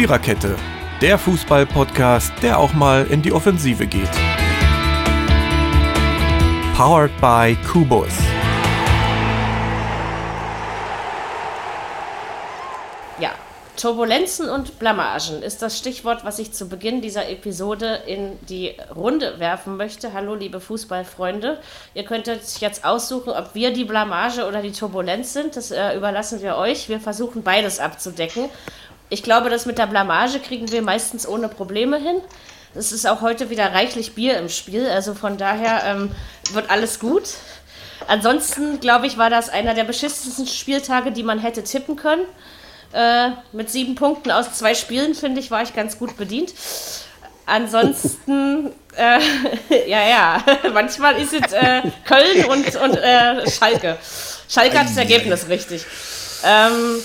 Viererkette, der Fußball-Podcast, der auch mal in die Offensive geht. Powered by Kubus. Ja, Turbulenzen und Blamagen ist das Stichwort, was ich zu Beginn dieser Episode in die Runde werfen möchte. Hallo, liebe Fußballfreunde. Ihr könntet jetzt aussuchen, ob wir die Blamage oder die Turbulenz sind. Das äh, überlassen wir euch. Wir versuchen beides abzudecken. Ich glaube, das mit der Blamage kriegen wir meistens ohne Probleme hin. Es ist auch heute wieder reichlich Bier im Spiel, also von daher ähm, wird alles gut. Ansonsten, glaube ich, war das einer der beschissensten Spieltage, die man hätte tippen können. Äh, mit sieben Punkten aus zwei Spielen, finde ich, war ich ganz gut bedient. Ansonsten, äh, ja, ja, manchmal ist es äh, Köln und, und äh, Schalke. Schalke hat das Ergebnis richtig. Ähm,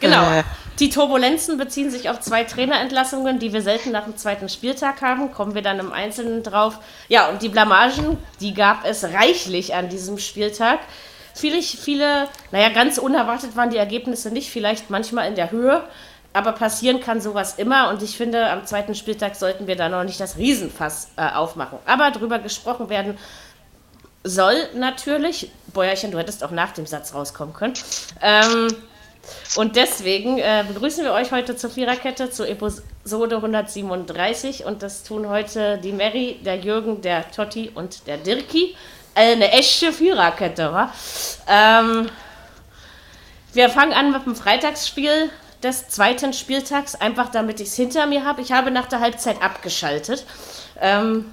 genau. Die Turbulenzen beziehen sich auf zwei Trainerentlassungen, die wir selten nach dem zweiten Spieltag haben. Kommen wir dann im Einzelnen drauf. Ja, und die Blamagen, die gab es reichlich an diesem Spieltag. Viele, viele, naja, ganz unerwartet waren die Ergebnisse nicht, vielleicht manchmal in der Höhe. Aber passieren kann sowas immer und ich finde, am zweiten Spieltag sollten wir da noch nicht das Riesenfass äh, aufmachen. Aber drüber gesprochen werden soll natürlich. Bäuerchen, du hättest auch nach dem Satz rauskommen können. Ähm, und deswegen äh, begrüßen wir euch heute zur Viererkette, zur Episode 137. Und das tun heute die Mary, der Jürgen, der Totti und der Dirki. Äh, eine echte Viererkette, wa? Ähm, wir fangen an mit dem Freitagsspiel des zweiten Spieltags, einfach damit ich es hinter mir habe. Ich habe nach der Halbzeit abgeschaltet. Ähm,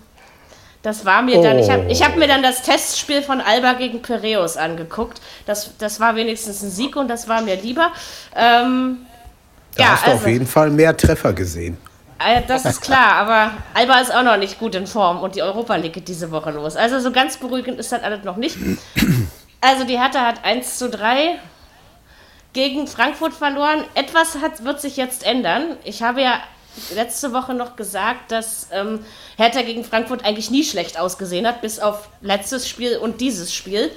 das war mir dann, ich habe ich hab mir dann das Testspiel von Alba gegen Piraeus angeguckt. Das, das war wenigstens ein Sieg und das war mir lieber. Ähm, Da ja, hast du also, auf jeden Fall mehr Treffer gesehen. äh, das ist klar, aber Alba ist auch noch nicht gut in Form und die Europa League geht diese Woche los. Also so ganz beruhigend ist das alles noch nicht. Also die Hertha hat 1 zu 3 gegen Frankfurt verloren. Etwas hat, wird sich jetzt ändern. Ich habe ja letzte Woche noch gesagt, dass ähm, Hertha gegen Frankfurt eigentlich nie schlecht ausgesehen hat, bis auf letztes Spiel und dieses Spiel.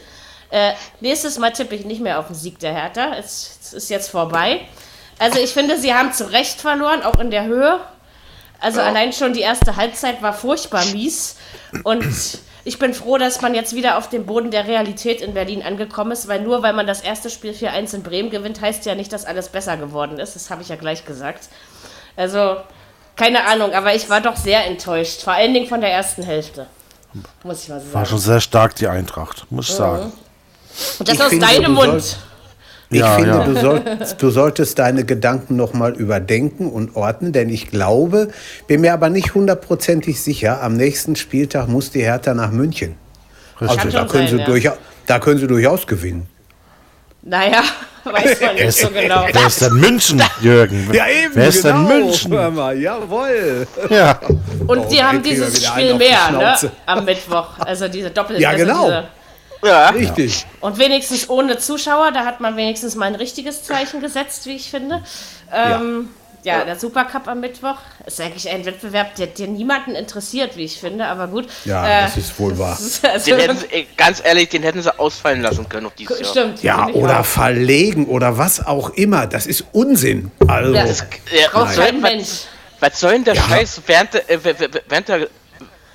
Äh, nächstes Mal tippe ich nicht mehr auf den Sieg der Hertha. Es, es ist jetzt vorbei. Also ich finde, sie haben zu Recht verloren, auch in der Höhe. Also allein schon die erste Halbzeit war furchtbar mies. Und ich bin froh, dass man jetzt wieder auf dem Boden der Realität in Berlin angekommen ist, weil nur weil man das erste Spiel 4-1 in Bremen gewinnt, heißt ja nicht, dass alles besser geworden ist. Das habe ich ja gleich gesagt. Also, keine Ahnung, aber ich war doch sehr enttäuscht. Vor allen Dingen von der ersten Hälfte. Muss ich mal War sagen. schon sehr stark, die Eintracht, muss ich sagen. Und das Ich aus finde, deinem Mund. Ich Ja, finde, ja. Du, sollst, du solltest deine Gedanken nochmal überdenken und ordnen, denn ich glaube, bin mir aber nicht hundertprozentig sicher, am nächsten Spieltag muss die Hertha nach München. Also da können, sein, sie ja. durchaus, da können sie durchaus gewinnen. Naja, weiß man nicht so genau. Wer ist denn München, Jürgen? Wer ist denn München? Hör mal, jawohl. Ja. Und die Oh, haben dieses Spiel mehr, ne? Am Mittwoch. Also diese Doppel. Ja, also genau. Diese, Ja, Richtig. und wenigstens ohne Zuschauer, da hat man wenigstens mal ein richtiges Zeichen gesetzt, wie ich finde. Ähm, ja. Der Supercup am Mittwoch ist eigentlich ein Wettbewerb, der, der niemanden interessiert, wie ich finde, aber gut. Ja, Äh, das ist wohl wahr. Also, hätten ganz ehrlich, den hätten sie ausfallen lassen können noch dieses Jahr. stimmt. Ja, finde ich oder auch. verlegen oder was auch immer. Das ist Unsinn. Also, Ja. Das, ja, Braucht was, soll, kein was, Mensch. was soll denn der Scheiß während der, äh, während der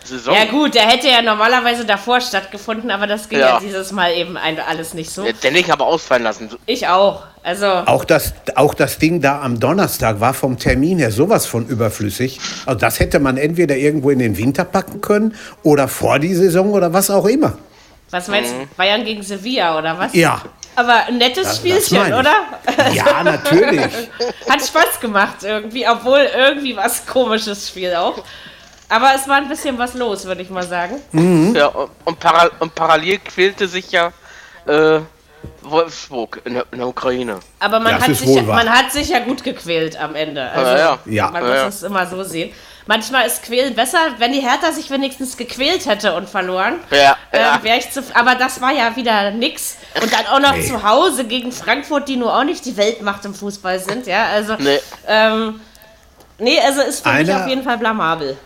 Saison? Ja gut, der hätte ja normalerweise davor stattgefunden, aber das ging ja, Ja. dieses Mal eben ein, alles nicht so. Ja, Den hätte ich aber ausfallen lassen. Ich auch. Also Auch das, auch das Ding da am Donnerstag war vom Termin her sowas von überflüssig. Also das hätte man entweder irgendwo in den Winter packen können oder vor die Saison oder was auch immer. Was meinst du? Bayern gegen Sevilla oder was? Ja, Aber ein nettes Das- das Spielchen, ich. oder? ja, natürlich. Hat Spaß gemacht irgendwie, obwohl irgendwie was komisches Spiel auch. Aber es war ein bisschen was los, würde ich mal sagen. Ja, und, und, para und parallel quälte sich ja äh, Wolfsburg in der, in der Ukraine. Aber man, Das hat sich, ja, man hat sich ja gut gequält am Ende. Also, Ja, ja. Ja. Man Ja, muss ja. es immer so sehen. Manchmal ist Quälen besser, wenn die Hertha sich wenigstens gequält hätte und verloren. Ja, Ähm, ja. wär ich zu, aber das war ja wieder nix. Und dann auch noch zu Hause gegen Frankfurt, die nur auch nicht die Weltmacht im Fußball sind. Ja, also. Nee. Ähm, nee, also ist für mich Einer- auf jeden Fall blamabel.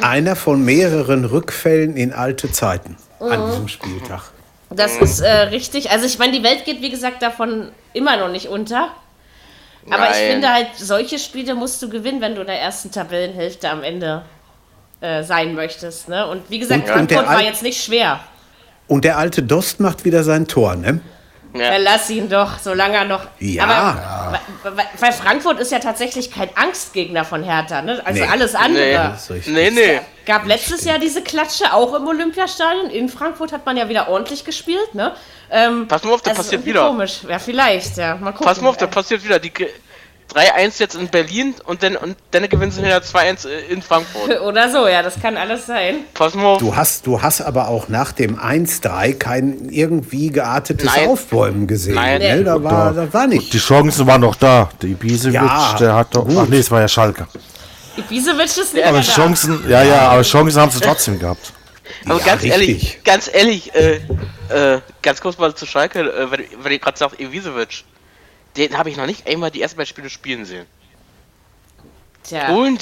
Einer von mehreren Rückfällen in alte Zeiten an diesem Spieltag. Das ist äh, richtig. Also ich meine, die Welt geht, wie gesagt, davon immer noch nicht unter. Aber ich Nein. finde halt, solche Spiele musst du gewinnen, wenn du in der ersten Tabellenhälfte am Ende äh, sein möchtest. Ne? Und wie gesagt, Und- und der Frankfurt war Al- jetzt nicht schwer. Und der alte Dost macht wieder sein Tor, ne? Ja. lass ihn doch, solange er noch. Ja. Aber weil- Frankfurt ist ja tatsächlich kein Angstgegner von Hertha. Ne? Also Nee. alles Nee, andere. richtig. nee, nee. Gab letztes Jahr diese Klatsche auch im Olympiastadion. In Frankfurt hat man ja wieder ordentlich gespielt. Ne? Ähm, Pass mal auf, das also passiert irgendwie wieder. Komisch. Ja, vielleicht. Ja. Mal gucken. Pass mal auf, da passiert wieder. Die 3-1 jetzt in Berlin und dann, und dann gewinnen sie wieder 2-1 in Frankfurt. Oder so, ja, das kann alles sein. Pass mal auf. Du hast, du hast aber auch nach dem 1-3 kein irgendwie geartetes Nein. Aufbäumen gesehen. Nein. Ne? Da, war, da war nicht. Die Chancen waren noch da. Der Ibisevic, Ja, der hat doch. gut. Ach nee, es war ja Schalke. Ibisevic ist nicht Aber mehr da. Chancen, ja, ja, aber Chancen haben sie trotzdem gehabt. Aber Ja, ganz richtig. ehrlich, ganz ehrlich, äh, äh, ganz kurz mal zu Schalke, äh, wenn, wenn ihr gerade sagt, Ivisevic, den habe ich noch nicht einmal die ersten beiden Spiele spielen sehen. Tja. Holen,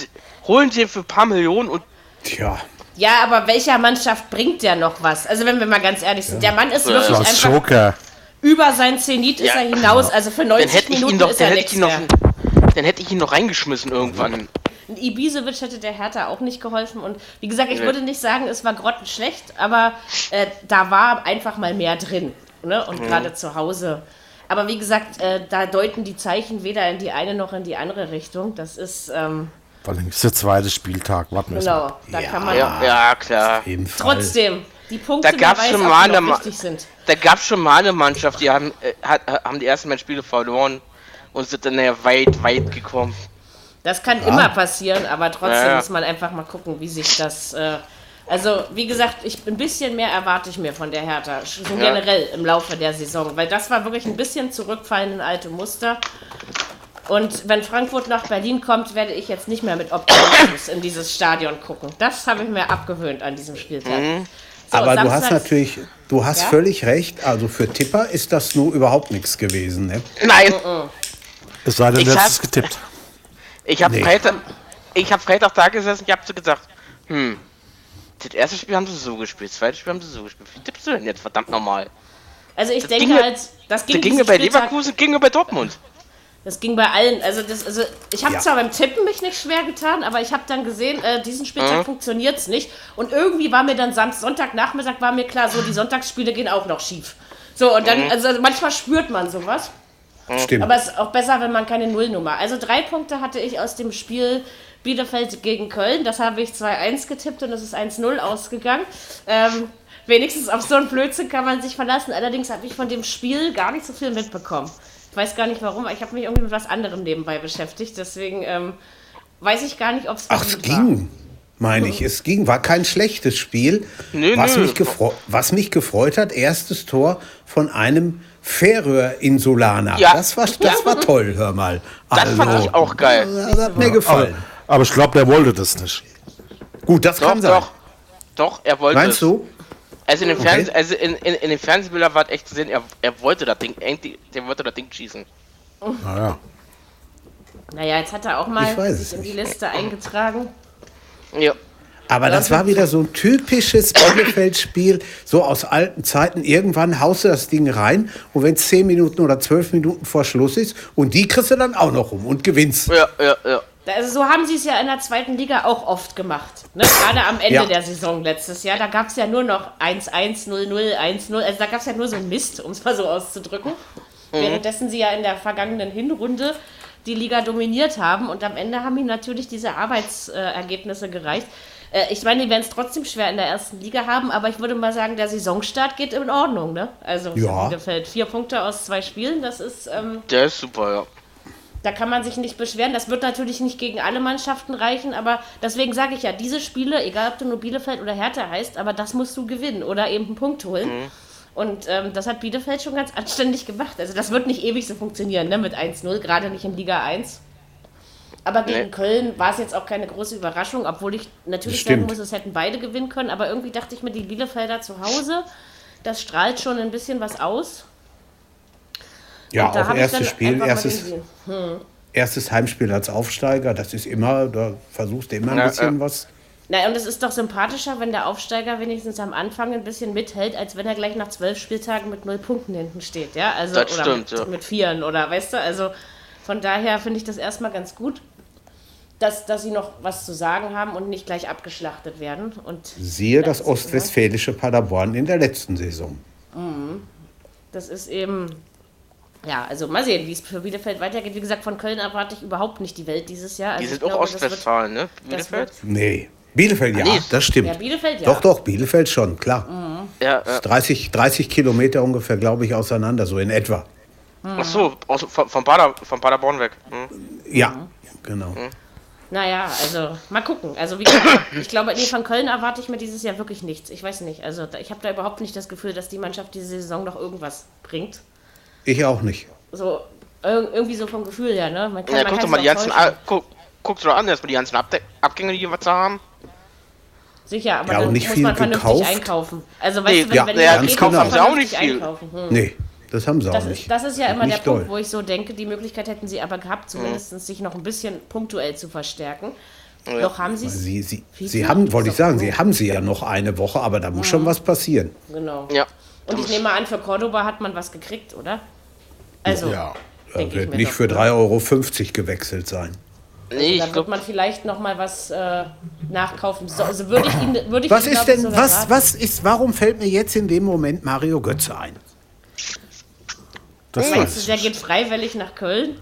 holen den für ein paar Millionen und Tja, Ja, aber welcher Mannschaft bringt der noch was? Also wenn wir mal ganz ehrlich sind, der Mann ist wirklich So als einfach Joker. über sein Zenit ist Ja, er hinaus. Also für dann 90 hätte ich Minuten doch, ist dann er hätte nichts ich ihn noch, mehr. dann hätte ich ihn noch reingeschmissen irgendwann. Ein Ibisevic hätte der Hertha auch nicht geholfen. Und wie gesagt, ich Nee. würde nicht sagen, es war grottenschlecht, aber äh, da war einfach mal mehr drin. Ne? Und Mhm. gerade zu Hause. Aber wie gesagt, äh, da deuten die Zeichen weder in die eine noch in die andere Richtung. Das ist, ähm, Vor allem ist der zweite Spieltag. Warten wir mal. genau, da kann man Ja, ja, klar. auf jeden Fall. trotzdem die Punkte, Da gab's schon mal eine wichtig sind. Da gab es schon mal eine Mannschaft, die haben, äh, hat, haben die ersten beiden Spiele verloren und sind dann ja weit, weit gekommen. Das kann immer passieren, aber trotzdem Ja, ja. muss man einfach mal gucken, wie sich das. Äh, also, wie gesagt, ich, ein bisschen mehr erwarte ich mir von der Hertha. So Ja. generell im Laufe der Saison. Weil das war wirklich ein bisschen zurückfallen in alte Muster. Und wenn Frankfurt nach Berlin kommt, werde ich jetzt nicht mehr mit Optimismus in dieses Stadion gucken. Das habe ich mir abgewöhnt an diesem Spieltag. Mhm. So, Aber du hast natürlich, du hast Ja? völlig recht. Also für Tipper ist das nur überhaupt nichts gewesen. Ne? Nein, Es sei denn, du hast es getippt. ich habe Nee. Freitag, ich hab Freitag da gesessen, ich habe so gedacht, hm, das erste Spiel haben sie so gespielt, das zweite Spiel haben sie so gespielt. Wie tippst du denn jetzt, verdammt nochmal? Also, ich denke ging mir- halt, das ging, Das ging bei Spieltag- Leverkusen, ging mir bei Dortmund. Das ging bei allen. Also, das, also ich habe Ja. zwar beim Tippen mich nicht schwer getan, aber ich habe dann gesehen, äh, diesen Spieltag Mhm. funktioniert es nicht. Und irgendwie war mir dann Sam Sonntagnachmittag war mir klar, so die Sonntagsspiele gehen auch noch schief. So, und Mhm. dann, also manchmal spürt man sowas. Stimmt. Aber es ist auch besser, wenn man keine Nullnummer. Also drei Punkte hatte ich aus dem Spiel Bielefeld gegen Köln. Das habe ich 2-1 getippt und es ist 1-0 ausgegangen. Ähm, wenigstens auf so einen Blödsinn kann man sich verlassen. Allerdings habe ich von dem Spiel gar nicht so viel mitbekommen. Ich weiß gar nicht warum, aber ich habe mich irgendwie mit was anderem nebenbei beschäftigt. Deswegen ähm, weiß ich gar nicht, ob es Ach, es ging, meine ich. Es ging, war kein schlechtes Spiel. Nö, was, nö. Mich was mich gefreut hat, erstes Tor von einem Färöer-Insulaner. Ja. Das, war, das war toll, hör mal. Das Also, fand ich auch geil. Das hat mir gefallen. Aber ich glaube, der wollte das nicht. Gut, das Doch, kann sein. doch. Doch, er wollte Meinst es. du? Also in den Okay. Fernseh, also in, in, in den Fernsehbildern war es echt zu sehen, er, er wollte das Ding, der wollte das Ding schießen. Naja. Naja, jetzt hat er auch mal Ich weiß sich es in die nicht. Liste eingetragen. Ja. Aber das war wieder so ein typisches Bielefeld-Spiel, so aus alten Zeiten. Irgendwann haust du das Ding rein und wenn es 10 Minuten oder 12 Minuten vor Schluss ist und die kriegst du dann auch noch rum und gewinnst. Ja, ja, ja. Also so haben sie es ja in der zweiten Liga auch oft gemacht. Ne? Gerade am Ende Ja. der Saison letztes Jahr. Da gab es ja nur noch 1-1, 0-0, 1-0. Also da gab es ja nur so einen Mist, um es mal so auszudrücken. Währenddessen sie ja in der vergangenen Hinrunde die Liga dominiert haben. Und am Ende haben ihnen natürlich diese Arbeitsergebnisse gereicht. Äh, ich meine, die werden es trotzdem schwer in der ersten Liga haben, aber ich würde mal sagen, der Saisonstart geht in Ordnung. Ne? Also Ja. Bielefeld. Vier Punkte aus zwei Spielen, das ist... Ähm, Der ist super, ja. Da kann man sich nicht beschweren. Das wird natürlich nicht gegen alle Mannschaften reichen, aber deswegen sage ich ja, diese Spiele, egal ob du nur Bielefeld oder Hertha heißt, aber das musst du gewinnen oder eben einen Punkt holen. Und ähm, das hat Bielefeld schon ganz anständig gemacht. Also das wird nicht ewig so funktionieren, ne, mit 1-0, gerade nicht in Liga 1. Aber gegen Nee. Köln war es jetzt auch keine große Überraschung, obwohl ich natürlich sagen muss, es hätten beide gewinnen können. Aber irgendwie dachte ich mir, die Bielefelder zu Hause, das strahlt schon ein bisschen was aus. Ja, auch erstes Spiel, erstes, gesehen. erstes Heimspiel als Aufsteiger. Das ist immer, da versuchst du immer ein Ja, bisschen ja. was. Na, und es ist doch sympathischer, wenn der Aufsteiger wenigstens am Anfang ein bisschen mithält, als wenn er gleich nach zwölf Spieltagen mit null Punkten hinten steht, ja? Also, Das oder stimmt, mit, ja. mit Vieren oder, weißt du, also Von daher finde ich das erstmal ganz gut, dass, dass sie noch was zu sagen haben und nicht gleich abgeschlachtet werden. Und Siehe das ne? ostwestfälische Paderborn in der letzten Saison. Das ist eben, ja, also mal sehen, wie es für Bielefeld weitergeht. Wie gesagt, von Köln erwarte ich überhaupt nicht die Welt dieses Jahr. Also Die sind auch glaube, Ostwestfalen, ne? Bielefeld? Nee. Bielefeld, ja, Nee. das stimmt. Ja, Bielefeld, ja. Doch, doch, Bielefeld schon, klar. Ja, ja. 30, 30 Kilometer ungefähr, glaube ich, auseinander, so in etwa. Ach so, aus, von, von, Bader, von Paderborn weg. Hm. Ja, genau. Naja, also mal gucken. Also wie gesagt, ich glaube, nee, von Köln erwarte ich mir dieses Jahr wirklich nichts. Ich weiß nicht. Also da, ich habe da überhaupt nicht das Gefühl, dass die Mannschaft diese Saison noch irgendwas bringt. Ich auch nicht. So ir- irgendwie so vom Gefühl her, ne? Man kann, Ja, man guck doch mal die auch ganzen, guck, guckst du doch an, erstmal die ganzen Abde Abgänge, die wir da haben. Sicher, aber Ja, dann nicht muss viel man vernünftig gekauft. einkaufen. Also weißt Nee, du, wenn, ja, wenn ja, geht, genau. Haben sie auch vernünftig nicht viel. einkaufen. Hm. Nee, das haben sie auch Das nicht. ist, das ist ja immer Nicht der Punkt, doll. wo ich so denke, die Möglichkeit hätten sie aber gehabt, zumindest sich noch ein bisschen punktuell zu verstärken. Doch haben sie es. Sie, sie, sie haben, wollte ich sagen, gut. sie haben sie ja noch eine Woche, aber da muss schon was passieren. Genau. Ja. Und ich nehme an, für Cordoba hat man was gekriegt, oder? Also, Ja, er ich wird mir nicht doch, für ne? 3,50 Euro gewechselt sein. Nee, da ich wird man vielleicht noch mal was äh, nachkaufen. So, also würde ich ihn, würde ich Was ihm, ist denn, sogar was, was ist, warum fällt mir jetzt in dem Moment Mario Götze ein? Das Meinst weiß du, der geht freiwillig nach Köln?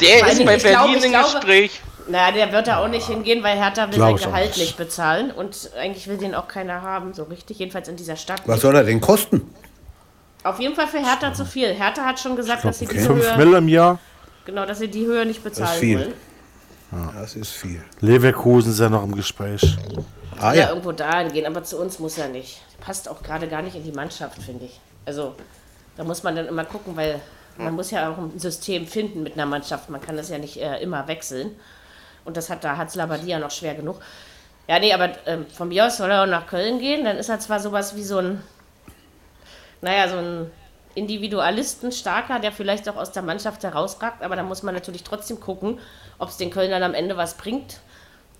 der ist bei Berlin im Gespräch. Na, der wird da auch nicht hingehen, weil Hertha will Glaub sein Gehalt nicht. bezahlen. Und eigentlich will den auch keiner haben, so richtig. Jedenfalls in dieser Stadt. Was soll er denn kosten? Auf jeden Fall für Hertha zu viel. Hertha hat schon gesagt, dass sie okay. diese 5 Höhe, Mill im Jahr. genau, dass sie die Höhe nicht bezahlen viel. wollen. Das ist viel. Leverkusen ist ja noch im Gespräch. Ah Ja, ja, irgendwo dahin gehen, aber zu uns muss er nicht. Passt auch gerade gar nicht in die Mannschaft, finde ich. Also, da muss man dann immer gucken, weil man muss ja auch ein System finden mit einer Mannschaft. Man kann das ja nicht äh, immer wechseln. Und das hat da hat Labadia noch schwer genug. Ja, nee, aber ähm, von mir aus soll er auch nach Köln gehen. Dann ist er zwar sowas wie so ein, naja, so ein Individualisten starker, der vielleicht auch aus der Mannschaft herausragt, aber da muss man natürlich trotzdem gucken, ob es den Kölnern am Ende was bringt.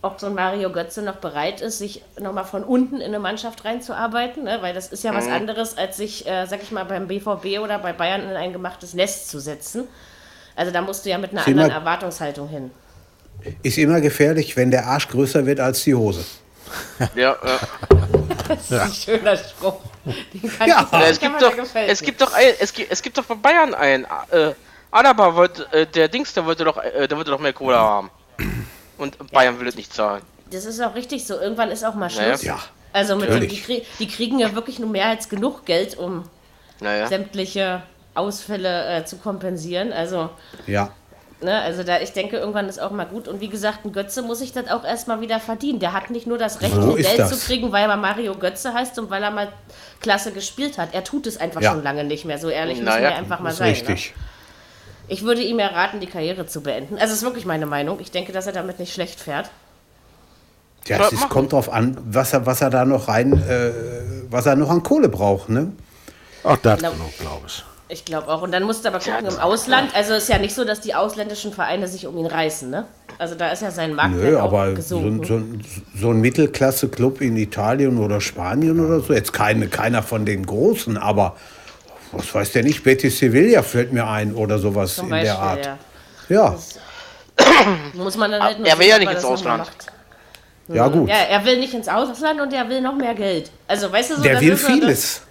Ob so ein Mario Götze noch bereit ist, sich nochmal von unten in eine Mannschaft reinzuarbeiten, ne? weil das ist ja was anderes, als sich, äh, sag ich mal, beim BVB oder bei Bayern in ein gemachtes Nest zu setzen. Also da musst du ja mit einer anderen mal- Erwartungshaltung hin. ist immer gefährlich, wenn der Arsch größer wird als die Hose. Ja, ja. Das ist ein schöner Spruch. Ja. ich Äh, es, gibt doch, es gibt doch ein, es gibt, es gibt doch von Bayern einen. Äh, Alaba wollte, äh, der Dings, der wollte doch, äh, der wollte doch mehr Kohle haben. Und Bayern will es nicht zahlen. Das ist auch richtig so. Irgendwann ist auch mal Naja. Schluss. Ja, Also mit dem, die, natürlich. krie die kriegen ja wirklich nur mehr als genug Geld, um Naja. sämtliche Ausfälle äh, zu kompensieren. Also, Ja. Ne, also da, ich denke, irgendwann ist auch mal gut. Und wie gesagt, ein Götze muss sich das auch erstmal wieder verdienen. Der hat nicht nur das Recht, So ist Geld zu kriegen, weil er Mario Götze heißt und weil er mal klasse gespielt hat. Er tut es einfach Ja. schon lange nicht mehr. So ehrlich müssen Naja, wir einfach mal Ist sein. richtig. Ne? Ich würde ihm ja raten, die Karriere zu beenden. Also, das ist wirklich meine Meinung. Ich denke, dass er damit nicht schlecht fährt. Ja, es ist, kommt drauf an, was er, was er da noch rein, äh, was er noch an Kohle braucht, ne? Ach, das Glaub- genug, glaube ich. Ich glaube auch. Und dann musst du aber gucken, im Ausland, also ist ja nicht so, dass die ausländischen Vereine sich um ihn reißen, ne? Also da ist ja sein Markt Nö, auch aber so, gesunken. ein- so, ein- so ein Mittelklasse-Club in Italien oder Spanien oder so, jetzt keine, keiner von den Großen, aber was weiß der nicht, Betis Sevilla fällt mir ein oder sowas Zum in Beispiel, der Art. ja. Ja, Muss man dann halt Er will ja nicht ins Ausland. ja, gut. Ja, er will nicht ins Ausland und er will noch mehr Geld. Also weißt du so, der will so- vieles.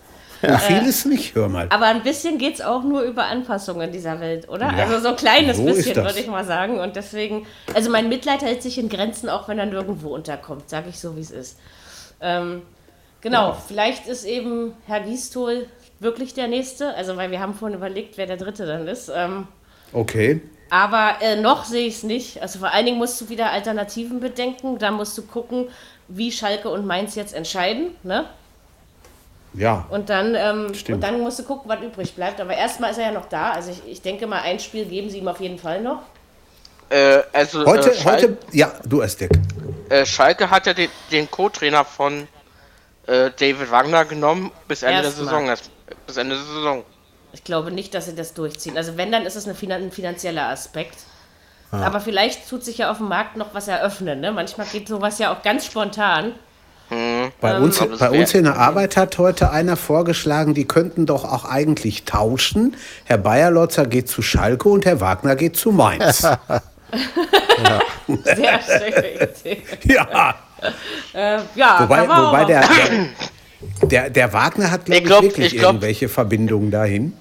Und vieles nicht, hör mal. Aber ein bisschen geht es auch nur über Anpassungen in dieser Welt, oder? Ja, also so ein kleines so bisschen, würde ich mal sagen. Und deswegen, also mein Mitleid hält sich in Grenzen, auch wenn er nirgendwo unterkommt, sage ich so, wie es ist. Ähm, genau, vielleicht ist eben Herr Giestol wirklich der Nächste. Also, weil wir haben vorhin überlegt, wer der Dritte dann ist. Ähm, Okay. aber äh, noch sehe ich es nicht. Also vor allen Dingen musst du wieder Alternativen bedenken. Da musst du gucken, wie Schalke und Mainz jetzt entscheiden. Ne? Ja, Und dann, ähm, und dann musst du gucken, was übrig bleibt. Aber erstmal ist er ja noch da. Also ich, ich denke mal, ein Spiel geben sie ihm auf jeden Fall noch. Äh, also heute, äh, Schalke, heute, ja, du erst Dick. äh, Schalke hat ja den, den Co-Trainer von äh, David Wagner genommen bis Ende der Erstmal. Saison. erst- Bis Ende der Saison. Ich glaube nicht, dass sie das durchziehen. Also wenn, dann ist es eine ein finanzieller Aspekt. Aber vielleicht tut sich ja auf dem Markt noch was eröffnen. Ne? Manchmal geht sowas ja auch ganz spontan. Bei, uns, aber das bei uns in der Arbeit hat heute einer vorgeschlagen, die könnten doch auch eigentlich tauschen. Herr Bayerlotzer geht zu Schalke und Herr Wagner geht zu Mainz. Sehr schöne Idee. ja, Äh, ja, wobei, wobei der, der, der, der Wagner hat, glaube Ich ich, glaub- wirklich ich glaub- irgendwelche Verbindungen dahin.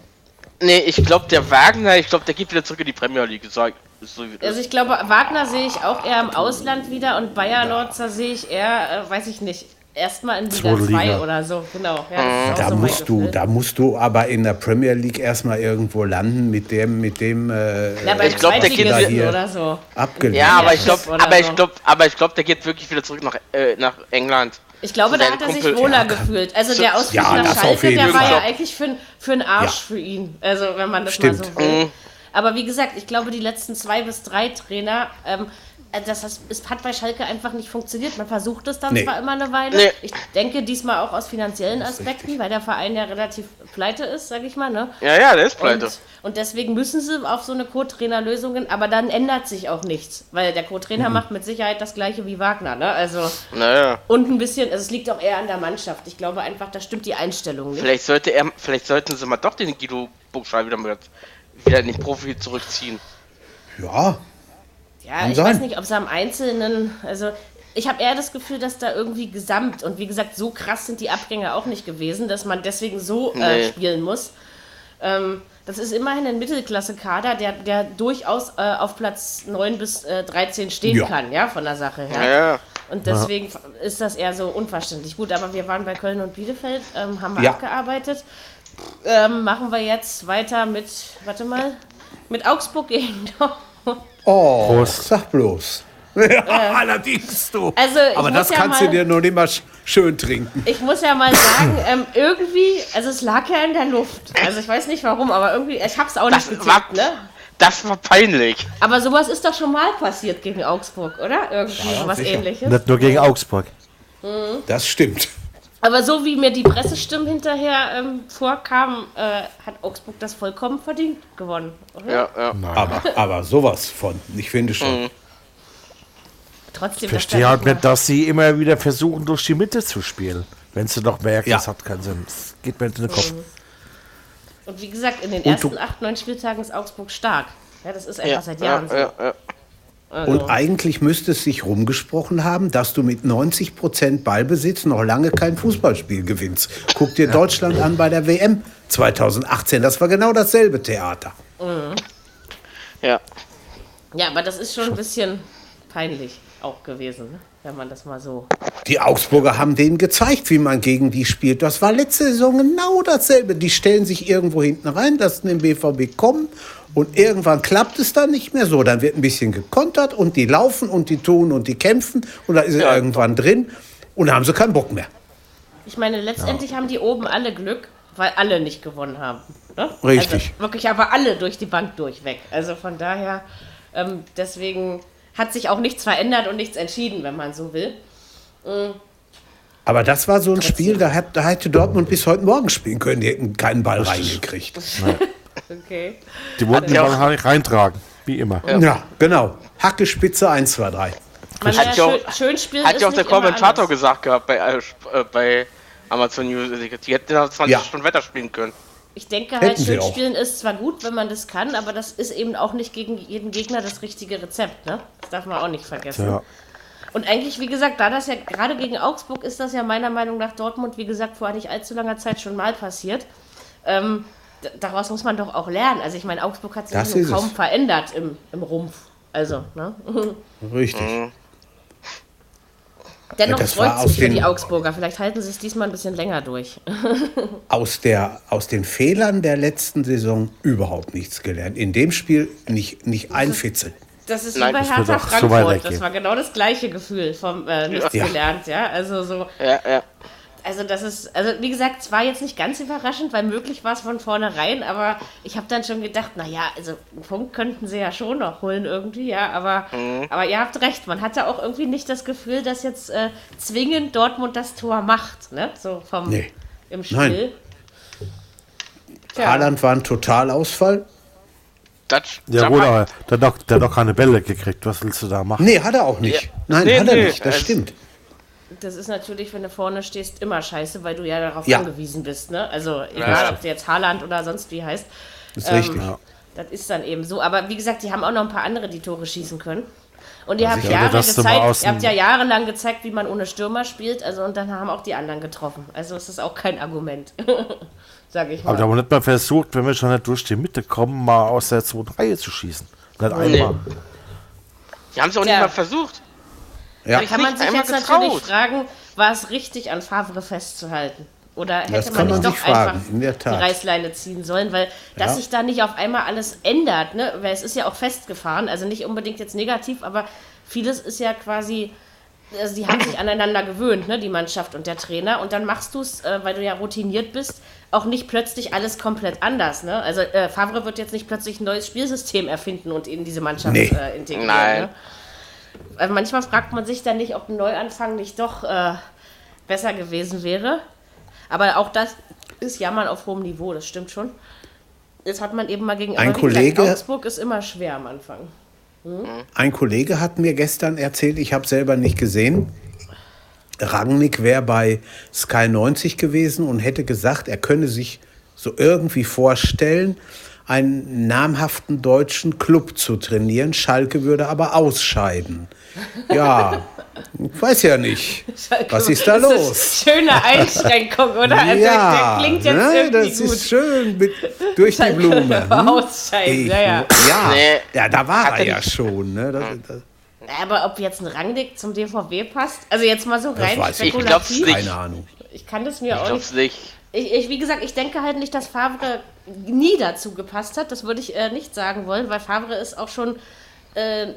Nee, ich glaube, der Wagner, ich glaube, der geht wieder zurück in die Premier League. So, so. Also ich glaube, Wagner sehe ich auch eher im Ausland wieder und Bayer Lorzer sehe ich eher, äh, weiß ich nicht, erstmal in Liga Zweite 2 Liga. oder so. Genau. Ja, auch Da so musst du, da musst du aber in der Premier League erstmal irgendwo landen mit dem, mit dem äh, ja, bei Ich glaub, der geht hier- oder so. abgelehnt. ja, aber ich glaube, aber ich so. glaube, aber ich glaube, der geht wirklich wieder zurück nach, äh, nach England. Ich glaube, da hat er sich wohler Ja, gefühlt. Also der Ausflug Ja, nach Schalke, der war Fall. ja eigentlich für, für einen Arsch Ja. für ihn. Also wenn man das Stimmt. mal so will. Aber wie gesagt, ich glaube, die letzten zwei bis drei Trainer, ähm, äh, das hat, es hat bei Schalke einfach nicht funktioniert. Man versucht es dann Nee. zwar immer eine Weile. Nee. Ich denke diesmal auch aus finanziellen Aspekten, weil der Verein ja relativ pleite ist, sag ich mal. Ne? Ja, ja, der ist pleite. Und, und deswegen müssen sie auf so eine Co-Trainer-Lösungen, aber dann ändert sich auch nichts, weil der Co-Trainer macht mit Sicherheit das gleiche wie Wagner. Ne? Also Naja. und ein bisschen, also es liegt auch eher an der Mannschaft. Ich glaube einfach, da stimmt die Einstellung nicht. Vielleicht sollte er, vielleicht sollten sie mal doch den Guido Burgschal wieder mit, wieder in den Profi zurückziehen. Ja, Ja, Kann ich sein. weiß nicht, ob es am Einzelnen, also ich habe eher das Gefühl, dass da irgendwie gesamt und wie gesagt, so krass sind die Abgänge auch nicht gewesen, dass man deswegen so äh, Nee. spielen muss. Ähm, das ist immerhin ein Mittelklasse-Kader, der, der durchaus äh, auf Platz 9 bis äh, 13 stehen Ja. kann, ja, von der Sache her. Ja, ja. Und deswegen ist das eher so unverständlich. Gut, aber wir waren bei Köln und Bielefeld, ähm, haben wir Ja. abgearbeitet. Ähm, machen wir jetzt weiter mit, warte mal, mit Augsburg gegen Dortmund. Oh, Prost. sag bloß. Ja, allerdings du. Also, Aber das ja kannst mal- du dir noch nicht mal sch- schön trinken. Ich muss ja mal sagen, ähm, irgendwie, also es lag ja in der Luft. Also ich weiß nicht warum, aber irgendwie, ich hab's auch Das nicht getippt, ne? das war peinlich. Aber sowas ist doch schon mal passiert gegen Augsburg, oder? Irgendwie sowas sicher. ähnliches. Nicht nur gegen Augsburg. Das stimmt. Aber so wie mir die Pressestimmen hinterher ähm, vorkamen, äh, hat Augsburg das vollkommen verdient gewonnen, oder? Ja, ja. Aber, aber sowas von. Ich finde schon. Trotzdem, Ich verstehe halt nicht dass sie immer wieder versuchen, durch die Mitte zu spielen. Wenn sie doch merken, Ja. das hat keinen Sinn. Das geht mir in den Kopf. Und wie gesagt, in den Und ersten acht, neun Spieltagen ist Augsburg stark. Ja, das ist einfach Ja, seit ja, Jahren so. ja, ja. Und eigentlich müsste es sich rumgesprochen haben, dass du mit 90% Ballbesitz noch lange kein Fußballspiel gewinnst. Guck dir Deutschland an bei der WM 2018. Das war genau dasselbe Theater. ja. Ja, aber das ist schon ein bisschen peinlich auch gewesen, ne? Wenn man das mal so Die Augsburger haben denen gezeigt, wie man gegen die spielt. Das war letzte Saison genau dasselbe. Die stellen sich irgendwo hinten rein, lassen den BVB kommen und irgendwann klappt es dann nicht mehr so. Dann wird ein bisschen gekontert und die laufen und die tun und die kämpfen und da ist er Ja. irgendwann drin und dann haben sie keinen Bock mehr. Ich meine, letztendlich haben die oben alle Glück, weil alle nicht gewonnen haben. Ne? Richtig. Also wirklich aber alle durch die Bank durchweg. Also von daher, ähm, deswegen hat sich auch nichts verändert und nichts entschieden, wenn man so will. Aber das war so ein Spiel, da, hat, da hätte Dortmund bis heute Morgen spielen können. Die hätten keinen Ball reingekriegt. Okay. Die wollten den Ja. Ball rein- reintragen. Wie immer. Ja, genau. Hacke, Spitze, 1, 2, 3. Man Hat ja ja auch- schön, schön spielen Hat ja auch der Kommentator gesagt gehabt bei, äh, bei Amazon News. Die hätten ja 20 Ja. Stunden weiter spielen können. Ich denke halt, Hätten sie schön auch. spielen ist zwar gut, wenn man das kann, aber das ist eben auch nicht gegen jeden Gegner das richtige Rezept. Ne? Das darf man auch nicht vergessen. Ja. Und eigentlich, wie gesagt, da das ja gerade gegen Augsburg ist das ja meiner Meinung nach Dortmund, wie gesagt, vor nicht allzu langer Zeit schon mal passiert. Ähm, daraus muss man doch auch lernen. Also ich meine, Augsburg hat sich kaum es. verändert im, im Rumpf. Also, ne? Richtig. Dennoch das freut sich für den- die Augsburger. Vielleicht halten sie es diesmal ein bisschen länger durch. Aus, der, aus den Fehlern der letzten Saison überhaupt nichts gelernt. In dem Spiel nicht, nicht ein Fitzel. Das ist Nein, wie bei Hertha Frankfurt. Das war genau das gleiche Gefühl vom äh, nichts Ja. gelernt, ja. Also so, Ja, ja. Also das ist, also wie gesagt, es war jetzt nicht ganz überraschend, weil möglich war es von vornherein, aber ich habe dann schon gedacht, naja, also einen Punkt könnten sie ja schon noch holen irgendwie, ja, aber, aber ihr habt recht, man hatte auch irgendwie nicht das Gefühl, dass jetzt äh, zwingend Dortmund das Tor macht, ne? So vom Nee. im Spiel. Nein. Haaland war ein Totalausfall. Das, Ja da gut, war- aber der hat doch, der hat doch keine Bälle gekriegt. Was willst du da machen? Nee, hat er auch nicht. Ja. Nein, Nee, hat er nee, nicht. Das es- stimmt. Das ist natürlich, wenn du vorne stehst, immer scheiße, weil du ja darauf Ja. angewiesen bist. Ne? Also egal, ob du jetzt Haaland oder sonst wie heißt. Das ist Ähm, richtig. Das ist dann eben so. Aber wie gesagt, die haben auch noch ein paar andere, die Tore schießen können. Und ihr habt, sicher. Jahre gezeigt, ihr habt ja jahrelang gezeigt, wie man ohne Stürmer spielt. Also und dann haben auch die anderen getroffen. Also es ist auch kein Argument. Sag ich mal. Aber da haben wir nicht mal versucht, wenn wir schon nicht durch die Mitte kommen, mal aus der zweiten Reihe zu schießen. Nicht einmal. Die haben es auch Ja. nicht mal versucht. Ja. Ich kann man sich jetzt natürlich getraut. fragen, war es richtig, an Favre festzuhalten? Oder hätte Das man kann nicht man doch fragen, einfach in der die Tat. Reißleine ziehen sollen? Weil, dass Ja. sich da nicht auf einmal alles ändert, ne? weil es ist ja auch festgefahren, also nicht unbedingt jetzt negativ, aber vieles ist ja quasi, also die haben sich aneinander gewöhnt, ne? die Mannschaft und der Trainer. Und dann machst du es, äh, weil du ja routiniert bist, auch nicht plötzlich alles komplett anders. Ne? Also äh, Favre wird jetzt nicht plötzlich ein neues Spielsystem erfinden und in diese Mannschaft Nee. äh, integrieren. Nein. Ne? Also manchmal fragt man sich dann nicht, ob ein Neuanfang nicht doch äh, besser gewesen wäre. Aber auch das ist Jammern auf hohem Niveau, das stimmt schon. Jetzt hat man eben mal gegen Ein wie gesagt, Kollege- Augsburg ist immer schwer am Anfang. Ein Kollege hat mir gestern erzählt, ich habe selber nicht gesehen. Rangnick wäre bei Sky 90 gewesen und hätte gesagt, er könne sich so irgendwie vorstellen, einen namhaften deutschen Club zu trainieren. Schalke würde aber ausscheiden. Ja, ich weiß ja nicht. Was ist da Das los? schöne Einschränkung, oder? Also ja, der klingt jetzt ne, irgendwie das gut. ist schön mit, durch die Blume. Hm? Ausscheiden, Ich, ja, ja. ja, Nee. ja, da war Hat er ja nicht. schon. Ne? Das, das, Aber ob jetzt ein Rangnick zum DVB passt? Also jetzt mal so rein weiß ich. Ich glaub's spekulativ. nicht. keine Ahnung. Ich kann das mir Ich auch nicht nicht. Ich, ich, wie gesagt, ich denke halt nicht, dass Favre nie dazu gepasst hat. Das würde ich äh, nicht sagen wollen, weil Favre ist auch schon äh,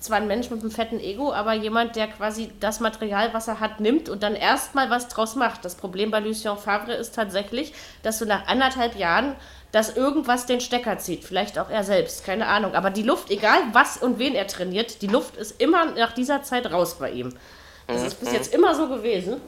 zwar ein Mensch mit einem fetten Ego, aber jemand, der quasi das Material, was er hat, nimmt und dann erstmal was draus macht. Das Problem bei Lucien Favre ist tatsächlich, dass du nach anderthalb Jahren dass irgendwas den Stecker zieht. Vielleicht auch er selbst, keine Ahnung. Aber die Luft, egal was und wen er trainiert, die Luft ist immer nach dieser Zeit raus bei ihm. Das ist bis jetzt immer so gewesen.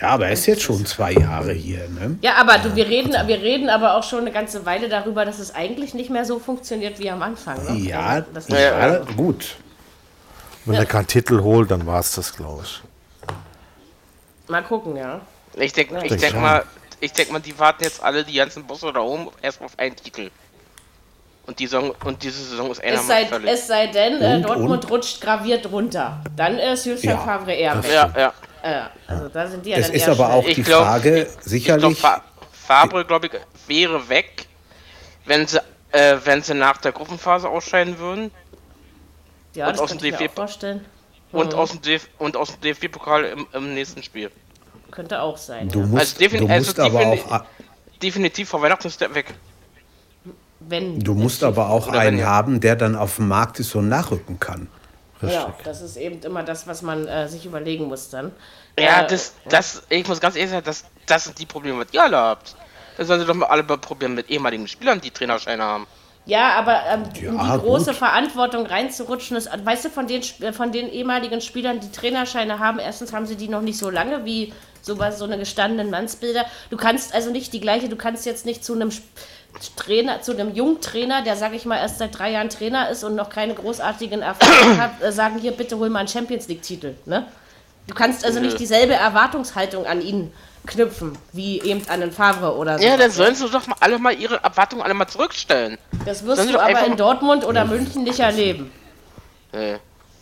Ja, aber er ist jetzt schon zwei Jahre hier. Ne? Ja, aber du, wir, reden, wir reden aber auch schon eine ganze Weile darüber, dass es eigentlich nicht mehr so funktioniert wie am Anfang. Ne? Ja, Also, das ja, gut. Wenn er keinen Titel holt, dann war es das, glaube ich. Mal gucken, ja. Ich denke ich Denk denk mal, ich denk mal, die warten jetzt alle, die ganzen Bosse da oben, erstmal auf einen Titel. Und, die Saison, und diese Saison ist einer Es sei, völlig. es sei denn, äh, Und, Dortmund und? rutscht graviert runter. Dann ist Lucien Ja, Favre eher weg. ja, ja. Äh, also da sind die ja Es dann ist aber auch schnell. Ich die glaub- Frage, Ich sicherlich. Fa Fabre, glaube ich, wäre weg, wenn sie, äh, wenn sie nach der Gruppenphase ausscheiden würden Ja, und das aus könnte dem ich mir DFB auch vorstellen. und Mhm. aus dem DF und aus dem DFB-Pokal im, im nächsten Spiel. Könnte auch sein. Du ja. musst, Also defin- du also musst aber defini- auch, Definitiv vor Weihnachten ist der weg. Wenn. du musst aber auch einen haben, der dann auf dem Markt ist und nachrücken kann. Ja, das ist eben immer das, was man äh, sich überlegen muss dann. Ja, Äh, das, das, ich muss ganz ehrlich sagen, das, das sind die Probleme, die ihr alle habt. Das sollen sie doch mal alle probieren mit ehemaligen Spielern, die Trainerscheine haben. Ja, aber ähm, Ja, die große gut. Verantwortung reinzurutschen, ist, weißt du, von den, äh, von den ehemaligen Spielern, die Trainerscheine haben, erstens haben sie die noch nicht so lange wie sowas, so eine gestandenen Mannsbilder. Du kannst also nicht die gleiche, du kannst jetzt nicht zu einem Sp- Trainer, zu einem Jungtrainer, der, sage ich mal, erst seit drei Jahren Trainer ist und noch keine großartigen Erfahrungen hat, äh, sagen, hier, bitte hol mal einen Champions League-Titel. Ne? Du kannst also nicht dieselbe Erwartungshaltung an ihn knüpfen, wie eben an den Favre oder so. Ja, dann sollen sie doch mal alle mal ihre Erwartungen alle mal zurückstellen. Das wirst sollen du aber in Dortmund oder München nicht erleben. Nee.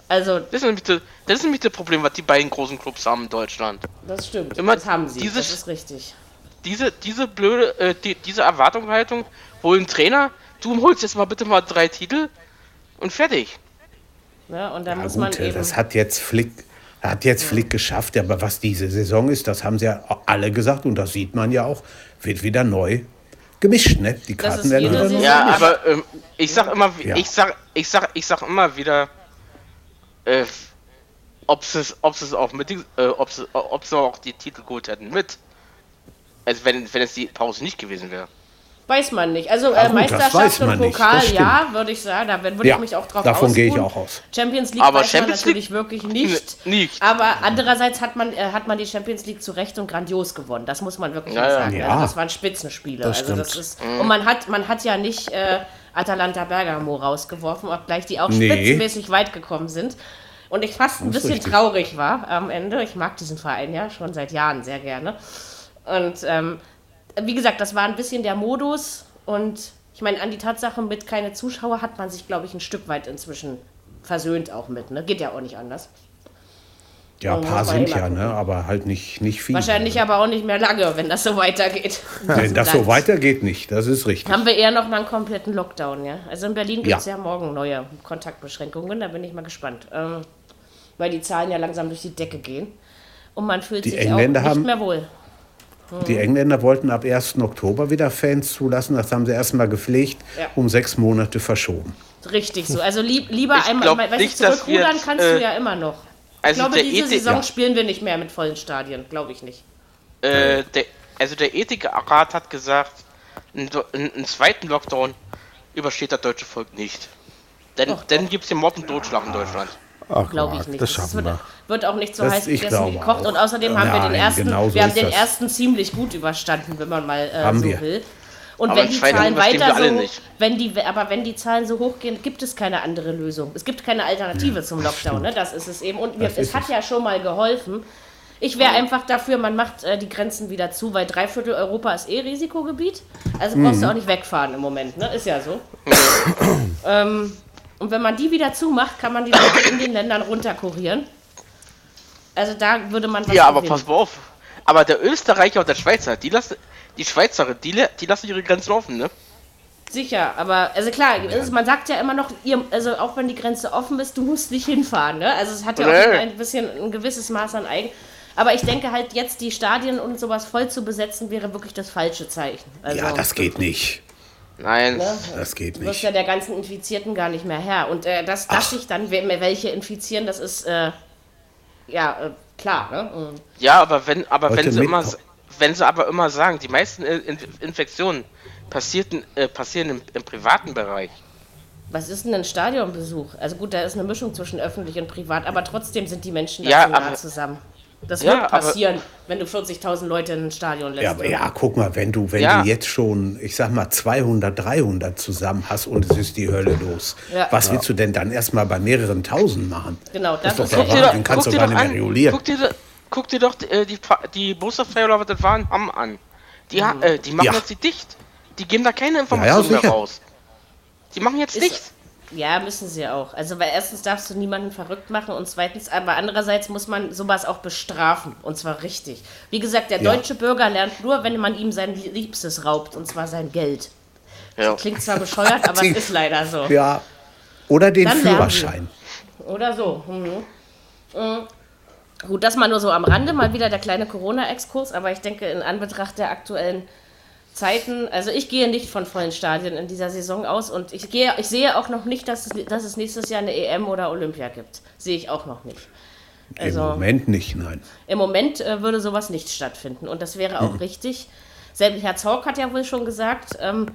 Also, Das ist, nämlich das, das ist nämlich das Problem, was die beiden großen Clubs haben in Deutschland. das stimmt. Immer das haben sie. dieses- das ist richtig. Diese, diese blöde, äh, die, diese Erwartungshaltung, hol einen Trainer, du holst jetzt mal bitte mal drei Titel und fertig. Ja, und da Ja, muss man gut, äh, eben. das hat jetzt Flick, hat jetzt Flick geschafft, aber was diese Saison ist, das haben sie ja alle gesagt und das sieht man ja auch, wird wieder neu gemischt, ne? Die Karten werden wieder neu. Ja, Ja. aber ähm, ich sag immer, Ja. ich sag, ich sag, ich sag immer wieder, äh, ob es, ob es auch mit, die- äh, ob sie auch die Titel geholt hätten mit. Also wenn, wenn es die Pause nicht gewesen wäre. weiß man nicht. Also Ja, äh, gut, das Meisterschaft und nicht, Pokal, ja, würde ich sagen. Da würde Ja, ich mich auch drauf davon gehe ich auch aus. Champions League Aber weiß Champions man natürlich wirklich nicht. N- nicht. Aber andererseits hat man, äh, hat man die Champions League zu Recht und grandios gewonnen. Das muss man wirklich Ja, ja. sagen. Ja. Also das waren Spitzenspiele. Das also das ist, Und man hat, man hat ja nicht äh, Atalanta Bergamo rausgeworfen, obgleich die auch Nee. spitzenmäßig weit gekommen sind. Und ich fast ein bisschen richtig. traurig war am Ende. Ich mag diesen Verein ja schon seit Jahren sehr gerne. Und ähm, wie gesagt, das war ein bisschen der Modus. Und ich meine, an die Tatsache mit keine Zuschauer hat man sich, glaube ich, ein Stück weit inzwischen versöhnt auch mit. Ne? Geht ja auch nicht anders. Ja, ein paar sind ja, ne? aber halt nicht, nicht viele. Wahrscheinlich aber auch nicht mehr lange, wenn das so weitergeht. Wenn das so weitergeht, nicht. Das ist richtig. Haben wir eher noch mal einen kompletten Lockdown, ja? Also in Berlin gibt es ja. Ja. morgen neue Kontaktbeschränkungen, da bin ich mal gespannt. Ähm, weil die Zahlen ja langsam durch die Decke gehen. Und man fühlt Die sich Engländer auch nicht haben- mehr wohl. Die Engländer wollten ab 1. Oktober wieder Fans zulassen. Das haben sie erstmal gepflegt, Ja. um sechs Monate verschoben. Richtig so. Also lieb, lieber Ich einmal, weißt du, nicht, dass wir zurückrudern jetzt, kannst äh, du ja immer noch. also ich glaube, diese Ethik- Saison ja. spielen wir nicht mehr mit vollen Stadien. Glaube ich nicht. Äh, der, also der Ethikrat hat gesagt, einen, einen, zweiten Lockdown übersteht das deutsche Volk nicht. Denn, denn gibt es den Mord und Totschlag in Deutschland. Glaube ich nicht. Das schaffen wird, wir. wird auch nicht so Das- heiß gegessen glaube gekocht. auch. Und außerdem haben wir den Nein, ersten, genau so wir haben den das. ersten ziemlich gut überstanden, wenn man mal äh, Haben so wir. will. Und Aber wenn die Zahlen weiter so, nicht. wenn die, aber wenn die Zahlen so hoch gehen, gibt es keine andere Lösung. Es gibt keine Alternative zum Lockdown. Ne? Das ist es eben. Und mir, Das es hat es. ja schon mal geholfen. Ich wäre einfach dafür, man macht äh, die Grenzen wieder zu, weil drei Viertel Europa ist eh Risikogebiet. Also brauchst Mhm. du auch nicht wegfahren im Moment, ne? Ist ja so. ähm, und wenn man die wieder zumacht, kann man die Leute in den Ländern runterkurieren. Also da würde man was Ja, aber gewinnen. pass mal auf. Aber der Österreicher und der Schweizer, die lassen, die Schweizerin, die, die lassen ihre Grenzen offen, ne? Sicher, aber also klar, es ist, man sagt ja immer noch, ihr, also auch wenn die Grenze offen ist, du musst nicht hinfahren. Ne? Also es hat ja auch Nee. ein bisschen ein gewisses Maß an Eigen. Aber ich denke halt, jetzt die Stadien und sowas voll zu besetzen, wäre wirklich das falsche Zeichen. Also, Ja, das geht nicht. Nein. ne? Das geht Du wirst nicht. ja der ganzen Infizierten gar nicht mehr Herr. Und äh, dass, dass sich dann we- welche infizieren, das ist äh, ja äh, klar. Ne? Ja, aber wenn, aber Heute wenn sie immer, wenn sie aber immer sagen, die meisten In- In- Infektionen passierten, äh, passieren im, im privaten Bereich. Was ist denn ein Stadionbesuch? Also gut, da ist eine Mischung zwischen öffentlich und privat, aber trotzdem sind die Menschen da Ja, zu nah zusammen. Das Ja, wird aber- passieren, wenn du 40.000 Leute in ein Stadion lässt. Ja, aber ja, guck mal, wenn du, wenn Ja. du jetzt schon, ich sag mal, 200, 300 zusammen hast und es ist die Hölle los, Ja. was willst du denn dann erstmal bei mehreren tausend machen? Genau, das das ist doch der Wahnsinn, kannst du gar nicht mehr regulieren. guck dir, guck dir doch äh, die, die Busserfeier oder was das waren, haben an. Die, ha- äh, die machen Ja. jetzt die dicht. Die geben da keine Informationen mehr raus. Die machen jetzt Ist- dicht. Ja, müssen sie auch. Also, weil erstens darfst du niemanden verrückt machen und zweitens, aber andererseits muss man sowas auch bestrafen und zwar richtig. Wie gesagt, der Ja. deutsche Bürger lernt nur, wenn man ihm sein Liebstes raubt und zwar sein Geld. Ja. Klingt zwar bescheuert, aber es ist leider so. Ja. Oder den Dann. Führerschein. Oder so. Mhm. Mhm. Gut, das mal nur so am Rande, mal wieder der kleine Corona-Exkurs, aber ich denke, in Anbetracht der aktuellen Zeiten, also ich gehe nicht von vollen Stadien in dieser Saison aus und ich, gehe, ich sehe auch noch nicht, dass es, dass es nächstes Jahr eine EM oder Olympia gibt. Sehe ich auch noch nicht. Also Im Moment nicht, nein. im Moment äh, würde sowas nicht stattfinden und das wäre auch richtig. Selbst Herr Zorc hat ja wohl schon gesagt, ähm,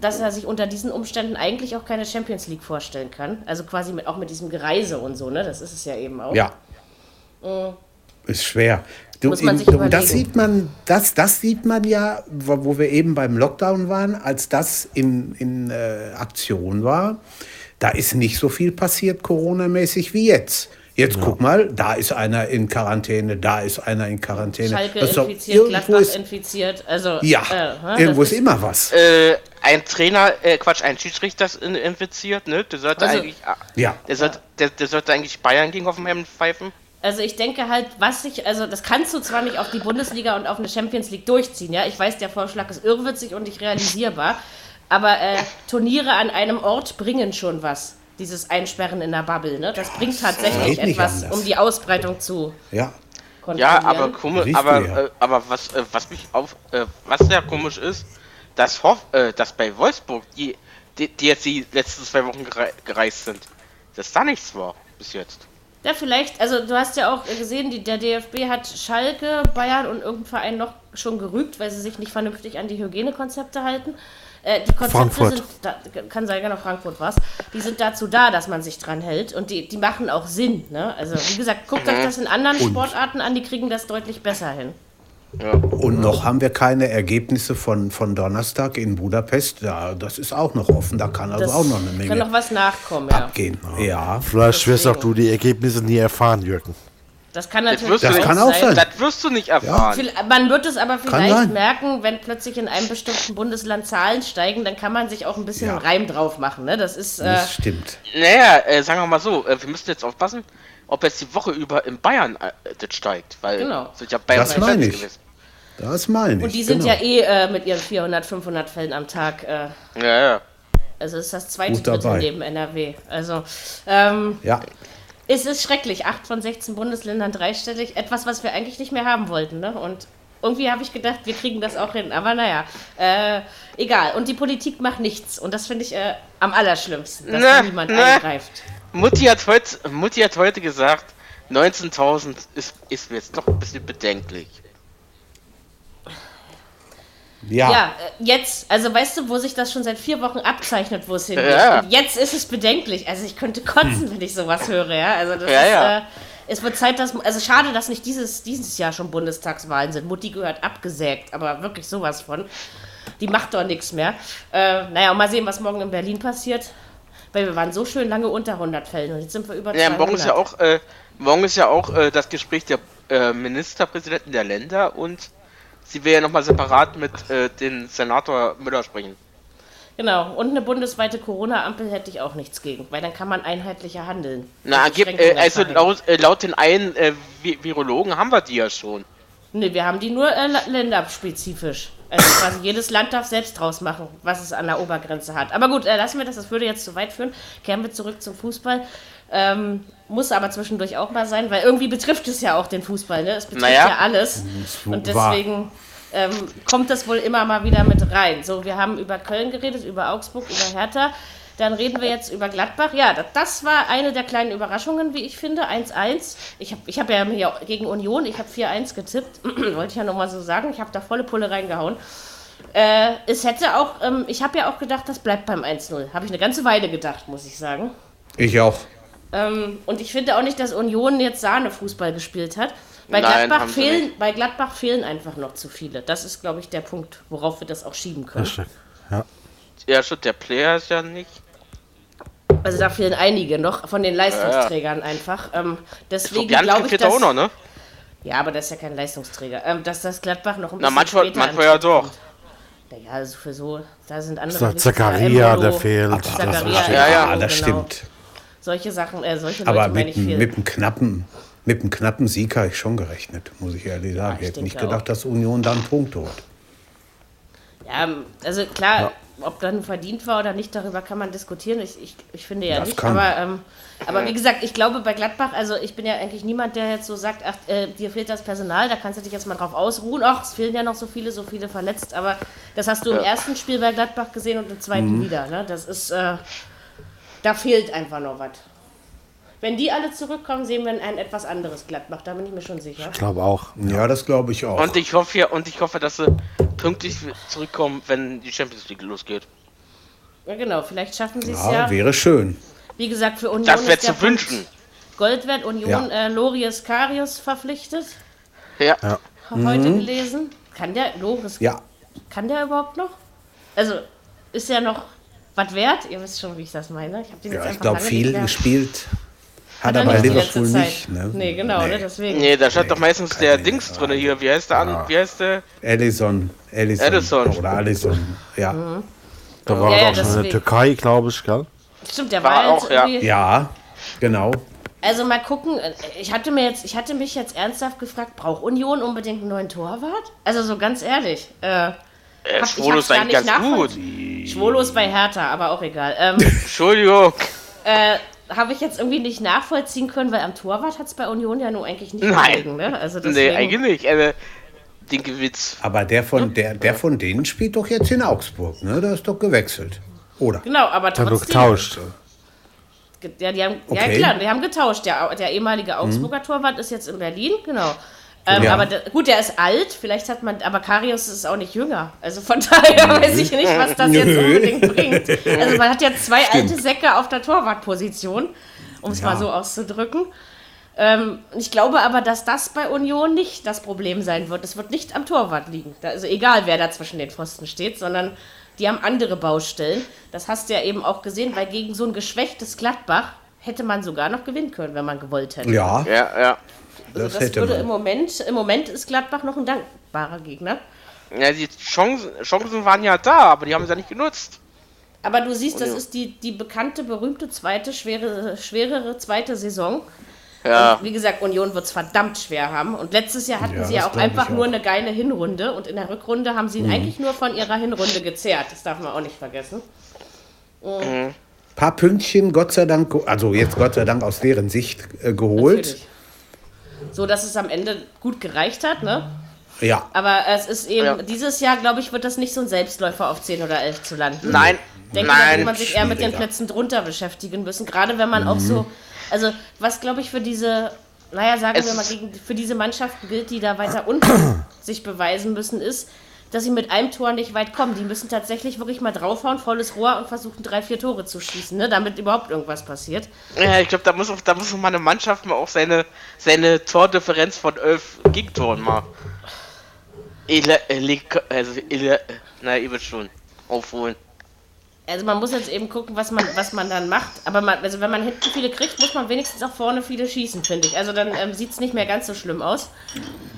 dass er sich unter diesen Umständen eigentlich auch keine Champions League vorstellen kann. Also quasi mit, auch mit diesem Gereise und so, ne? Das ist es ja eben auch. Ja. Ist schwer. Du, Muss man sich überlegen. das sieht man, das, das sieht man ja, wo, wo wir eben beim Lockdown waren, als das in, in äh, Aktion war. Da ist nicht so viel passiert, Corona-mäßig, wie jetzt. Jetzt guck mal, da ist einer in Quarantäne, da ist einer in Quarantäne. Schalke Das infiziert, irgendwo Gladbach ist, infiziert. Also, ja, äh, hä, irgendwo ist immer was. Äh, ein Trainer, äh, Quatsch, ein Schiedsrichter ist in, infiziert, ne? Der sollte Also- eigentlich, ah, Ja. der sollte, der, der sollte eigentlich Bayern gegen Hoffenheim pfeifen. Also ich denke halt, was sich, also das kannst du zwar nicht auf die Bundesliga und auf eine Champions League durchziehen, ja. Ich weiß, der Vorschlag ist irrwitzig und nicht realisierbar, aber äh, Turniere an einem Ort bringen schon was. Dieses Einsperren in der Bubble, ne? Das bringt tatsächlich nicht etwas, anders. um die Ausbreitung zu Ja. kontrollieren. Ja, aber komisch, du aber, ja. äh, aber was, äh, was mich auf, äh, was sehr komisch ist, dass Hoff, äh, dass bei Wolfsburg, die, die, die jetzt die letzten zwei Wochen gerei gereist sind, dass da nichts war bis jetzt. Ja, vielleicht, also du hast ja auch gesehen, die, der DFB hat Schalke, Bayern und irgendein Verein noch schon gerügt, weil sie sich nicht vernünftig an die Hygienekonzepte halten. Äh, die Konzepte Frankfurt. sind, da, kann sein, genau, Frankfurt was. Die sind dazu da, dass man sich dran hält und die, die machen auch Sinn. Ne? Also wie gesagt, guckt euch das in anderen Sportarten an, die kriegen das deutlich besser hin. Ja. Und noch haben wir keine Ergebnisse von, von Donnerstag in Budapest. Ja, das ist auch noch offen. Da kann also Das auch noch eine Kann Menge noch was nachkommen, ja. abgehen. Ja. Vielleicht wirst auch du die Ergebnisse nie erfahren, Jürgen. Das kann Das natürlich Das nicht- kann auch sein. Das wirst du nicht erfahren. Viel- Man wird es aber vielleicht sein. merken, wenn plötzlich in einem bestimmten Bundesland Zahlen steigen, dann kann man sich auch ein bisschen Ja. einen Reim drauf machen. Ne? Das ist, äh, Das stimmt. Naja, äh, sagen wir mal so, äh, wir müssen jetzt aufpassen, ob jetzt die Woche über in Bayern äh, das steigt, weil Genau. ja Bayern Das meine ich. gewesen. Das meine ich. und die sind genau. ja eh äh, mit ihren 400, 500 Fällen am Tag, äh, Ja, ja. also ist das zweite Drittel neben NRW. Also, ähm, Ja, es ist schrecklich. Acht von 16 Bundesländern dreistellig. Etwas, was wir eigentlich nicht mehr haben wollten. Ne? Und irgendwie habe ich gedacht, wir kriegen das auch hin. Aber naja, äh, egal. Und die Politik macht nichts. Und das finde ich äh, am allerschlimmsten, dass Ne, da niemand ne. eingreift. Mutti hat heute, Mutti hat heute gesagt, 19.000 ist, ist mir jetzt doch ein bisschen bedenklich. ja. Ja, äh, jetzt, also weißt du, wo sich das schon seit vier Wochen abzeichnet, wo es hingeht. Ja. Jetzt ist es bedenklich. Also ich könnte kotzen, wenn ich sowas höre, ja. Also das Ja, ist, ja. Äh, es wird Zeit, dass, also schade, dass nicht dieses, dieses Jahr schon Bundestagswahlen sind. Mutti gehört abgesägt, aber wirklich sowas von. Die macht doch nichts mehr. Äh, naja, mal sehen, was morgen in Berlin passiert. Weil wir waren so schön lange unter 100 Fällen und jetzt sind wir über Ja, 200. morgen ist ja auch, äh, morgen ist ja auch äh, das Gespräch der äh, Ministerpräsidenten der Länder und sie will ja nochmal separat mit äh, dem Senator Müller sprechen. Genau, und eine bundesweite Corona-Ampel hätte ich auch nichts gegen, weil dann kann man einheitlicher handeln. Na, gibt, äh, also laut, äh, laut den einen Vi- Virologen haben wir die ja schon. Ne, wir haben die nur äh, länderspezifisch. Also quasi jedes Land darf selbst draus machen, was es an der Obergrenze hat. Aber gut, äh, lassen wir das, das würde jetzt zu weit führen. Kehren wir zurück zum Fußball. Ähm, muss aber zwischendurch auch mal sein, weil irgendwie betrifft es ja auch den Fußball, ne? Es betrifft Naja. ja alles. wohl Und deswegen ähm, kommt das wohl immer mal wieder mit rein. So, wir haben über Köln geredet, über Augsburg, über Hertha. Dann reden wir jetzt über Gladbach. Ja, das, war eine der kleinen Überraschungen, wie ich finde. 1-1. Ich habe ich hab ja hier gegen Union, ich habe 4-1 getippt. Wollte ich ja nochmal so sagen. Ich habe da volle Pulle reingehauen. Äh, es hätte auch, ähm, ich habe ja auch gedacht, das bleibt beim 1-0. Habe ich eine ganze Weile gedacht, muss ich sagen. Ich auch. Ähm, und ich finde auch nicht, dass Union jetzt Sahne-Fußball gespielt hat. Bei, Nein, Gladbach fehlen, bei Gladbach fehlen einfach noch zu viele. Das ist, glaube ich, der Punkt, worauf wir das auch schieben können. Richtig. Ja. Ja, schon der Player ist ja nicht. Also da fehlen einige noch von den Leistungsträgern einfach. Ähm, deswegen glaube ich, fehlt dass, auch noch, ne? ja, aber das ist ja kein Leistungsträger. Ähm, dass das Gladbach noch ein Na, bisschen manchmal, später manchmal ja doch. Naja, also für so, da sind andere. Zakaria, Embolo, der fehlt. Das Zakaria, stimmt. Ja, ja. das genau. stimmt. Solche Sachen, äh, solche Aber Leute meine mit, ich fehlen. mit einem knappen, mit einem knappen Sieg habe ich schon gerechnet, muss ich ehrlich sagen. ich ich hätte nicht gedacht, auch. dass Union dann Punkte holt. Ja, also klar, ob dann verdient war oder nicht, darüber kann man diskutieren. Ich, ich, ich finde ja Das nicht. kann. Aber, ähm, aber wie gesagt, ich glaube bei Gladbach, also ich bin ja eigentlich niemand, der jetzt so sagt, ach, äh, dir fehlt das Personal, da kannst du dich jetzt mal drauf ausruhen. Ach, es fehlen ja noch so viele, so viele verletzt. Aber das hast du im ersten Spiel bei Gladbach gesehen und im zweiten Mhm. wieder. Ne? Das ist, äh, da fehlt einfach noch was. Wenn die alle zurückkommen, sehen wir ein etwas anderes Gladbach, da bin ich mir schon sicher. Ich glaube auch. Ja, das glaube ich auch. Und ich hoffe ja, und ich hoffe, dass sie pünktlich zurückkommen, wenn die Champions League losgeht. Ja, genau, vielleicht schaffen sie es ja, ja. wäre schön. Wie gesagt, für Union Das wäre zu wünschen. Gold wert. Union Ja. äh, Loris Karius verpflichtet. Ja. Hab Heute gelesen. Kann der Loris, Mhm. Ja, kann der überhaupt noch? Also, ist er noch was wert? Ihr wisst schon, wie ich das meine. Ich habe den jetzt ja ich einfach glaube, lange viel gespielt hat er er bei Liverpool nicht. Ne? Nee, genau, Ne, deswegen. Nee, da stand doch meistens der nee, Dings drin hier. Wie heißt der an? Wie heißt der? Ellison, Ellison, Ellison. oder Allison. Ja, Da war Ja, er ja, auch schon in der. Türkei, glaube ich, gell? Stimmt, der War war, auch, jetzt ja. irgendwie. ja, genau. Also mal gucken, ich hatte mir jetzt, ich hatte mich jetzt ernsthaft gefragt, braucht Union unbedingt einen neuen Torwart? Also so ganz ehrlich. Äh, Äh, Schwolo ist eigentlich ganz gut. Schwolo ist bei Hertha, aber auch egal. Ähm, Entschuldigung. äh, habe ich jetzt irgendwie nicht nachvollziehen können, weil am Torwart hat es bei Union ja nun eigentlich nicht Nein. gelegen, ne? Also Nee, deswegen, eigentlich nicht. Also, den Gewitz. Aber der von, der, der von denen spielt doch jetzt in Augsburg, ne? Der ist doch gewechselt. Oder? Genau, aber trotzdem. getauscht. Ge- Ja, die haben, ja Okay. klar, die haben getauscht. Der, der ehemalige Augsburger Torwart ist jetzt in Berlin, genau. Ähm, Ja. Aber der, gut, der ist alt, vielleicht hat man, aber Karius ist auch nicht jünger. Also von daher weiß ich nicht, was das jetzt Nö. unbedingt bringt. Also man hat jetzt zwei alte Säcke auf der Torwartposition, um es Ja. mal so auszudrücken. Ähm, ich glaube aber, dass das bei Union nicht das Problem sein wird. Es wird nicht am Torwart liegen. Da, also egal, wer da zwischen den Pfosten steht, sondern die haben andere Baustellen. Das hast du ja eben auch gesehen, weil gegen so ein geschwächtes Gladbach hätte man sogar noch gewinnen können, wenn man gewollt hätte. Ja, Ja, ja. Also das das hätte würde man. im Moment, im Moment ist Gladbach noch ein dankbarer Gegner. Ja, die Chancen, Chancen waren ja da, aber die haben sie ja nicht genutzt. Aber du siehst, das ist die, die bekannte, berühmte zweite, schwere, schwerere zweite Saison. Ja. Wie gesagt, Union wird es verdammt schwer haben. Und letztes Jahr hatten Ja, sie ja auch einfach auch. nur eine geile Hinrunde. Und in der Rückrunde haben sie ihn eigentlich nur von ihrer Hinrunde gezehrt. Das darf man auch nicht vergessen. paar Pünktchen, Gott sei Dank, also jetzt Gott sei Dank aus deren Sicht äh, geholt. Natürlich. So, dass es am Ende gut gereicht hat, ne? Ja, Aber es ist eben, Ja. dieses Jahr, glaube ich, wird das nicht so ein Selbstläufer auf 10 oder 11 zu landen. Nein, Ich denke, da wird nein. man sich eher mit den. Plätzen drunter beschäftigen müssen. Gerade wenn man auch Mhm. so, also was glaube ich für diese, naja, sagen Es wir mal, gegen, für diese Mannschaften gilt, die da weiter unten sich beweisen müssen, ist, dass sie mit einem Tor nicht weit kommen. Die müssen tatsächlich wirklich mal draufhauen, volles Rohr und versuchen drei, vier Tore zu schießen, ne, damit überhaupt irgendwas passiert. Ja, ich glaube, da muss auch, da muss auch mal eine Mannschaft mal auch seine, seine Tordifferenz von 11 Gegentoren mal. Ele, ele, also, ele, na, ihr wird schon aufholen. Also man muss jetzt eben gucken, was man, was man dann macht. Aber man, also wenn man hinten viele kriegt, muss man wenigstens auch vorne viele schießen, finde ich. Also dann ähm, sieht es nicht mehr ganz so schlimm aus.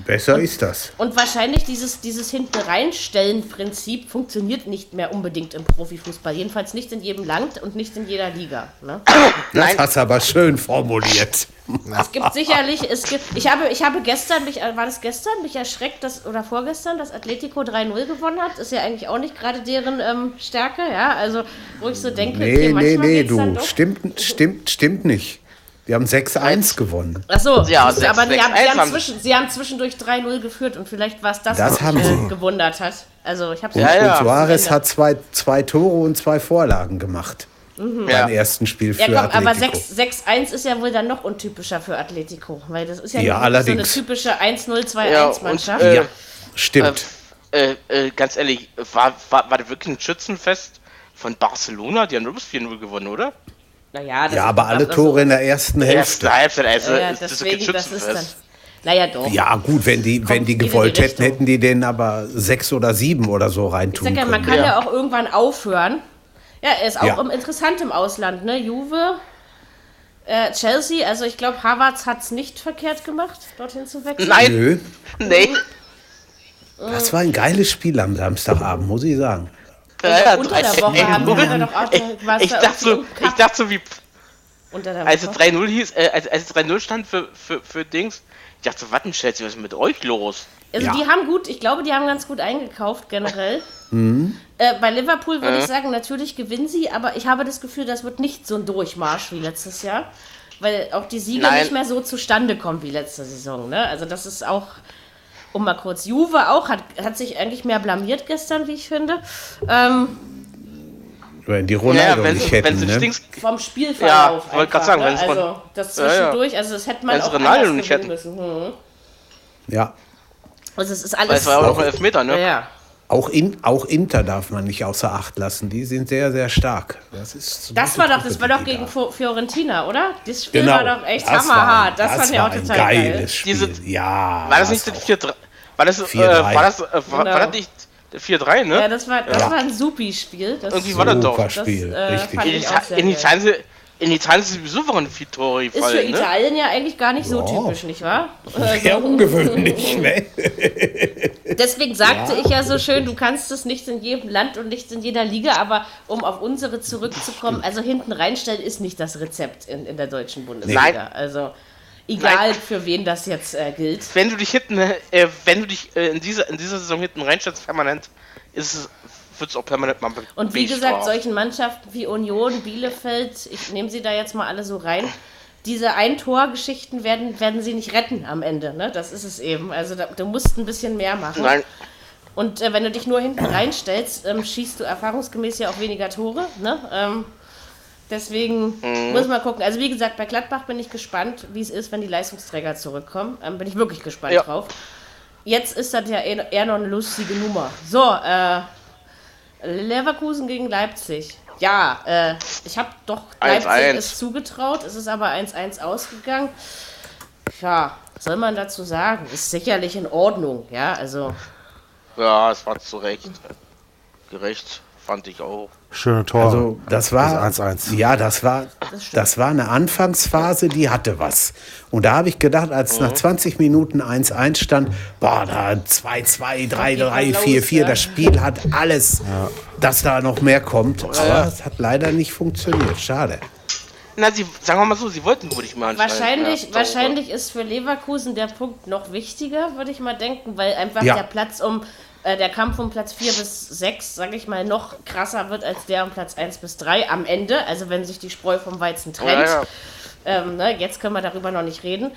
besser ist das. Und wahrscheinlich dieses, dieses hinten reinstellen Prinzip funktioniert nicht mehr unbedingt im Profifußball. Jedenfalls nicht in jedem Land und nicht in jeder Liga. Ne? Das Nein. hast du aber schön formuliert. Es gibt sicherlich, es gibt, ich habe, ich habe gestern, mich, war das gestern, mich erschreckt, dass, oder vorgestern, dass Atletico 3-0 gewonnen hat. Ist ja eigentlich auch nicht gerade deren ähm, Stärke, ja. Also, wo ich so denke, Nee, okay, nee, nee, du. Stimmt, stimmt, stimmt nicht. Die haben 6-1 gewonnen. Ach so, Ja, aber sie sechs- haben, haben zwischen, sie haben zwischendurch 3-0 geführt und vielleicht war es das, Das was mich äh, gewundert hat. Also ich habe Ja, ja. Und Suarez hat zwei, zwei Tore und zwei Vorlagen gemacht. Ja. Beim ersten Spiel für Ja, komm, aber Atletico. 6 6-1 ist ja wohl dann noch untypischer für Atletico, weil das ist ja, Ja, so eine typische 1-0-2-1 Ja, äh, ja, stimmt. Äh, äh, ganz ehrlich, war, war, war das wirklich ein Schützenfest von Barcelona? Die haben nur bis 4-0 gewonnen, oder? naja, das ja, aber alle also- Tore in der ersten Hälfte. Erste also Ja, ist das deswegen, das ist dann. Schützenfest. Naja, doch. Ja, gut, wenn die, wenn die in die gewollt hätten, hätten die den aber sechs oder sieben oder so Ich reintun sag ja, man können. kann ja. Ja. auch irgendwann aufhören. Ja, er ist auch Ja. interessant im Ausland, ne? Juve, äh, Chelsea, also ich glaube, Havertz hat es nicht verkehrt gemacht, dorthin zu wechseln. Nein, Nö, nee. das war ein geiles Spiel am Samstagabend, muss ich sagen. Ja, unter der Woche ey, haben wir doch auch, ich, da dachte so, ich dachte so, wie, Unter der als es Woche. 3-0 hieß, äh, als, als es 3-0 stand für, für, für Dings, ich dachte so, was denn, Chelsea, was ist mit euch los? Also Ja. die haben gut, ich glaube, die haben ganz gut eingekauft generell. Mhm. Äh, bei Liverpool würde ich sagen, natürlich gewinnen sie, aber ich habe das Gefühl, das wird nicht so ein Durchmarsch wie letztes Jahr, weil auch die Siege Nein. nicht mehr so zustande kommen wie letzte Saison. Ne? Also das ist auch, um mal kurz, Juve auch, hat, hat sich eigentlich mehr blamiert gestern, wie ich finde. Ähm, Wenn die Ronaldo wenn nicht sie, wenn hätten, ne? Dings, vom Spielverlauf. Ja, wollte einfach, sagen, ne? wenn's von- Also das Ja, ja. zwischendurch, also das hätte man Wenn's auch Ronaldo nicht hätten. müssen. Hm. Ja. Also es ist weil alles... es war auch ein Elfmeter, ne? ja, ja. Auch, in, auch Inter darf man nicht außer Acht lassen. Die sind sehr, sehr stark. Das, ist Das war doch, das war doch gegen Fiorentina, oder? Das Spiel Genau. war doch echt das hammerhart. War, Das, fand ich auch total geil. geiles Spiel. Diese- ja. War das nicht das auch. 4-3? War das, äh, 4-3. war das, äh, war, war Genau. das nicht das 4-3, ne? Ja, das war, das Ja. war ein Supi-Spiel. Irgendwie war das doch. Das, Spiel, äh, richtig. fand in, ich Ita auch sehr in. Italien, in Italien sind sowieso waren vier Tore Ist für ne? Italien ja eigentlich gar nicht so Ja. typisch, nicht wahr? Sehr ungewöhnlich, ne? Deswegen sagte ich ja so schön, du kannst es nicht in jedem Land und nicht in jeder Liga, aber um auf unsere zurückzukommen, also hinten reinstellen ist nicht das Rezept in, in der deutschen Bundesliga. Nein. Also egal Nein. für wen das jetzt äh, gilt. Wenn du dich hinten, äh, wenn du dich äh, in, dieser, in dieser Saison hinten reinstellst, permanent, ist es, wird es auch permanent mal Und wie gesagt, bestraft. solchen Mannschaften wie Union, Bielefeld, ich nehme sie da jetzt mal alle so rein, diese Ein-Tor-Geschichten werden, werden sie nicht retten am Ende. Ne? Das ist es eben. Also da, du musst ein bisschen mehr machen. Nein, Und äh, wenn du dich nur hinten reinstellst, ähm, schießt du erfahrungsgemäß ja auch weniger Tore. Ne? Ähm, deswegen Mhm. muss man gucken. Also wie gesagt, bei Gladbach bin ich gespannt, wie es ist, wenn die Leistungsträger zurückkommen. Ähm, bin ich wirklich gespannt Ja. drauf. Jetzt ist das ja eher eher noch eine lustige Nummer. So, äh, Leverkusen gegen Leipzig. Ja, äh, ich habe doch 1-1. Leipzig es zugetraut. Es ist aber 1-1 ausgegangen. ja, was soll man dazu sagen? Ist sicherlich in Ordnung, ja, also. Ja, es war zu Recht. Gerecht, fand ich auch. Schöne Tor. Also das war Das 1-1. Ja, das war stimmt. das war eine Anfangsphase, die hatte was. Und da habe ich gedacht, als nach 20 Minuten 1-1 stand, boah, da 2-2, 3-3, los, 4-4, ja. das Spiel hat alles, dass da noch mehr kommt. Aber es hat leider nicht funktioniert. Schade. Na, sie, sagen wir mal so, sie wollten wohl nicht mehr anscheinend. Wahrscheinlich, Ja, wahrscheinlich ist für Leverkusen der Punkt noch wichtiger, würde ich mal denken, weil einfach Ja. der Platz um, äh, der Kampf um Platz 4 bis 6, sage ich mal, noch krasser wird als der um Platz 1 bis 3 am Ende, also wenn sich die Spreu vom Weizen trennt. Ja, ja. Ähm, ne, jetzt können wir darüber noch nicht reden.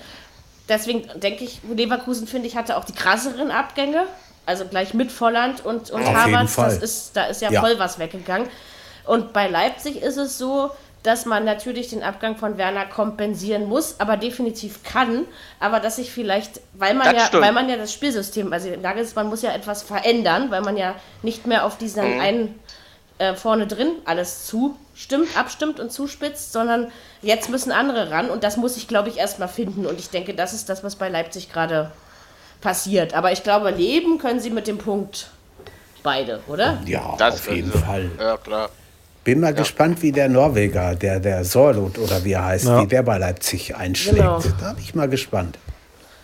Deswegen denke ich, Leverkusen, finde ich, hatte auch die krasseren Abgänge. Also gleich mit Volland und, und Auf jeden Havertz. Das ist, da ist ja, Ja. voll was weggegangen. Und bei Leipzig ist es so, dass man natürlich den Abgang von Werner kompensieren muss, aber definitiv kann. Aber dass sich vielleicht, weil man, Das ja, stimmt. weil man ja das Spielsystem, also Nagelsmann muss ja etwas verändern, weil man ja nicht mehr auf diesen einen äh, vorne drin alles zustimmt, abstimmt und zuspitzt, sondern jetzt müssen andere ran und das muss ich, glaube ich, erstmal finden. Und ich denke, das ist das, was bei Leipzig gerade passiert. Aber ich glaube, leben können sie mit dem Punkt beide, oder? Ja, Das auf jeden. Fall. Ja, klar. Bin mal gespannt, wie der Norweger, der, der Sorlot oder wie er heißt, Ja. wie der bei Leipzig einschlägt. Genau. Da bin ich mal gespannt.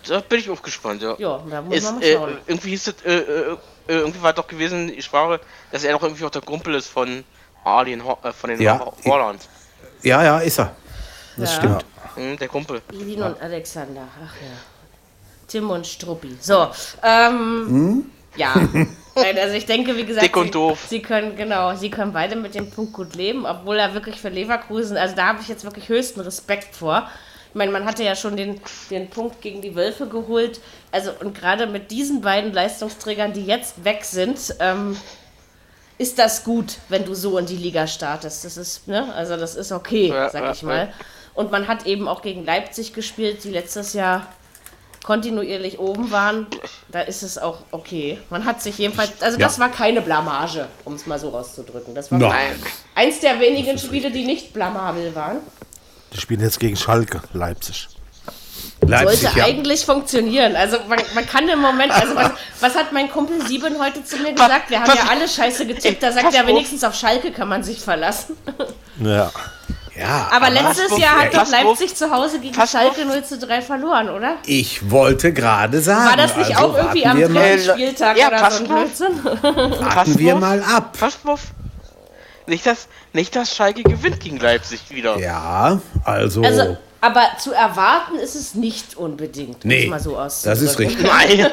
Da bin ich auch gespannt, ja. Ja, da muss Ist, man mal äh, schauen. irgendwie hieß es, äh, äh, äh, irgendwie war doch gewesen, die Sprache, dass er noch irgendwie auch der Kumpel ist von Ho äh, von den Ja. Ho Holland. Ja, ja, ist er. Das Ja. stimmt. Mhm, der Kumpel. Elin und Alexander, ach ja. Tim und Struppi. So, ähm, Hm? Ja. Also ich denke, wie gesagt, Dick und sie, doof. sie können, genau, sie können beide mit dem Punkt gut leben, obwohl er wirklich für Leverkusen, also da habe ich jetzt wirklich höchsten Respekt vor. Ich meine, man hatte ja schon den, den Punkt gegen die Wölfe geholt. Also, und gerade mit diesen beiden Leistungsträgern, die jetzt weg sind, ähm, ist das gut, wenn du so in die Liga startest. Das ist, ne, also das ist okay, sag ich mal. Und man hat eben auch gegen Leipzig gespielt, die letztes Jahr kontinuierlich oben waren. Da ist es auch okay. Man hat sich jedenfalls, also das war keine Blamage, um es mal so auszudrücken. Das war Nein. eins der wenigen Spiele, die nicht blamabel waren. Die spielen jetzt gegen Schalke, Leipzig. Leipzig, Sollte ja. eigentlich funktionieren. Also man, man kann im Moment, also was, was hat mein Kumpel Sieben heute zu mir gesagt? Wir haben ja alle scheiße getippt. Da sagt er wenigstens auf Schalke kann man sich verlassen. Ja. Ja, Aber letztes auf, Jahr hat doch. Leipzig zu Hause gegen Schalke auf. 0 zu 3 verloren, oder? ich wollte gerade sagen. War das nicht also auch irgendwie am wir dritten mal, Spieltag ja, oder so warten wir auf. mal ab. Passt auf. Nicht, dass, nicht, dass Schalke gewinnt gegen Leipzig wieder. Ja, also, Also, aber zu erwarten ist es nicht unbedingt, Nee, so das ist richtig. Nein.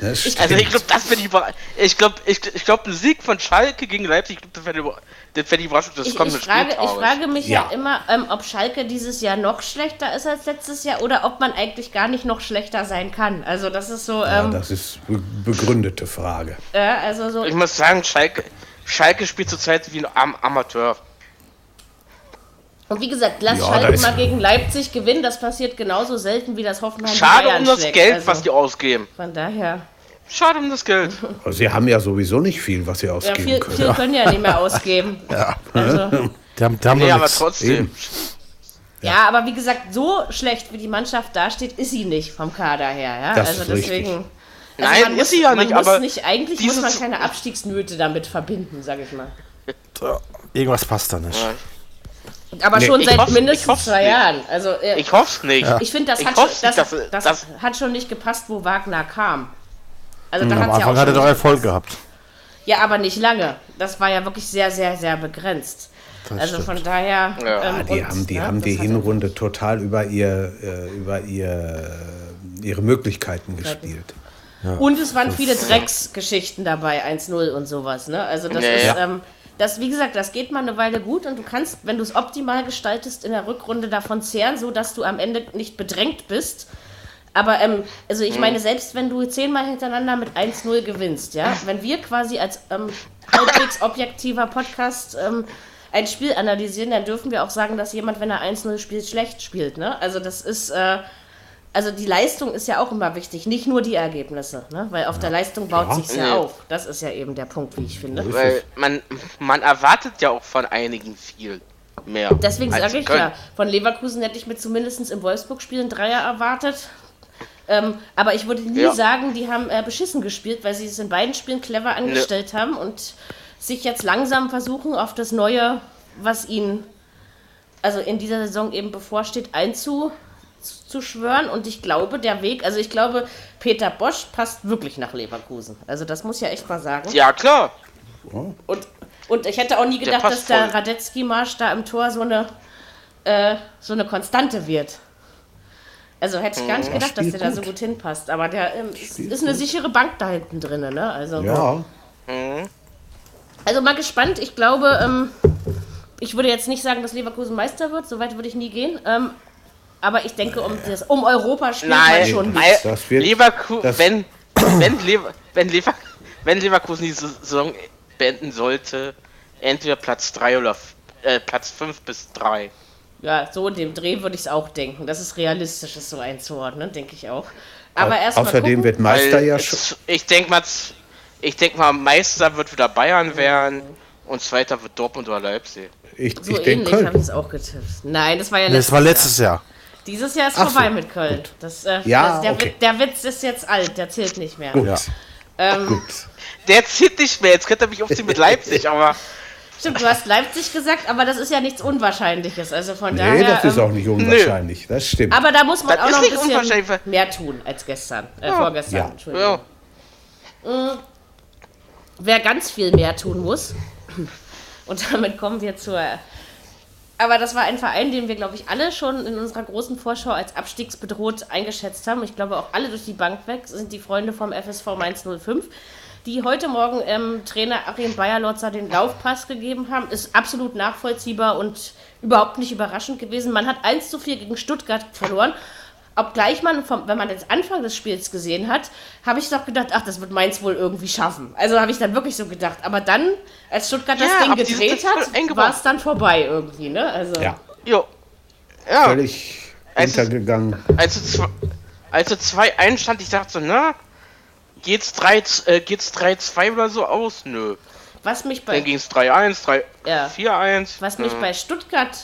Das stimmt. Also ich glaube, das ich über- Ich glaube, ich, ich glaube, ein Sieg von Schalke gegen Leipzig, ich glaub, das wäre die, wär die Überraschung des Ich, ich, kommenden frage, ich frage mich ja, Ja. immer, ähm, ob Schalke dieses Jahr noch schlechter ist als letztes Jahr oder ob man eigentlich gar nicht noch schlechter sein kann. Also das ist so, ja, ähm, das ist be begründete Frage. äh, also so, Ich muss sagen, Schalke, Schalke spielt zurzeit wie ein Am Amateur. Und wie gesagt, lass Ja, Schalke mal gegen Leipzig gewinnen, das passiert genauso selten wie das Hoffenheim Schade Bayern um das schlägt. Geld, also, was die ausgeben. Von daher, Schade um das Geld. Also Sie haben ja sowieso nicht viel, was Sie ja, ausgeben viel, können. viel können ja nicht mehr ausgeben. Also, Die haben, die haben Nee, aber nichts. trotzdem. Eben. Ja, aber wie gesagt, so schlecht wie die Mannschaft dasteht, ist sie nicht vom Kader her. Ja? Das also ist richtig. deswegen. Nein, man ist muss, sie ja man nicht, muss aber nicht. Eigentlich muss man keine Abstiegsnöte damit verbinden, sag ich mal. Irgendwas passt da nicht. Aber Nee, schon seit hoff's- ich mindestens zwei nicht. Jahren. Also äh, Ich hoffe es nicht. ich finde, das, hat schon, das, nicht, das, dass- hat schon nicht gepasst, wo Wagner kam. Also da Am ja Anfang auch hat er doch Erfolg gehabt. Ja, aber nicht lange. Das war ja wirklich sehr, sehr, sehr begrenzt. Das also stimmt. von daher. Ja. ähm, Ah, die und, haben die, ja, haben die das Hinrunde total über, ihr, äh, über ihr, ihre Möglichkeiten gespielt. Und es waren viele Drecksgeschichten dabei, 1-0 und sowas, ne? Also das Ja, ist, ja. ähm, das, wie gesagt, das geht mal eine Weile gut und du kannst, wenn du es optimal gestaltest, in der Rückrunde davon zehren, so dass du am Ende nicht bedrängt bist. Aber, ähm, also ich meine, selbst wenn du zehnmal hintereinander mit 1-0 gewinnst, ja, wenn wir quasi als ähm, halbwegs objektiver Podcast ähm, ein Spiel analysieren, dann dürfen wir auch sagen, dass jemand, wenn er 1-0 spielt, schlecht spielt, ne? Also das ist, äh, also die Leistung ist ja auch immer wichtig, nicht nur die Ergebnisse, ne? Weil auf der Leistung baut Ja. sich's ja Nee. auf. Das ist ja eben der Punkt, wie ich finde. Weil man, man erwartet ja auch von einigen viel. mehr. Deswegen sage ich Köln. ja, von Leverkusen hätte ich mir zumindest im Wolfsburg-Spiel einen Dreier erwartet. Ähm, aber ich würde nie Ja. sagen, die haben äh, beschissen gespielt, weil sie es in beiden Spielen clever angestellt haben und sich jetzt langsam versuchen, auf das Neue, was ihnen also in dieser Saison eben bevorsteht, einzuschwören. Und ich glaube, der Weg, also ich glaube, Peter Bosch passt wirklich nach Leverkusen. Also das muss ja echt mal sagen. Ja, klar. Und, und ich hätte auch nie gedacht, dass passt der voll. Radetzky-Marsch da im Tor so eine, äh, so eine Konstante wird. Also hätte ich gar nicht gedacht, dass der da so gut. gut hinpasst. Aber der ähm, ist, ist eine sichere Bank da hinten drin, ne? Also, Ja, also mal gespannt. Ich glaube, ähm, ich würde jetzt nicht sagen, dass Leverkusen Meister wird. So weit würde ich nie gehen. Ähm, aber ich denke, um, das, um Europa spielt man Nein, schon nein mit. Das wird- Leverkusen, das- wenn, wenn, Lever, wenn, Lever, wenn Leverkusen die Saison beenden sollte, entweder Platz 3 oder äh, Platz 5 bis 3. Ja, so in dem Dreh würde ich es auch denken. Das ist realistisch, es so einzuordnen, denke ich auch. Aber erst mal außerdem gucken. wird Meister ja schon. Ich denke mal, ich denk mal, Meister wird wieder Bayern werden und Zweiter wird Dortmund oder Leipzig. Ich, So ich denke ähnlich habe ich es auch getippt. Nein, das war ja Das letztes war letztes Jahr. Jahr. Dieses Jahr ist Ach so, vorbei mit Köln. Das, äh, Ja, das, der, okay. Witz, der Witz ist jetzt alt, der zählt nicht mehr. Gut. Ja. Ähm, Gut. Der zieht nicht mehr, jetzt könnte er mich aufziehen mit Leipzig, aber Stimmt, du hast Leipzig gesagt, aber das ist ja nichts Unwahrscheinliches. Also von Nee, daher. das ist ähm, auch nicht unwahrscheinlich. Das stimmt. Aber da muss man Das auch noch ein bisschen mehr tun als gestern. Äh, vorgestern, Ja. Entschuldigung. ja. wer ganz viel mehr tun muss. Und damit kommen wir zur. Aber das war ein Verein, den wir, glaube ich, alle schon in unserer großen Vorschau als abstiegsbedroht eingeschätzt haben. Ich glaube, auch alle durch die Bank weg sind die Freunde vom FSV Mainz 05, die heute Morgen ähm, Trainer Achim Bayerlotzer den Laufpass gegeben haben. Ist absolut nachvollziehbar und überhaupt nicht überraschend gewesen. Man hat 1 zu 4 gegen Stuttgart verloren. Obgleich man, vom, wenn man den Anfang des Spiels gesehen hat, habe ich doch gedacht, ach, das wird Mainz wohl irgendwie schaffen. Also habe ich dann wirklich so gedacht. Aber dann, als Stuttgart das Ja, Ding die sind gedreht hat, war es dann vorbei irgendwie, ne? Also, ja, Jo. Ja, völlig Es untergegangen. als du zwei, als du zwei einstand, ich dachte so, na, geht's 3, äh, geht's 3-2 oder so aus? Nö. Was mich bei, Dann ging's 3-1, 3, Ja. 4-1. was mich ja. bei Stuttgart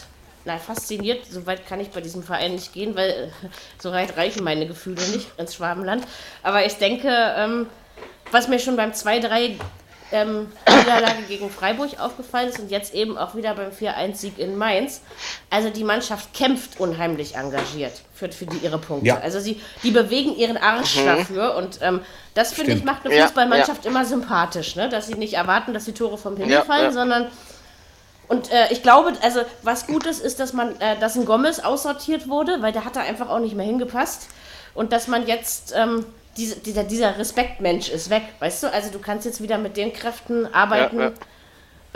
na, fasziniert, so weit kann ich bei diesem Verein nicht gehen, weil äh, so weit reichen meine Gefühle nicht ins Schwabenland. Aber ich denke, ähm, was mir schon beim 2-3 ähm, Niederlage gegen Freiburg aufgefallen ist und jetzt eben auch wieder beim 4-1-Sieg in Mainz. Also die Mannschaft kämpft unheimlich engagiert für, für die, ihre Punkte. Ja. Also sie die bewegen ihren Arsch dafür und ähm, das finde ich macht eine Ja, Fußballmannschaft immer sympathisch, ne? dass sie nicht erwarten, dass die Tore vom Himmel Ja, fallen, ja. sondern und äh, ich glaube, also was gut ist, ist, dass man, äh, dass ein Gomez aussortiert wurde, weil der hat da einfach auch nicht mehr hingepasst. Und dass man jetzt, ähm, diese, dieser, dieser Respektmensch ist weg, weißt du? Also du kannst jetzt wieder mit den Kräften arbeiten, Ja,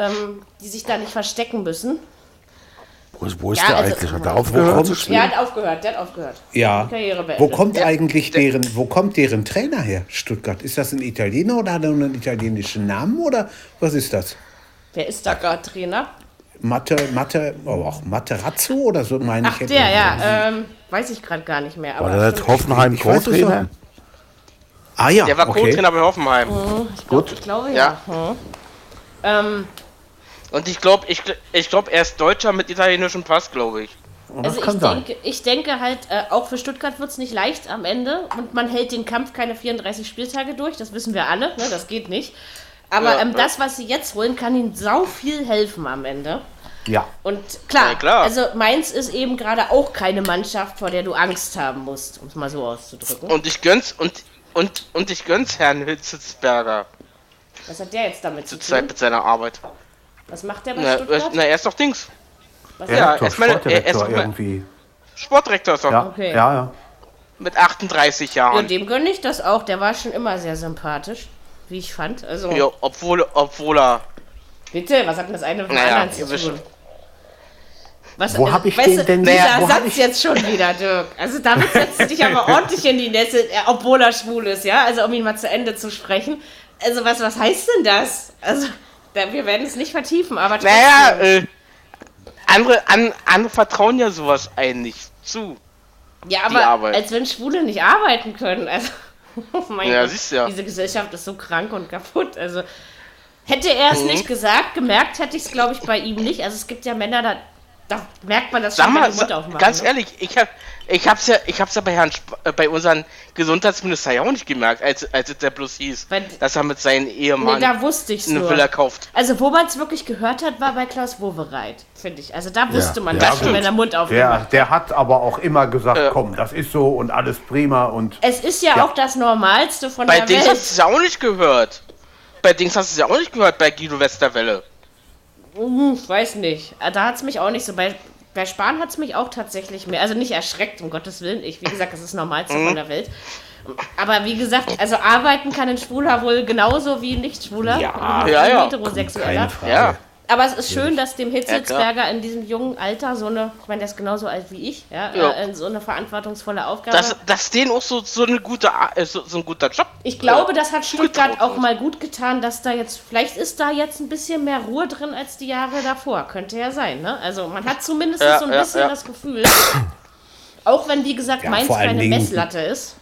Ähm, die sich da nicht verstecken müssen. Wo ist, wo ist Ja, der also- eigentlich? Hat er aufgehört zu Er spielen? hat aufgehört, der hat aufgehört. Ja. Karriere Wo kommt eigentlich deren, wo kommt deren Trainer her? Stuttgart. Ist das ein Italiener oder hat er einen italienischen Namen oder was ist das? Wer ist da gerade Trainer? Mathe, Mathe, oh, auch Materazzo oder so meine Ach, ich. der, ja. Ähm, weiß ich gerade gar nicht mehr. Aber War der. Hoffenheim Co-Trainer? Ah ja, Der war okay. Co-Trainer bei Hoffenheim. ich glaub, Ich glaube, ja. Ja. Hm. Ähm, Und ich glaube, ich, ich glaube, er ist Deutscher mit italienischem Pass, glaube ich. Oh, Also ich denke, ich denke halt, äh, auch für Stuttgart wird es nicht leicht am Ende und man hält den Kampf keine 34 Spieltage durch, das wissen wir alle, ne? das geht nicht. Aber Ja, ähm, ja. das, was sie jetzt holen, kann ihnen sau viel helfen am Ende. Ja. Und klar, Ja, klar. also Mainz ist eben gerade auch keine Mannschaft, vor der du Angst haben musst, um es mal so auszudrücken. Und ich gönn's und und und ich gönn's Herrn Hitzelsberger Was hat der jetzt damit zu Zeit tun? mit seiner Arbeit. Was macht der bei Na, Stuttgart? na, er ist doch Dings. Was Ja, Direktor, erstmal- Sportdirektor er ist doch mal- irgendwie. Sportdirektor ist doch Ja, Okay. ja, ja. mit 38 ja, Jahren. dem gönne ich das auch, der war schon immer sehr sympathisch, wie ich fand. Also, Ja, obwohl, obwohl er. bitte, was hat denn das eine mit dem Naja, anderen zu tun? Was, Wo äh, hab ich weißt den du, denn- Dieser Satz ich- jetzt schon wieder, Dirk. Also damit setzt du dich aber ordentlich in die Nässe, äh, obwohl er schwul ist, ja? Also um ihn mal zu Ende zu sprechen. Also was, was heißt denn das? Also da, wir werden es nicht vertiefen, aber trotzdem. Naja, äh, andere, an, andere vertrauen ja sowas einen nicht zu. ja, aber als wenn Schwule nicht arbeiten können. Also, oh mein Ja, Gott, siehst ja. diese Gesellschaft ist so krank und kaputt. Also hätte er Mhm. es nicht gesagt, gemerkt hätte ich es, glaube ich, bei ihm nicht. Also es gibt ja Männer, da, da merkt man das Sag schon, wenn mal, die Mund sa aufmachen. ganz ne? ehrlich, ich hab, ich hab's ja, ich hab's ja bei Herrn, Sp äh, bei unseren Gesundheitsminister ja auch nicht gemerkt, als, als es der bloß hieß, Weil- dass er mit seinem Nee, Ehemann da wusste ich es eine nur. Villa kauft. Also, wo man es wirklich gehört hat, war bei Klaus Wowereit, finde ich. Also, da wusste man Ja, das schon, wenn er Mund Der, aufgemacht der hat aber auch immer gesagt, Äh. komm, das ist so und alles prima und Es ist ja, Ja. auch das Normalste von Bei der Dings Welt. hast du es ja auch nicht gehört. Bei Dings hast du es ja auch nicht gehört, bei Guido Westerwelle. Hm, weiß nicht. Da hat es mich auch nicht so. Bei, bei Spahn hat es mich auch tatsächlich mehr. Also nicht erschreckt, um Gottes Willen. Ich, wie gesagt, das ist Mhm. von der Welt. Aber wie gesagt, also arbeiten kann ein Schwuler wohl genauso wie ein Nicht-Schwuler. Ja. Oder Ja, ein ja. Heterosexueller. Keine Frage. Ja. Aber es ist schön, dass dem. Hitzelsberger in diesem jungen Alter so eine, ich meine, der ist genauso alt wie ich, ja, Ja. Äh, so eine verantwortungsvolle Aufgabe. Dass, dass denen auch so, so, eine gute, äh, so, so ein guter Job. Ich glaube, das hat Stuttgart auch mal gut getan, dass da jetzt, vielleicht ist da jetzt ein bisschen mehr Ruhe drin als die Jahre davor. Könnte ja sein, ne? Also man hat zumindest Ja, so ein ja, bisschen ja. das Gefühl, auch wenn, wie gesagt, Ja, Mainz keine Messlatte ist.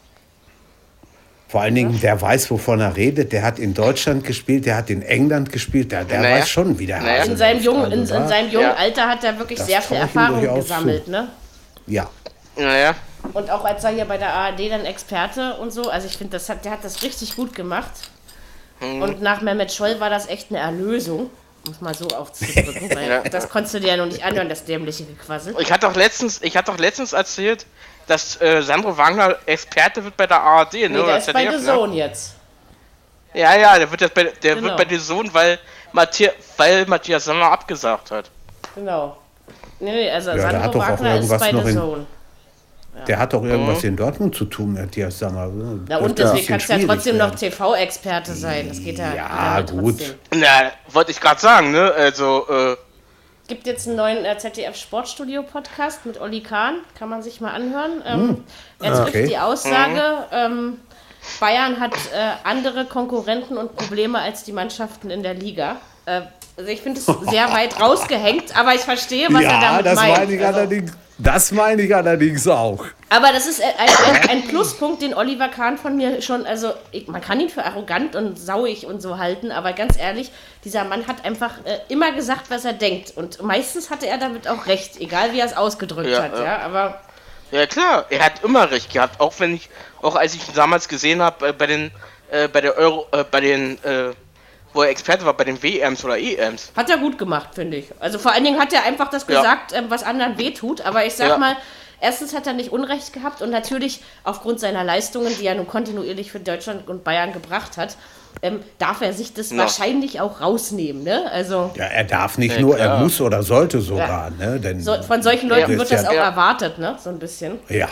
Vor allen Dingen, der weiß, wovon er redet. Der hat in Deutschland gespielt, der hat in England gespielt, der, der Naja. weiß schon, wie der Naja. Hase In seinem jungen, in, Also in seinem jungen Ja. Alter hat er wirklich Das sehr viel Erfahrung gesammelt, zu. ne? Ja, Naja. Und auch als er hier bei der ARD dann Experte und so, also ich finde, das hat, der hat das richtig gut gemacht. Mhm. Und nach Mehmet Scholl war das echt eine Erlösung, um es mal so aufzudrücken, weil Ja. das konntest du dir ja noch nicht anhören, das dämliche Gequassel. Ich hatte doch letztens, ich hatte doch letztens erzählt, dass äh, Sandro Wagner Experte wird bei der ARD, ne? Nee, der ist bei The ne? Zone jetzt. Ja, ja, der wird jetzt bei, der Genau. wird bei The Zone, weil, Matthi weil Matthias Sommer abgesagt hat. Genau. Nee, nee, also der Sandro Wagner ist bei The in- Zone. Der hat doch irgendwas in Dortmund zu tun, Matthias Sammer. Na und deswegen kannst du ja trotzdem noch TV-Experte sein. Das geht ja, Ja, gut. trotzdem. Na, wollte ich gerade sagen, ne? Also, äh, gibt jetzt einen neuen äh, ZDF Sportstudio Podcast mit Olli Kahn, kann man sich mal anhören. Ähm, er trifft okay. die Aussage, ähm, Bayern hat äh, andere Konkurrenten und Probleme als die Mannschaften in der Liga. Äh, also ich finde es sehr weit rausgehängt, aber ich verstehe, was er Ja, damit das meint. meine ich Also- allerdings. Das meine ich allerdings auch. aber das ist ein, ein, ein Pluspunkt, den Oliver Kahn von mir schon, also ich, man kann ihn für arrogant und sauig und so halten, aber ganz ehrlich, dieser Mann hat einfach äh, immer gesagt, was er denkt. Und meistens hatte er damit auch recht, egal wie er es ausgedrückt Ja, hat, ja. ja. Aber ja klar, er hat immer recht gehabt, auch wenn ich, auch als ich ihn damals gesehen habe, äh, bei den, äh, bei der Euro, äh, bei den, äh, wo er Experte war, bei den WMs oder EMs. hat er gut gemacht, finde ich. Also vor allen Dingen hat er einfach das Ja. gesagt, ähm, was anderen wehtut. Aber ich sag Ja. mal, erstens hat er nicht Unrecht gehabt und natürlich aufgrund seiner Leistungen, die er nun kontinuierlich für Deutschland und Bayern gebracht hat, ähm, darf er sich das Ja. wahrscheinlich auch rausnehmen, ne? Also Ja, er darf nicht Ja, nur, er muss oder sollte sogar. Ne? Denn, so, von solchen Leuten Ja. wird das Ja. auch Ja. erwartet, ne? So ein bisschen. ja.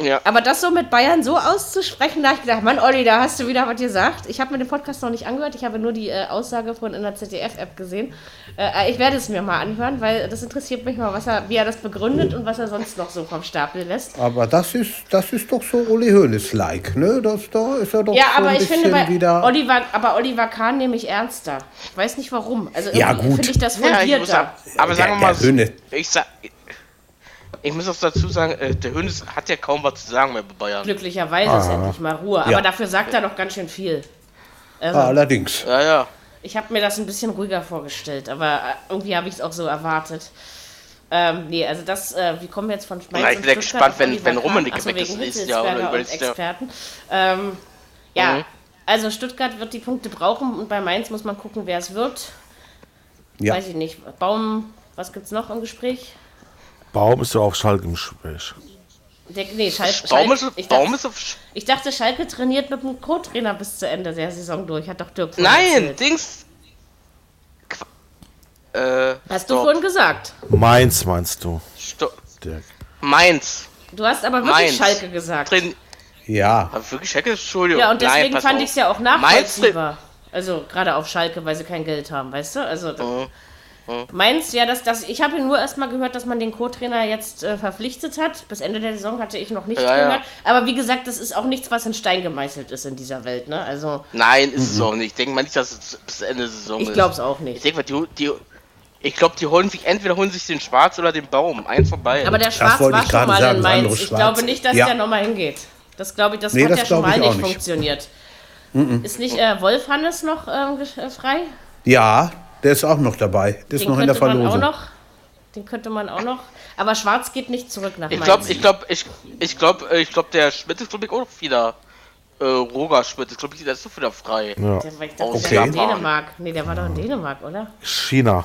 Ja. Aber das so mit Bayern so auszusprechen, da hab ich gedacht, Mann, Olli, da hast du wieder was gesagt. Ich habe mir den Podcast noch nicht angehört, ich habe nur die äh, Aussage von in der ZDF-App gesehen. Äh, ich werde es mir mal anhören, weil das interessiert mich mal, was er, wie er das begründet und was er sonst noch so vom Stapel lässt. Aber das ist, das ist doch so Uli Hoeneß-like, ne? Das, da ist er doch Ja, so aber ein ich bisschen finde, bei wieder... Oliver, aber Oliver Kahn nehme ich ernster. Ich weiß nicht warum. Also Ja, gut. finde ich das Ja, ich muss fundierter. aber sagen wir mal, ich sag, ich muss auch dazu sagen, äh, der Hönes hat ja kaum was zu sagen mehr bei Bayern. Glücklicherweise ist endlich mal Ruhe. Aber Ja. dafür sagt er doch ganz schön viel. Also, Ah, allerdings. Ja, ja. Ich habe mir das ein bisschen ruhiger vorgestellt, aber äh, irgendwie habe ich es auch so erwartet. Ähm, nee, also das, äh, wir kommen jetzt von Mainz Na, ich bin ja gespannt, wenn- wenn. Rummenigge weg ist nächstes Jahr oder Jahr. Experten. Ähm, ja, Mhm. also Stuttgart wird die Punkte brauchen und bei Mainz muss man gucken, wer es wird. Ja. Weiß ich nicht. Baum, was gibt's noch im Gespräch? Baum ist ja auf Schalke im Gespräch. Der, nee, Schal Baum Schalke, ist, ich, Baum dachte, ist auf. ich dachte, Schalke trainiert mit dem Co-Trainer bis zu Ende der Saison durch. Hat doch Dirk Nein, erzählt. Dings. Qu- Äh, Hast du stopp, vorhin gesagt. Mainz meinst du, stopp. Dirk? Mainz. Du hast aber wirklich Mainz. Schalke gesagt. Drin. Ja, Hab wirklich Schalke? Entschuldigung. Ja, und Nein, deswegen pass fand ich es ja auch Mainz nachvollziehbar. Also gerade auf Schalke, weil sie kein Geld haben, weißt du? Also Mhm. Mainz, ja, dass das, ich habe nur erst mal gehört, dass man den Co-Trainer jetzt äh, verpflichtet hat. Bis Ende der Saison hatte ich noch nicht Ja, ja. gehört. Aber wie gesagt, das ist auch nichts, was in Stein gemeißelt ist in dieser Welt, ne? Also Nein, ist es auch nicht. Ich denke mal nicht, dass es bis Ende der Saison ich ist. glaube es auch Ich nicht. denke mal, die, die, ich glaube, die holen sich, entweder holen sich den Schwarz oder den Baum. Eins von beiden. Aber der Schwarz wollte war ich schon gerade mal sagen, in Mainz. Ich Schwarz. glaube nicht, dass Ja. der nochmal hingeht. Das glaube ich, das Nee, hat das ja schon ich mal nicht nicht. funktioniert. Ist nicht äh, Wolf Hannes noch ähm, äh, frei? ja, der ist auch noch dabei. Der ist Den noch in der könnte man auch Verlosung. noch Den könnte man auch noch. Aber Schwarz geht nicht zurück nach Ich Mainz. glaube, ich glaube, ich, ich glaube, ich glaube, der Schmidt ist glaube ich auch wieder. Äh, Roger Schmidt ist glaube ich, der ist doch wieder frei. Ja. Der, war- ich dachte, Aus der war in. Dänemark. Nee, der war doch in Dänemark, oder? China.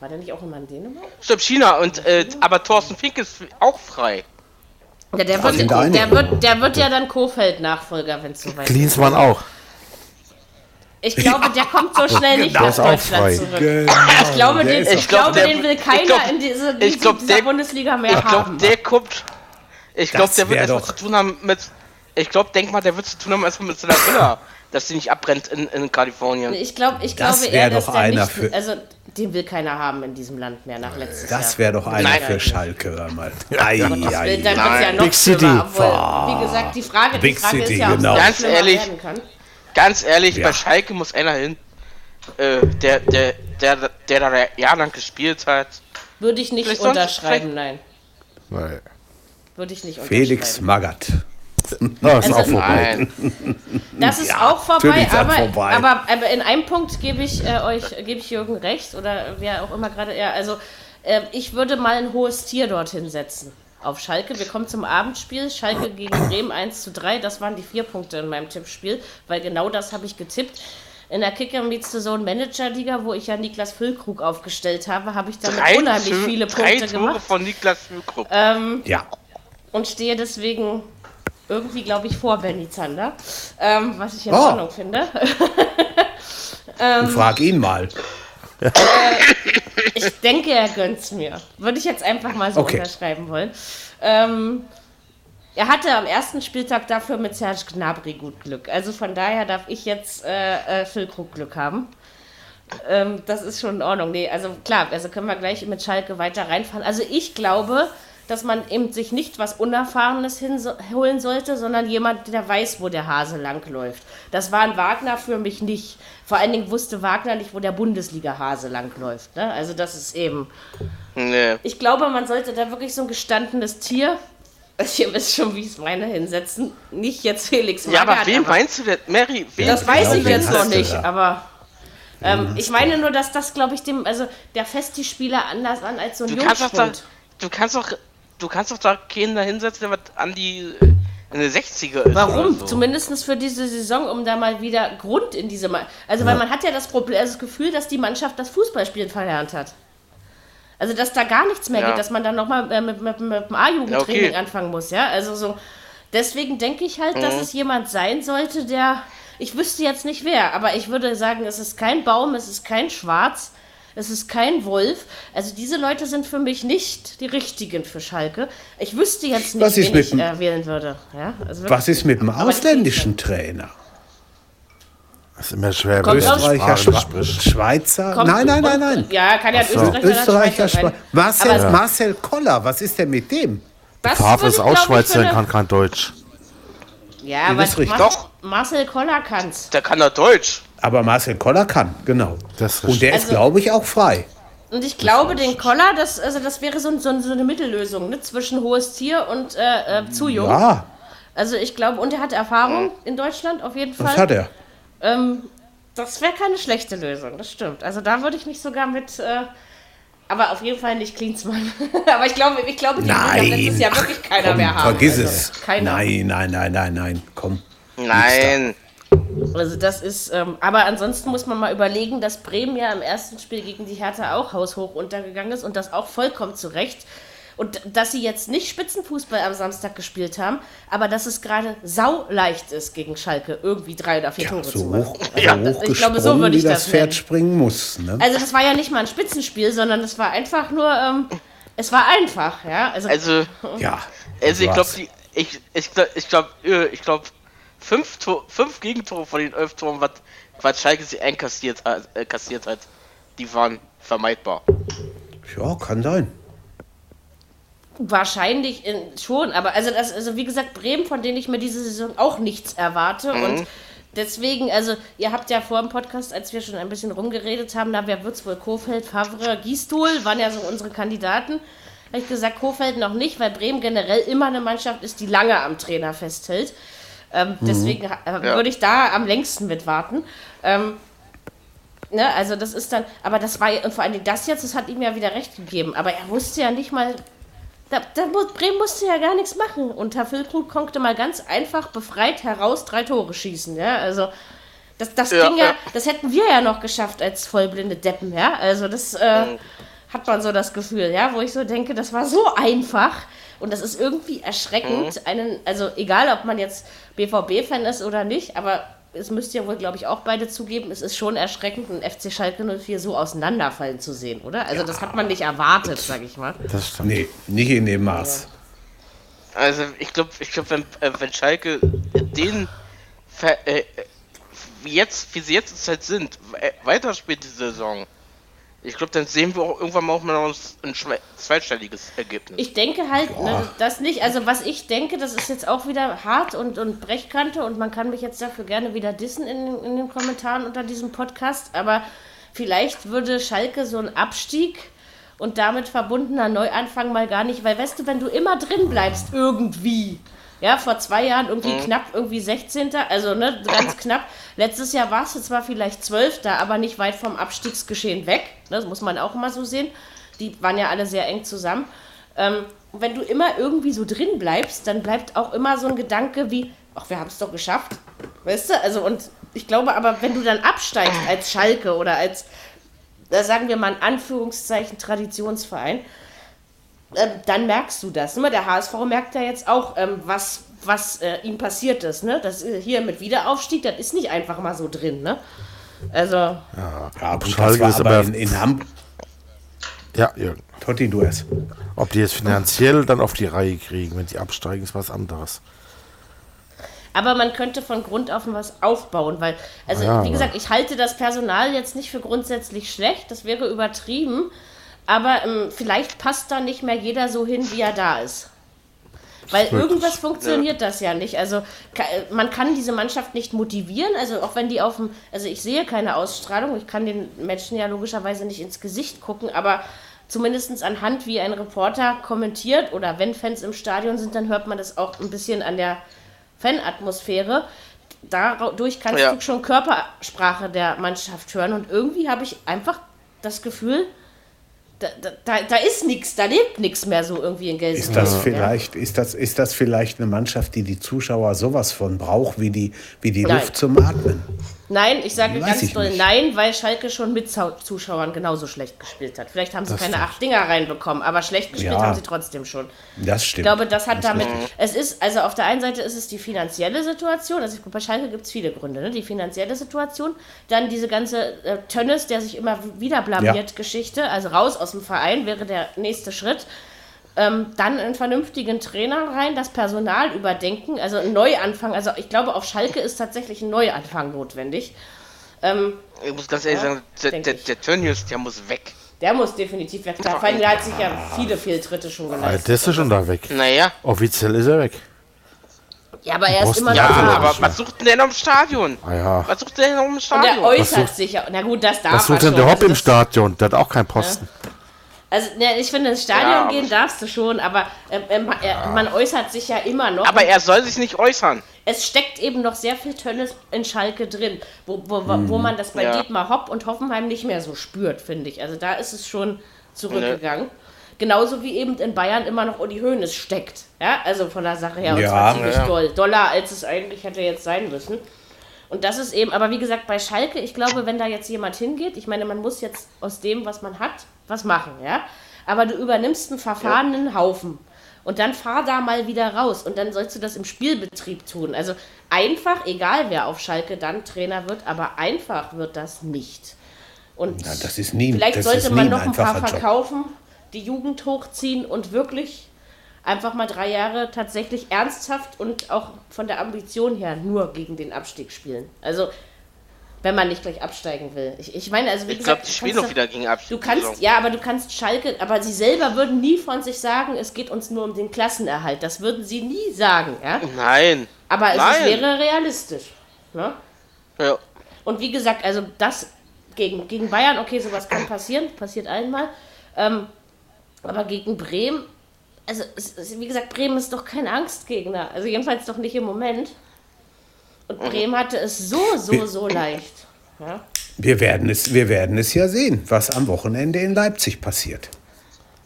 War der nicht auch immer in Dänemark? Stimmt, China und äh, aber Thorsten Fink ist auch frei. Ja, der, wird, der, wird, der wird ja dann Kofeld-Nachfolger, wenn es soweit ist. Klinsmann auch. Ich glaube, der kommt so schnell nicht nach Deutschland frei. zurück. Genau. Ich glaube, den, ich glaub, glaube der- den will keiner glaub- in diese, diese, glaub, dieser der- Bundesliga mehr Ich glaube, haben. der kommt. Ich glaube, Das der wird erstmal doch- zu tun haben mit. Ich glaube, denk mal, der wird zu tun haben erstmal mit seiner Villa, dass sie nicht abbrennt in, in Kalifornien. Ich glaube, ich Das glaube eher, dass doch der einer nicht, für- also den will keiner haben in diesem Land mehr nach letztes Jahr. Das wäre doch einer Nein. für Schalke, hör mal. Ei, ei, dann ei. wird es ja noch Big City. schlimmer, obwohl, wie gesagt, die Frage, die Big Frage City, ist ja, ob genau. Ganz ehrlich, werden kann. Ganz ehrlich, Ja. bei Schalke muss einer hin. Äh, der, der, der, der da jahrelang gespielt hat. Würde ich nicht Vielleicht sonst- unterschreiben, nein. Nee. Würde ich nicht unterschreiben. Felix Magath. Ja, ist Also- auch vorbei. Nein. Das ist Ja, auch vorbei, ist das aber, vorbei. Aber, aber in einem Punkt gebe ich äh, euch, gebe ich Jürgen recht oder wer auch immer gerade, ja, also äh, ich würde mal ein hohes Tier dorthin setzen. Auf Schalke, wir kommen zum Abendspiel. Schalke gegen Bremen 1 zu 3. Das waren die vier Punkte in meinem Tippspiel, weil genau das habe ich getippt. In der Kicker Meets the Zone Manager Liga, wo ich ja Niklas Füllkrug aufgestellt habe, habe ich damit Drei, unheimlich Tö- viele drei Punkte Tore gemacht von Niklas Füllkrug. Ja. und stehe deswegen irgendwie, glaube ich, vor Benny Zander, ähm, was ich in Oh. Ordnung finde. Und frag ihn mal. Ich denke, er gönnt's mir. Würde ich jetzt einfach mal so Okay. unterschreiben wollen. Ähm, er hatte am ersten Spieltag dafür mit Serge Gnabry gut Glück. Also von daher darf ich jetzt äh, äh, Phil Krug Glück haben. Ähm, das ist schon in Ordnung. Nee, also klar, also können wir gleich mit Schalke weiter reinfahren. Also ich glaube, dass man eben sich nicht was Unerfahrenes hinholen sollte, sondern jemand, der weiß, wo der Hase langläuft. Das war ein Wagner für mich nicht. Vor allen Dingen wusste Wagner nicht, wo der Bundesliga-Hase langläuft. Ne? Also das ist eben. Nee. Ich glaube, man sollte da wirklich so ein gestandenes Tier, also ihr wisst schon, wie ich es meine, hinsetzen. Nicht jetzt Felix Ja, aber wen meinst du denn? Mary, wen? das weiß ich jetzt noch du nicht, da? aber ähm, ich meine nur, dass das, glaube ich, dem, also der fässt die Spieler anders an als so ein du kannst doch da, Jungspund. du kannst doch, du kannst doch da keinen da hinsetzen, der was an die äh, in der 60er ist. Warum? so. Zumindest für diese Saison, um da mal wieder Grund in diese. Ma also, weil man hat ja das Problem, also das Gefühl, dass die Mannschaft das Fußballspielen verlernt hat. Also, dass da gar nichts mehr Ja. geht, dass man dann nochmal äh, mit, mit, mit dem A-Jugendtraining Ja, okay. anfangen muss, ja? Also, so. Deswegen denke ich halt, Mhm. dass es jemand sein sollte, der. Ich wüsste jetzt nicht wer, aber ich würde sagen, es ist kein Baum, es ist kein Schwarz, es ist kein Wolf. Also diese Leute sind für mich nicht die richtigen für Schalke. Ich wüsste jetzt nicht, Was ist wen mit ich dem- äh, wählen würde. Ja? Also Was ist mit dem ausländischen Trainer? Das ist immer schwer, Kommt Österreicher, spricht. Schweizer? Kommt- nein, nein, nein, nein. Ja, kann ja so. Österreicher, Österreicher, Schweizer. Marcel, Aber Marcel Koller, was ist denn mit dem? das Favre ist ich, auch Schweizer, kann kein Deutsch. Ja, aber. Mar Doch. Marcel Koller kann's. Der kann doch Deutsch. Aber Marcel Koller kann, genau. Und der ist, Also- glaube ich, auch frei. Und ich glaube, den Koller, das, also das wäre so, so, so eine Mittellösung ne? zwischen hohes Tier und äh, äh, zu jung. Ja, Also ich glaube, und er hat Erfahrung in Deutschland auf jeden Fall. das hat er. Ähm, das wäre keine schlechte Lösung, das stimmt. Also da würde ich mich sogar mit, äh, aber auf jeden Fall nicht Klinsmann. aber ich glaube, ich glaube, die Nein. letztes Jahr wirklich keiner Komm, mehr haben. vergiss also, es. Keiner. Nein, nein, nein, nein, nein. Komm. Nein. Also das ist, ähm, aber ansonsten muss man mal überlegen, dass Bremen ja im ersten Spiel gegen die Hertha auch haushoch untergegangen ist und das auch vollkommen zu Recht. Und dass sie jetzt nicht Spitzenfußball am Samstag gespielt haben, aber dass es gerade sauleicht ist gegen Schalke, irgendwie drei oder vier Tore zu So machen. hoch, Also, so hoch ich glaube, so würde ich wie das das Pferd nennen. springen muss. Ne? Also das war ja nicht mal ein Spitzenspiel, sondern es war einfach nur, ähm, es war einfach, ja. Also, Also, Ja. also ich glaube, ich, ich glaube, ich glaube, ich glaube, fünf, Tor, fünf Gegentore von den elf Toren, was, was Schalke sie einkassiert hat, äh, kassiert hat, die waren vermeidbar. ja, kann sein. Wahrscheinlich in, schon, aber also das, also wie gesagt, Bremen, von denen ich mir diese Saison auch nichts erwarte und deswegen, also ihr habt ja vor dem Podcast, als wir schon ein bisschen rumgeredet haben, na wer wird's wohl, Kofeld, Favre, Gistol, waren ja so unsere Kandidaten. Habe ich gesagt, Kofeld noch nicht, weil Bremen generell immer eine Mannschaft ist, die lange am Trainer festhält. Ähm, deswegen äh, würde ich da am längsten mit warten. Ähm, Ne, also das ist dann, aber das war, und vor allem das jetzt, das hat ihm ja wieder recht gegeben, aber er wusste ja nicht mal, da, da, Bremen musste ja gar nichts machen. Und Herr Füllkrug konnte mal ganz einfach befreit heraus drei Tore schießen. Ja, also das, das Ja, ging ja, ja. das hätten wir ja noch geschafft als vollblinde Deppen. Ja, also das äh, Mhm. hat man so das Gefühl, ja, wo ich so denke, das war so einfach. Und das ist irgendwie erschreckend, Mhm. einen, also egal, ob man jetzt BVB-Fan ist oder nicht, aber es müsst ihr wohl, glaube ich, auch beide zugeben, es ist schon erschreckend, einen FC Schalke 04 so auseinanderfallen zu sehen, oder? Also das hat man nicht erwartet, sag ich mal. Das stimmt. Nee, nicht in dem Maß. Also ich glaube, ich glaube, wenn, äh, wenn Schalke den äh, wie jetzt, wie sie jetzt halt sind, we- weiterspielt die Saison, ich glaube, dann sehen wir auch irgendwann mal auch mal ein zweistelliges Ergebnis. Ich denke halt, ne, das nicht, also was ich denke, das ist jetzt auch wieder hart und, und Brechkante und man kann mich jetzt dafür gerne wieder dissen in, in den Kommentaren unter diesem Podcast, aber vielleicht würde Schalke so ein Abstieg und damit verbundener Neuanfang mal gar nicht, weil weißt du, wenn du immer drin bleibst, irgendwie, ja, vor zwei Jahren irgendwie knapp, irgendwie 16. Also, ne, ganz knapp. Letztes Jahr warst du zwar vielleicht 12. aber nicht weit vom Abstiegsgeschehen weg. Das muss man auch immer so sehen. Die waren ja alle sehr eng zusammen. Ähm, wenn du immer irgendwie so drin bleibst, dann bleibt auch immer so ein Gedanke wie, ach, wir haben es doch geschafft. Weißt du? Also, und ich glaube aber, wenn du dann absteigst als Schalke oder als, da sagen wir mal in Anführungszeichen, Traditionsverein, ähm, dann merkst du das. Der HSV merkt ja jetzt auch, ähm, was, was äh, ihm passiert ist. Ne? Das äh, hier mit Wiederaufstieg, das ist nicht einfach mal so drin. Ne? Also, Ja, gut, Schalke ist aber in, in Hamburg. Ja, Jürgen. Totti, du es. Ob die jetzt finanziell dann auf die Reihe kriegen, wenn sie absteigen, ist was anderes. aber man könnte von Grund auf was aufbauen, weil, also Ja, wie gesagt, ich halte das Personal jetzt nicht für grundsätzlich schlecht, das wäre übertrieben, aber ähm, vielleicht passt da nicht mehr jeder so hin, wie er da ist. Weil irgendwas funktioniert das ja nicht. Also man kann diese Mannschaft nicht motivieren. Also auch wenn die auf dem, also ich sehe keine Ausstrahlung, ich kann den Menschen ja logischerweise nicht ins Gesicht gucken, aber zumindest anhand, wie ein Reporter kommentiert oder wenn Fans im Stadion sind, dann hört man das auch ein bisschen an der Fanatmosphäre. Dadurch kannst Ja. du schon Körpersprache der Mannschaft hören und irgendwie habe ich einfach das Gefühl, da, da, da, ist nichts, da lebt nichts mehr so irgendwie in Ist Gelsenkirchen. das ja. vielleicht, ist das, ist das vielleicht eine Mannschaft, die die Zuschauer sowas von braucht, wie die, wie die Nein. Luft zum Atmen? Nein, ich sage Weiß ganz ich doll nicht. nein, weil Schalke schon mit Zuschauern genauso schlecht gespielt hat. Vielleicht haben sie keine acht Dinger reinbekommen, aber schlecht gespielt Ja. haben sie trotzdem schon. Das Ich stimmt. glaube, das hat ist damit. richtig. Es ist, also auf der einen Seite ist es die finanzielle Situation, also ich, bei Schalke gibt es viele Gründe, ne? Die finanzielle Situation, dann diese ganze äh, Tönnes, der sich immer wieder blamiert, Ja. Geschichte, also raus aus dem Verein wäre der nächste Schritt. Ähm, dann einen vernünftigen Trainer rein, das Personal überdenken, also ein Neuanfang. Also ich glaube, auf Schalke ist tatsächlich ein Neuanfang notwendig. Ähm, Ich muss ganz ehrlich Ja, sagen, der, der, Tönnies, der muss weg. der muss definitiv weg. Vor allem, der hat sich ja viele Fehltritte schon geleistet. der ist ja schon da weg. Naja. Offiziell ist er weg. Ja, aber er ist immer Ja, noch Ja, da. aber was sucht denn der noch im Stadion? Ah ja. Was sucht der denn noch im Und Stadion? er äußert sich ja. Na gut, das darf Was er sucht denn der Hopp Also im Stadion? Der hat auch keinen Posten. Also, ne, ich finde, ins Stadion Ja, gehen darfst du schon, aber ähm, ähm, er, man äußert sich ja immer noch. Aber er soll sich nicht äußern. es steckt eben noch sehr viel Tönnes in Schalke drin, wo, wo, wo, wo man das bei Ja. Dietmar Hopp und Hoffenheim nicht mehr so spürt, finde ich. Also da ist es schon zurückgegangen. Genauso wie eben in Bayern immer noch Uli Hoeneß steckt. Ja, also von der Sache her. Und Ja. zwar ziemlich Ja. doll. Doller, als es eigentlich hätte jetzt sein müssen. Und das ist eben, aber wie gesagt, bei Schalke, ich glaube, wenn da jetzt jemand hingeht, ich meine, man muss jetzt aus dem, was man hat, was machen, ja. Aber du übernimmst einen verfahrenen Haufen. Und dann fahr da mal wieder raus. Und dann sollst du das im Spielbetrieb tun. Also einfach, egal wer auf Schalke dann Trainer wird, aber einfach wird das nicht. Und Ja, das ist nie, vielleicht sollte man noch ein paar verkaufen, die Jugend hochziehen und wirklich einfach mal drei Jahre tatsächlich ernsthaft und auch von der Ambition her nur gegen den Abstieg spielen. Also, wenn man nicht gleich absteigen will. Ich, ich meine, also wie Ich gesagt, glaube, die du spielen kannst doch wieder gegen Abstieg. Du kannst, ja, aber du kannst Schalke, aber sie selber würden nie von sich sagen, es geht uns nur um den Klassenerhalt. Das würden sie nie sagen, ja. Nein. Aber es Nein. wäre realistisch. Ne? Ja. Und wie gesagt, also das gegen, gegen Bayern, okay, sowas kann passieren, passiert einmal. Ähm, aber gegen Bremen, also es, es, wie gesagt, Bremen ist doch kein Angstgegner. Also jedenfalls doch nicht im Moment. Und Bremen hatte es so, so, so leicht. Ja? Wir werden, es, wir werden es ja sehen, was am Wochenende in Leipzig passiert.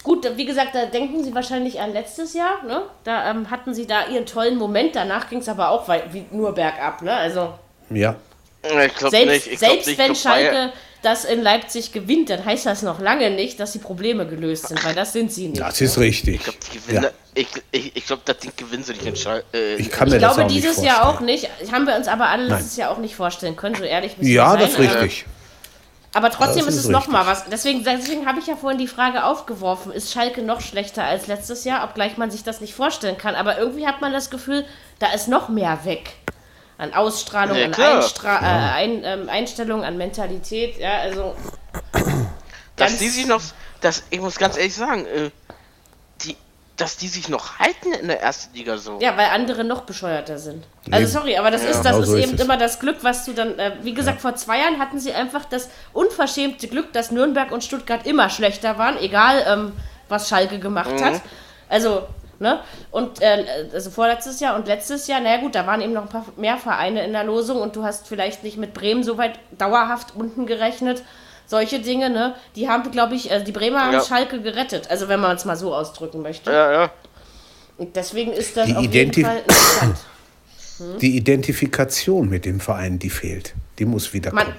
Gut, wie gesagt, da denken Sie wahrscheinlich an letztes Jahr. Ne? Da ähm, hatten Sie da Ihren tollen Moment. Danach ging es aber auch weit, wie, nur bergab. Ne? Also Ja. Ich glaube selbst, nicht. Ich glaub selbst nicht, wenn Schalke das in Leipzig gewinnt, dann heißt das noch lange nicht, dass die Probleme gelöst sind, weil das sind sie nicht. Das ist richtig. Ich glaube, die gewinnen. Ja. Ich, ich, ich glaube, das Ding gewinnen sie nicht. Äh, Ich kann Ich mir das glaube, auch nicht dieses vorstellen. Jahr auch nicht. Haben wir uns aber alle Nein. letztes Jahr auch nicht vorstellen können, so ehrlich müssen wir Ja, sein. das ist richtig. Aber trotzdem Das ist ist es noch mal richtig. was. Deswegen, deswegen habe ich ja vorhin die Frage aufgeworfen, ist Schalke noch schlechter als letztes Jahr, obgleich man sich das nicht vorstellen kann. Aber irgendwie hat man das Gefühl, da ist noch mehr weg. An Ausstrahlung, Ja, an. Einstra äh, Ein, ähm, Einstellung, an Mentalität. Ja, also. dass die sich noch, dass ich muss ganz ehrlich sagen, äh, die, dass die sich noch halten in der ersten Liga so. Ja, weil andere noch bescheuerter sind. Also sorry, aber das ist das genau ist so ist eben es. immer das Glück, was du dann, äh, wie gesagt, vor zwei Jahren hatten sie einfach das unverschämte Glück, dass Nürnberg und Stuttgart immer schlechter waren, egal ähm, was Schalke gemacht hat. Also, ne? Und äh, also vorletztes Jahr und letztes Jahr, naja gut, da waren eben noch ein paar mehr Vereine in der Losung und du hast vielleicht nicht mit Bremen so weit dauerhaft unten gerechnet. Solche Dinge, ne? Die haben, glaube ich, äh, die Bremer haben Ja. Schalke gerettet. Also wenn man es mal so ausdrücken möchte. Ja, ja. Und deswegen ist das Die auf jeden Identi- Fall interessant. Die Identifikation mit dem Verein, die fehlt. Die muss wieder Man, kommen.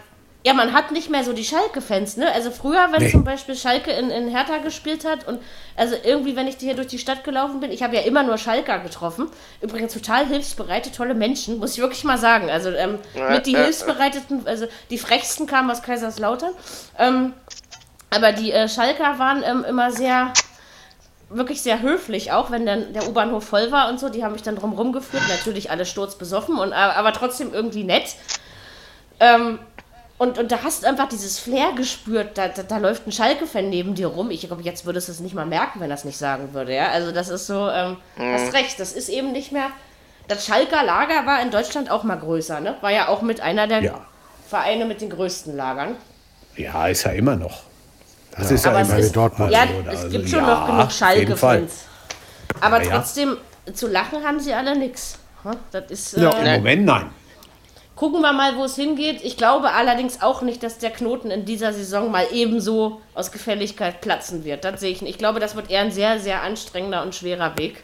Ja, man hat nicht mehr so die Schalke-Fans, ne? Also früher, wenn Nee. zum Beispiel Schalke in, in Hertha gespielt hat und also irgendwie, wenn ich hier durch die Stadt gelaufen bin, ich habe ja immer nur Schalker getroffen. Übrigens total hilfsbereite, tolle Menschen, muss ich wirklich mal sagen. Also ähm, mit die hilfsbereiteten, also die frechsten kamen aus Kaiserslautern. Ähm, aber die äh, Schalker waren ähm, immer sehr, wirklich sehr höflich, auch wenn dann der U-Bahnhof voll war und so. Die haben mich dann drum rumgeführt, natürlich alle sturzbesoffen, und, aber aber trotzdem irgendwie nett. Ähm, und, und da hast du einfach dieses Flair gespürt, da, da, da läuft ein Schalke-Fan neben dir rum. Ich glaube, jetzt würdest du es nicht mal merken, wenn er es nicht sagen würde, ja. Also das ist so, ähm, hast recht, das ist eben nicht mehr. Das Schalker Lager war in Deutschland auch mal größer, ne? War ja auch mit einer der Ja. Vereine mit den größten Lagern. Ja, ist ja immer noch. Das ist ja Aber es immer ist, wie Dortmund. ja, oder? es Also, gibt schon ja, noch genug. Schalke-Fans. Aber Ja, ja. trotzdem, zu lachen haben sie alle nix. Hm? Das ist, äh, Ja, im Moment nein. Gucken wir mal, wo es hingeht. Ich glaube allerdings auch nicht, dass der Knoten in dieser Saison mal ebenso aus Gefälligkeit platzen wird. Das sehe ich nicht. Ich glaube, das wird eher ein sehr, sehr anstrengender und schwerer Weg.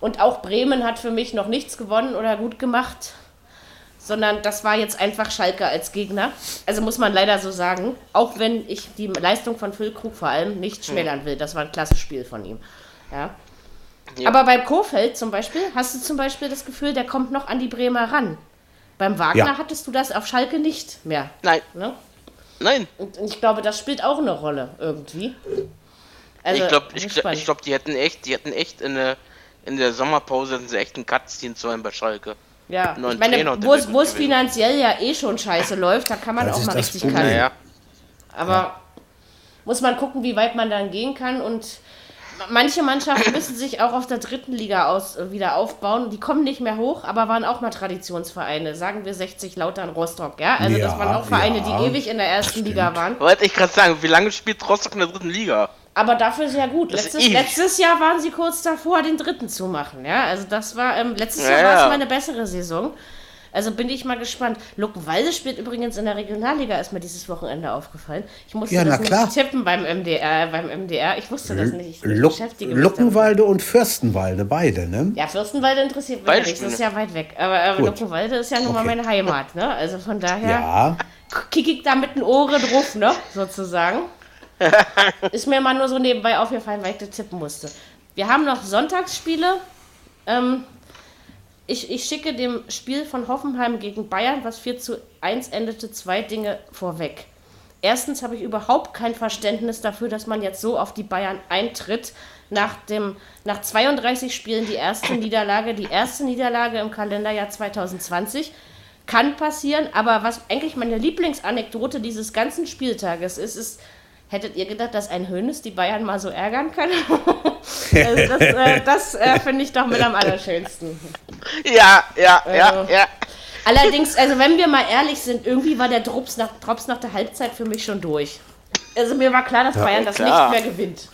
Und auch Bremen hat für mich noch nichts gewonnen oder gut gemacht, sondern das war jetzt einfach Schalke als Gegner. Also muss man leider so sagen. Auch wenn ich die Leistung von Phil Krug vor allem nicht schmälern will. Das war ein klasse Spiel von ihm. Ja. Aber bei Kofeld zum Beispiel, hast du zum Beispiel das Gefühl, der kommt noch an die Bremer ran. Beim Wagner Ja. hattest du das auf Schalke nicht mehr. Nein, Ne? nein. Und ich glaube, das spielt auch eine Rolle irgendwie. Also, ich glaube, ich, glaub, ich glaub, die hätten echt, die hätten echt in der, in der Sommerpause hätten sie echt einen Cut ziehen sollen bei Schalke. ja, ich meine, wo der es, wo es finanziell ja eh schon scheiße läuft, da kann man Das auch mal richtig kacken. Naja. Aber muss man gucken, wie weit man dann gehen kann. Und manche Mannschaften müssen sich auch auf der dritten Liga aus, äh, wieder aufbauen. Die kommen nicht mehr hoch, aber waren auch mal Traditionsvereine. Sagen wir 60 Lautern Rostock, ja? Also das Ja, waren auch Vereine, ja, die ewig in der ersten Liga waren. Wollte ich gerade sagen, wie lange spielt Rostock in der dritten Liga? Aber dafür sehr gut. Das ist Letztes, letztes Jahr waren sie kurz davor, den dritten zu machen. Ja, also das war, ähm, letztes Ja, Jahr war es ja. mal eine bessere Saison. Also bin ich mal gespannt. Luckenwalde spielt übrigens in der Regionalliga, ist mir dieses Wochenende aufgefallen. Ich musste Ja, das klar. nicht tippen beim MDR, beim MDR. Ich wusste das nicht. Ich, ich Luck, beschäftige mich damit. Luckenwalde und Fürstenwalde, beide, ne? Ja, Fürstenwalde interessiert mich Beide nicht, das ist ja weit weg. Aber äh, Gut. Luckenwalde ist ja nun mal Okay. meine Heimat, ne? Also von daher Ja. kick ich da mit den Ohren drauf, ne? Sozusagen. Ist mir mal nur so nebenbei aufgefallen, weil ich das tippen musste. Wir haben noch Sonntagsspiele. Ähm, ich, ich schicke dem Spiel von Hoffenheim gegen Bayern, was 4 zu 1 endete, zwei Dinge vorweg. Erstens habe ich überhaupt kein Verständnis dafür, dass man jetzt so auf die Bayern eintritt. Nach, dem, nach 32 Spielen die erste Niederlage, die erste Niederlage im Kalenderjahr 2020. Kann passieren, aber was eigentlich meine Lieblingsanekdote dieses ganzen Spieltages ist, ist, hättet ihr gedacht, dass ein Hönes die Bayern mal so ärgern kann? also das äh, das äh, finde ich doch mit am allerschönsten. Ja, ja, ja, Also- ja. Allerdings, also wenn wir mal ehrlich sind, irgendwie war der Drops nach, Drops nach der Halbzeit für mich schon durch. Also mir war klar, dass Bayern das klar. nicht mehr gewinnt.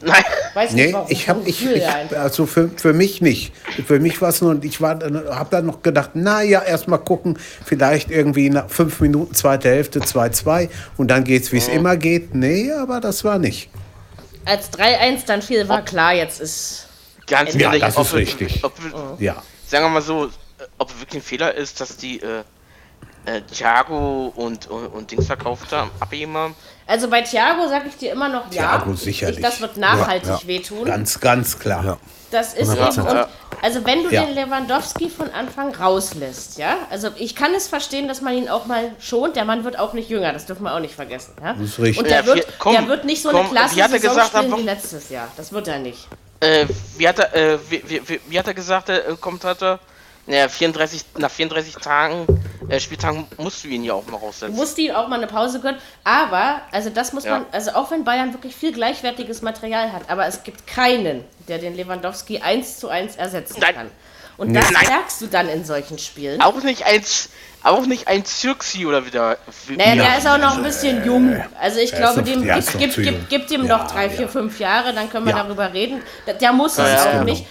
Nein. Weiß nicht Nee, warum. ich habe ich, ich also für, für mich nicht. Für mich war es nur, und ich war, habe dann noch gedacht, na ja, erstmal gucken, vielleicht irgendwie nach fünf Minuten zweite Hälfte 2-2 und dann geht's, wie es immer geht. Nee, aber das war nicht. Als 3-1 dann fiel, war klar, jetzt ist. Ganz Ja, ehrlich, das ob ist richtig. Ob wir, Ja. sagen wir mal so, äh, ob wirklich ein Fehler ist, dass die äh, äh, Thiago und, und, und Dings verkauft haben, abgegeben haben. Also bei Thiago sage ich dir immer noch ja. Thiago sicherlich. Ich, das wird nachhaltig Ja, ja. wehtun. Ganz, ganz klar. Ja. Das ist eben. 100%. Und, also wenn du Ja. den Lewandowski von Anfang rauslässt, ja. Also ich kann es verstehen, dass man ihn auch mal schont. Der Mann wird auch nicht jünger, das dürfen wir auch nicht vergessen. Ja? Das ist richtig. Und der, Ja, wird, wir- komm, der wird nicht so komm, eine klasse er Saison gesagt, spielen wie letztes Jahr. Das wird er nicht. Äh, wie hat er, äh, wie, wie, wie, wie hat er gesagt, der äh, Kommentator? Naja, 34, nach 34 Tagen, äh, Spieltagen musst du ihn ja auch mal Du raussetzen. musst ihm auch mal eine Pause gönnen. Aber, also das muss Ja. man, also auch wenn Bayern wirklich viel gleichwertiges Material hat, aber es gibt keinen, der den Lewandowski eins zu eins ersetzen Nein. kann. Und das Nein. merkst du dann in solchen Spielen. Auch nicht ein, auch nicht ein Zirksi oder wieder. wie- Naja, wie- der ist auch noch ein bisschen jung. Also ich glaube, noch- dem ja, gibt ist noch gib, zu gib, jung. gib dem Ja, noch drei, vier, ja. fünf Jahre, dann können wir Ja. darüber reden. Der, der muss Ja, es ja, auch genau. nicht.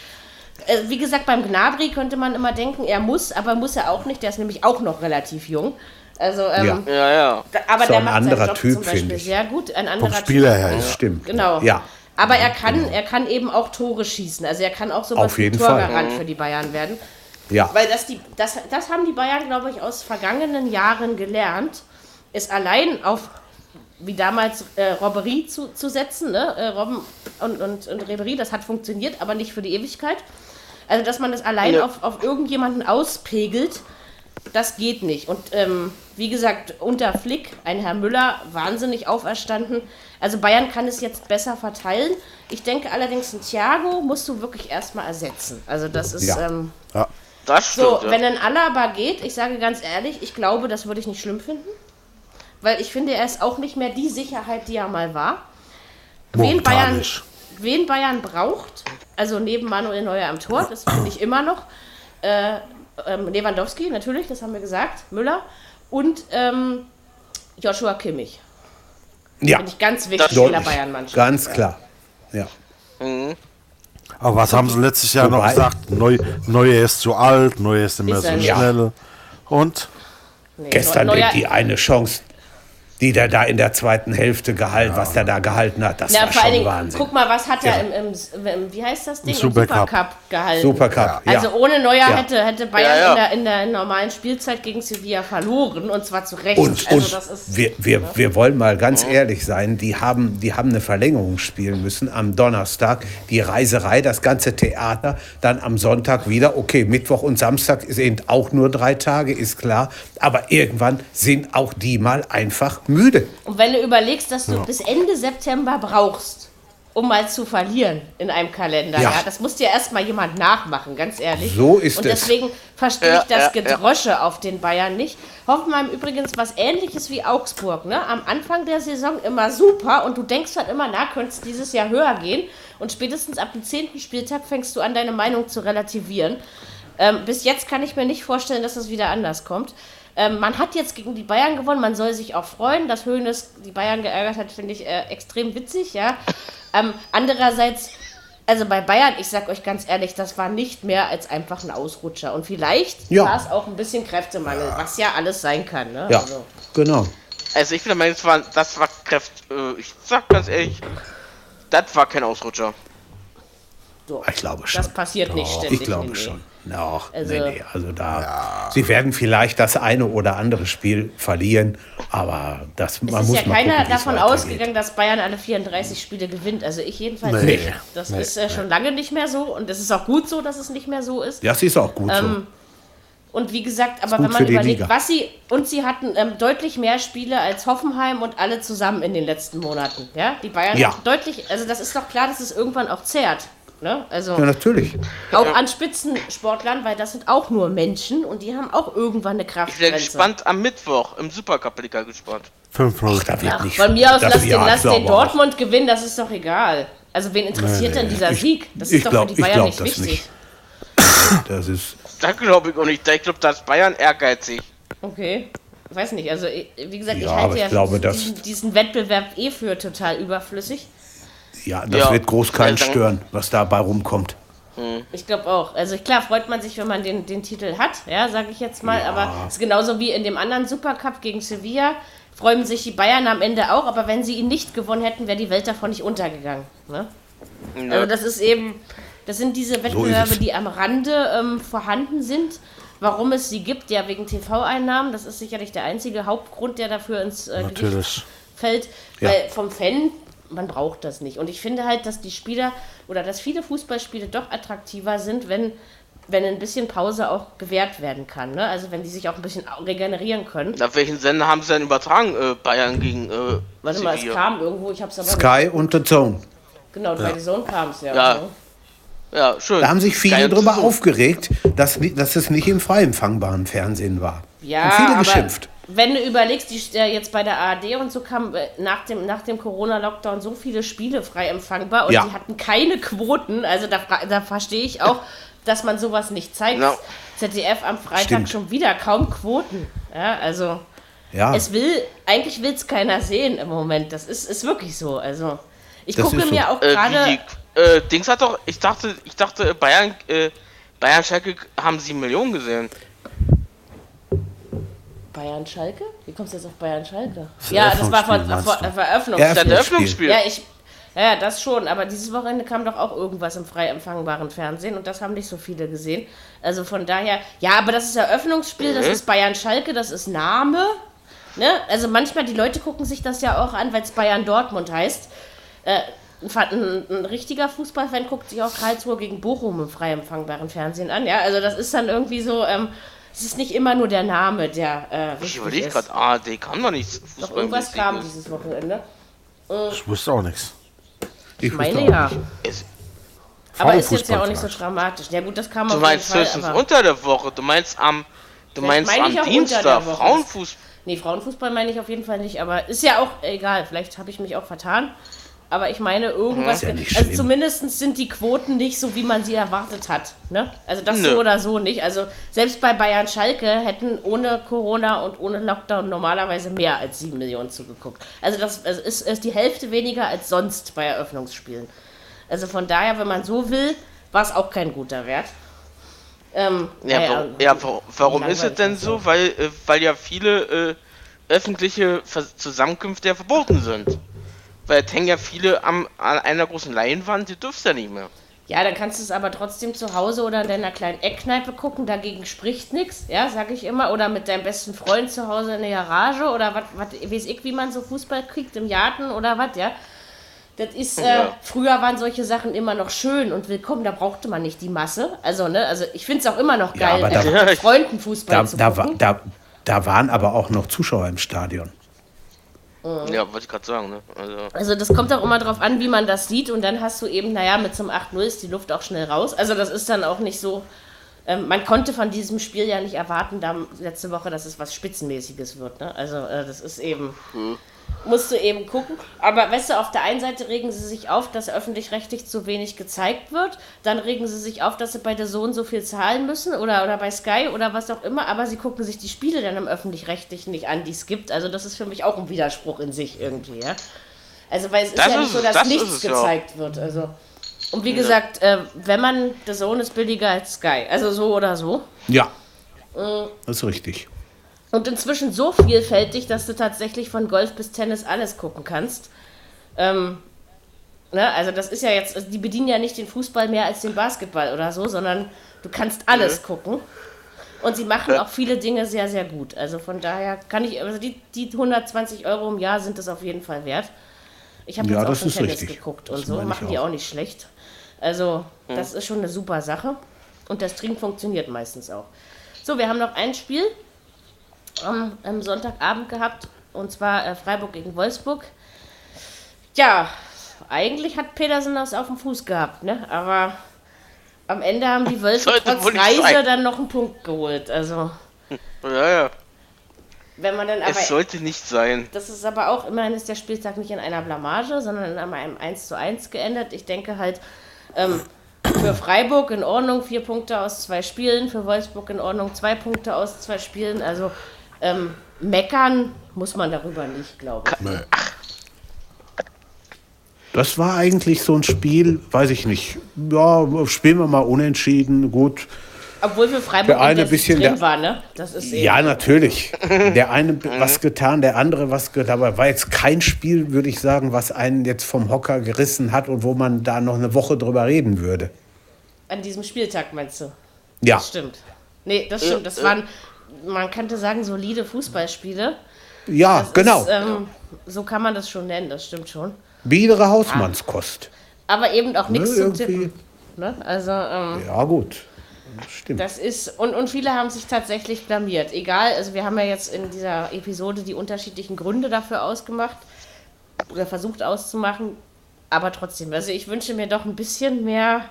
Äh, Wie gesagt, beim Gnabry könnte man immer denken, er muss, aber muss er auch nicht. Der ist nämlich auch noch relativ jung. Also, ähm, Ja. Ja, ja. aber Ist der ein macht anderer seinen Job Typ, zum Beispiel finde ich. sehr gut. Ein Vom anderer Spieler Typ. her, ja. Das stimmt. Genau. Ja. Aber er kann, er kann eben auch Tore schießen. Also er kann auch so Auf wie jeden Fall. Torgarant für die Bayern werden. Ja. Weil das, die, das, das haben die Bayern, glaube ich, aus vergangenen Jahren gelernt, ist allein auf, wie damals, äh, Robbery zu, zu setzen, ne? Äh, Robben und, und, und Ribery, das hat funktioniert, aber nicht für die Ewigkeit. Also, dass man das allein Ja. auf, auf irgendjemanden auspegelt, das geht nicht. Und ähm, wie gesagt, unter Flick, ein Herr Müller, wahnsinnig auferstanden. Also Bayern kann es jetzt besser verteilen. Ich denke allerdings, ein Thiago musst du wirklich erstmal ersetzen. Also das ist... Ja. Ähm, Ja. Das stimmt. so, ja. wenn ein Alaba geht, ich sage ganz ehrlich, ich glaube, das würde ich nicht schlimm finden. Weil ich finde, er ist auch nicht mehr die Sicherheit, die er mal war. Wen Bayern, nicht. Wen Bayern braucht, also neben Manuel Neuer am Tor, das finde ich immer noch. Äh, ähm, Lewandowski, natürlich, das haben wir gesagt, Müller und ähm, Joshua Kimmich. Ja. Finde ich ganz wichtig in der. Bayern-Mannschaft. Ganz klar. Ja. Aber was haben sie letztes Jahr noch Wobei- gesagt? Neu, Neuer ist zu alt, Neuer ist nicht mehr Ist so schnell. Und Nee, Gestern Neuer, die eine Chance, die der da in der zweiten Hälfte gehalten, was der da gehalten hat, das Ja, war vor allen schon Dingen, Wahnsinn. guck mal, was hat er Ja. im, im, im, wie heißt das Ding? Im Supercup. Supercup gehalten. Supercup, ja. Also ohne Neuer Ja. hätte, hätte Bayern Ja, ja. In, der, in der normalen Spielzeit gegen Sevilla verloren und zwar zu Recht. Und, also und das ist, wir, wir, wir wollen mal ganz ehrlich sein, die haben, die haben eine Verlängerung spielen müssen am Donnerstag, die Reiserei, das ganze Theater, dann am Sonntag wieder, okay, Mittwoch und Samstag sind auch nur drei Tage, ist klar, aber irgendwann sind auch die mal einfach müde. und wenn du überlegst, dass du bis Ende September brauchst, um mal zu verlieren in einem Kalender, ja, Ja. das muss dir erstmal jemand nachmachen, ganz ehrlich. So ist Und es. deswegen verstehe Ja, ich das ja, ja. Gedrosche auf den Bayern nicht. Hoffenheim übrigens was ähnliches wie Augsburg, ne? Am Anfang der Saison immer super und du denkst halt immer, na, könnte es dieses Jahr höher gehen. Und spätestens ab dem zehnten Spieltag fängst du an, deine Meinung zu relativieren. Ähm, bis jetzt kann ich mir nicht vorstellen, dass es wieder anders kommt. Ähm, man hat jetzt gegen die Bayern gewonnen, man soll sich auch freuen, dass Hoeneß die Bayern geärgert hat, finde ich äh, extrem witzig, ja. Ähm, andererseits, also bei Bayern, ich sag euch ganz ehrlich, das war nicht mehr als einfach ein Ausrutscher. Und vielleicht Ja. war es auch ein bisschen Kräftemangel, was ja alles sein kann, ne? Ja, Also, genau. Also ich Meinung, das war, das war Kräft. Äh, ich sag ganz ehrlich, das war kein Ausrutscher. so. Ich glaube schon. Das passiert nicht Doch, ständig. Ich glaube nee, schon. Doch, Also- nee, nee, also da. Sie werden vielleicht das eine oder andere Spiel verlieren, aber das Es man ist muss ja mal keiner gucken, es davon ausgegangen, dass Bayern alle 34 Spiele gewinnt. Also ich jedenfalls Nee. nicht. Das ist äh, schon lange nicht mehr so und es ist auch gut so, dass es nicht mehr so ist. Das ist auch gut Ähm, Und wie gesagt, aber wenn man überlegt, Liga. was sie und sie hatten ähm, deutlich mehr Spiele als Hoffenheim und alle zusammen in den letzten Monaten. Ja, die Bayern Ja. haben deutlich, also das ist doch klar, dass es irgendwann auch zehrt. Ne? Also so. Ja, natürlich. auch an Spitzensportlern, weil das sind auch nur Menschen und die haben auch irgendwann eine Ich bin gespannt am Mittwoch im Supercup-Liga gespannt. 5-0. Da wird Ach, nicht, von mir aus lass den, ja, lass ich den. Dortmund gewinnen, das ist doch egal. Also wen interessiert denn dieser Ich- Sieg? Das ich ist doch glaub- für die ich Bayern nicht das wichtig. nicht. Das ist. Da glaube ich auch nicht. Ich glaube, da ist Bayern ehrgeizig. Okay. Ich weiß nicht, also ich- wie gesagt, ich Ja, halte aber ja ich glaube, diesen, dass- diesen, diesen Wettbewerb eh für total überflüssig. Ja, das Ja. wird groß keinen Ja, stören, was dabei rumkommt. Ich glaube auch. Also klar freut man sich, wenn man den, den Titel hat, ja, sage ich jetzt mal. Aber es ist genauso wie in dem anderen Supercup gegen Sevilla. Freuen sich die Bayern am Ende auch, aber wenn sie ihn nicht gewonnen hätten, wäre die Welt davon nicht untergegangen. Ne? Also das ist eben, das sind diese Wettbewerbe, es. die am Rande ähm, vorhanden sind. Warum es sie gibt, ja wegen TV-Einnahmen, das ist sicherlich der einzige Hauptgrund, der dafür ins äh, Natürlich. fällt. Ja. Weil vom Fan, man braucht das nicht. Und ich finde halt, dass die Spieler oder dass viele Fußballspiele doch attraktiver sind, wenn, wenn ein bisschen Pause auch gewährt werden kann. Ne? Also wenn die sich auch ein bisschen regenerieren können. Auf welchen Sender haben sie denn übertragen? Äh, Bayern gegen äh, Warte mal, es kam irgendwo, ich habe es aber Sky und The Zone. Genau, bei The Zone kam es ja. Ja. ne? Ja, schön. Da haben sich viele Geil drüber zu- aufgeregt, dass, dass es nicht im frei empfangbaren Fernsehen war. Ja, haben viele aber geschimpft. Wenn du überlegst, die äh, jetzt bei der ARD und so kamen äh, nach dem, nach dem Corona-Lockdown so viele Spiele frei empfangbar und Ja. die hatten keine Quoten. Also da, fra- da verstehe ich auch, dass man sowas nicht zeigt. Ja. ZDF am Freitag Stimmt. schon wieder kaum Quoten. Ja, also Ja, es will, eigentlich will es keiner sehen im Moment. Das ist, ist wirklich so. Also ich Das gucke ist so. mir auch Äh, gerade. die, äh, Dings hat doch, ich dachte, ich dachte, Bayern, äh, Bayern Schalke haben 7 Millionen gesehen. Bayern Schalke? Wie kommst du jetzt auf Bayern Schalke? Das Ja, das war von Eröffnungsspiel, Eröffnungsspiel. Das Eröffnungsspiel. Ja, ich. Ja, das schon, aber dieses Wochenende kam doch auch irgendwas im frei empfangbaren Fernsehen und das haben nicht so viele gesehen. Also von daher, ja, aber das ist Eröffnungsspiel, das ist Bayern Schalke, das ist Name. Ne? Also manchmal, die Leute gucken sich das ja auch an, weil es Bayern Dortmund heißt. Äh, ein, ein richtiger Fußballfan guckt sich auch Karlsruhe gegen Bochum im frei empfangbaren Fernsehen an. Ja, also das ist dann irgendwie so, ähm, es ist nicht immer nur der Name, der äh, Ich überlege gerade, ARD kann doch nichts Doch irgendwas kam dieses Wochenende. Ich wusste auch nichts. ich Ich meine ja. nicht. Aber ist jetzt ja auch nicht so dramatisch. Ja gut, das kam Du auf meinst jeden Fall. höchstens Aber unter der Woche, du meinst am, du meinst meine am ich auch unter Dienstag, der Woche. Frauenfußball. nee, Frauenfußball meine ich auf jeden Fall nicht. Aber ist ja auch egal. Vielleicht habe ich mich auch vertan. Aber ich meine, irgendwas. Ja also zumindest sind die Quoten nicht so, wie man sie erwartet hat. Ne? Also das Nö. so oder so nicht. Also selbst bei Bayern Schalke hätten ohne Corona und ohne Lockdown normalerweise mehr als 7 Millionen zugeguckt. Also das also ist, ist die Hälfte weniger als sonst bei Eröffnungsspielen. Also von daher, wenn man so will, war es auch kein guter Wert. Ähm, Ja, naja, ja wa- warum ist es denn ist so? Weil, äh, weil ja viele äh, öffentliche Vers Zusammenkünfte ja verboten sind. Weil hängen ja viele am, an einer großen Leinwand, die dürfst ja nicht mehr. Ja, dann kannst du es aber trotzdem zu Hause oder in deiner kleinen Eckkneipe gucken, dagegen spricht nichts, ja, sag ich immer. Oder mit deinem besten Freund zu Hause in der Garage oder was, weiß ich, wie man so Fußball kriegt, im Garten oder was, ja. Das ist, äh, Ja. früher waren solche Sachen immer noch schön und willkommen, da brauchte man nicht die Masse. Also, ne, also ich finde es auch immer noch Ja, geil, aber da- äh, mit Freunden Fußball Da, zu da, gucken. da, da waren aber auch noch Zuschauer im Stadion. Mhm. Ja, wollte ich gerade sagen, ne? Also, Also das kommt auch immer drauf an, wie man das sieht und dann hast du eben, naja, mit so einem 8-0 ist die Luft auch schnell raus. Also das ist dann auch nicht so, ähm, man konnte von diesem Spiel ja nicht erwarten, da letzte Woche, dass es was Spitzenmäßiges wird. Ne? Also äh, das ist eben, musst du eben gucken. Aber weißt du, auf der einen Seite regen sie sich auf, dass öffentlich-rechtlich zu wenig gezeigt wird. Dann regen sie sich auf, dass sie bei der Sohn so viel zahlen müssen oder, oder bei Sky oder was auch immer. Aber sie gucken sich die Spiele dann im öffentlich-rechtlichen nicht an, die es gibt. Also das ist für mich auch ein Widerspruch in sich irgendwie, ja. Also weil es ist Das ja nicht ist so, dass das nichts gezeigt wird. Also. Und wie gesagt, äh, wenn man, der Sohn ist billiger als Sky. Also so oder so. Ja, Äh. das ist richtig. Und inzwischen so vielfältig, dass du tatsächlich von Golf bis Tennis alles gucken kannst. Ähm, ne, also das ist ja jetzt, also die bedienen ja nicht den Fußball mehr als den Basketball oder so, sondern du kannst alles gucken. Und sie machen auch viele Dinge sehr, sehr gut. Also von daher kann ich, also die, die 120 Euro im Jahr sind es auf jeden Fall wert. Ich habe Ja, jetzt auch das schon Tennis richtig. geguckt Das und so, meine ich machen die auch. auch nicht schlecht. Also das ist schon eine super Sache. Und der Stream funktioniert meistens auch. So, wir haben noch ein Spiel am, am Sonntagabend gehabt, und zwar äh, Freiburg gegen Wolfsburg. Ja, eigentlich hat Petersen das auf dem Fuß gehabt, ne? Aber am Ende haben die Wölfe trotz Reise sein. dann noch einen Punkt geholt. Also, ja, ja. wenn man dann aber. Es sollte nicht sein. Das ist aber auch, immerhin ist der Spieltag nicht in einer Blamage, sondern in einem 1 zu 1 geendet. Ich denke halt, ähm, für Freiburg in Ordnung, vier Punkte aus zwei Spielen, für Wolfsburg in Ordnung, zwei Punkte aus zwei Spielen. Also ähm, meckern muss man darüber nicht, glaube ich. Das war eigentlich so ein Spiel, weiß ich nicht. Ja, spielen wir mal unentschieden, gut. Obwohl für Freiburg Der eine bisschen, drin der- war, ne? Das ist eben. Ja, natürlich. Der eine was getan, der andere was getan. Aber war jetzt kein Spiel, würde ich sagen, was einen jetzt vom Hocker gerissen hat und wo man da noch eine Woche drüber reden würde. An diesem Spieltag meinst du? Ja, Das stimmt. Nee, das stimmt. Das waren, man könnte sagen, solide Fußballspiele. ja, Das genau. Ist, ähm, so kann man das schon nennen, das stimmt schon. Biedere Hausmannskost. Aber eben auch nichts Ne, zum. Tippen. Ne? Also, ähm, Ja, gut. Stimmt. das ist, und, und viele haben sich tatsächlich blamiert. Egal, also wir haben ja jetzt in dieser Episode die unterschiedlichen Gründe dafür ausgemacht oder versucht auszumachen. Aber trotzdem, also ich wünsche mir doch ein bisschen mehr,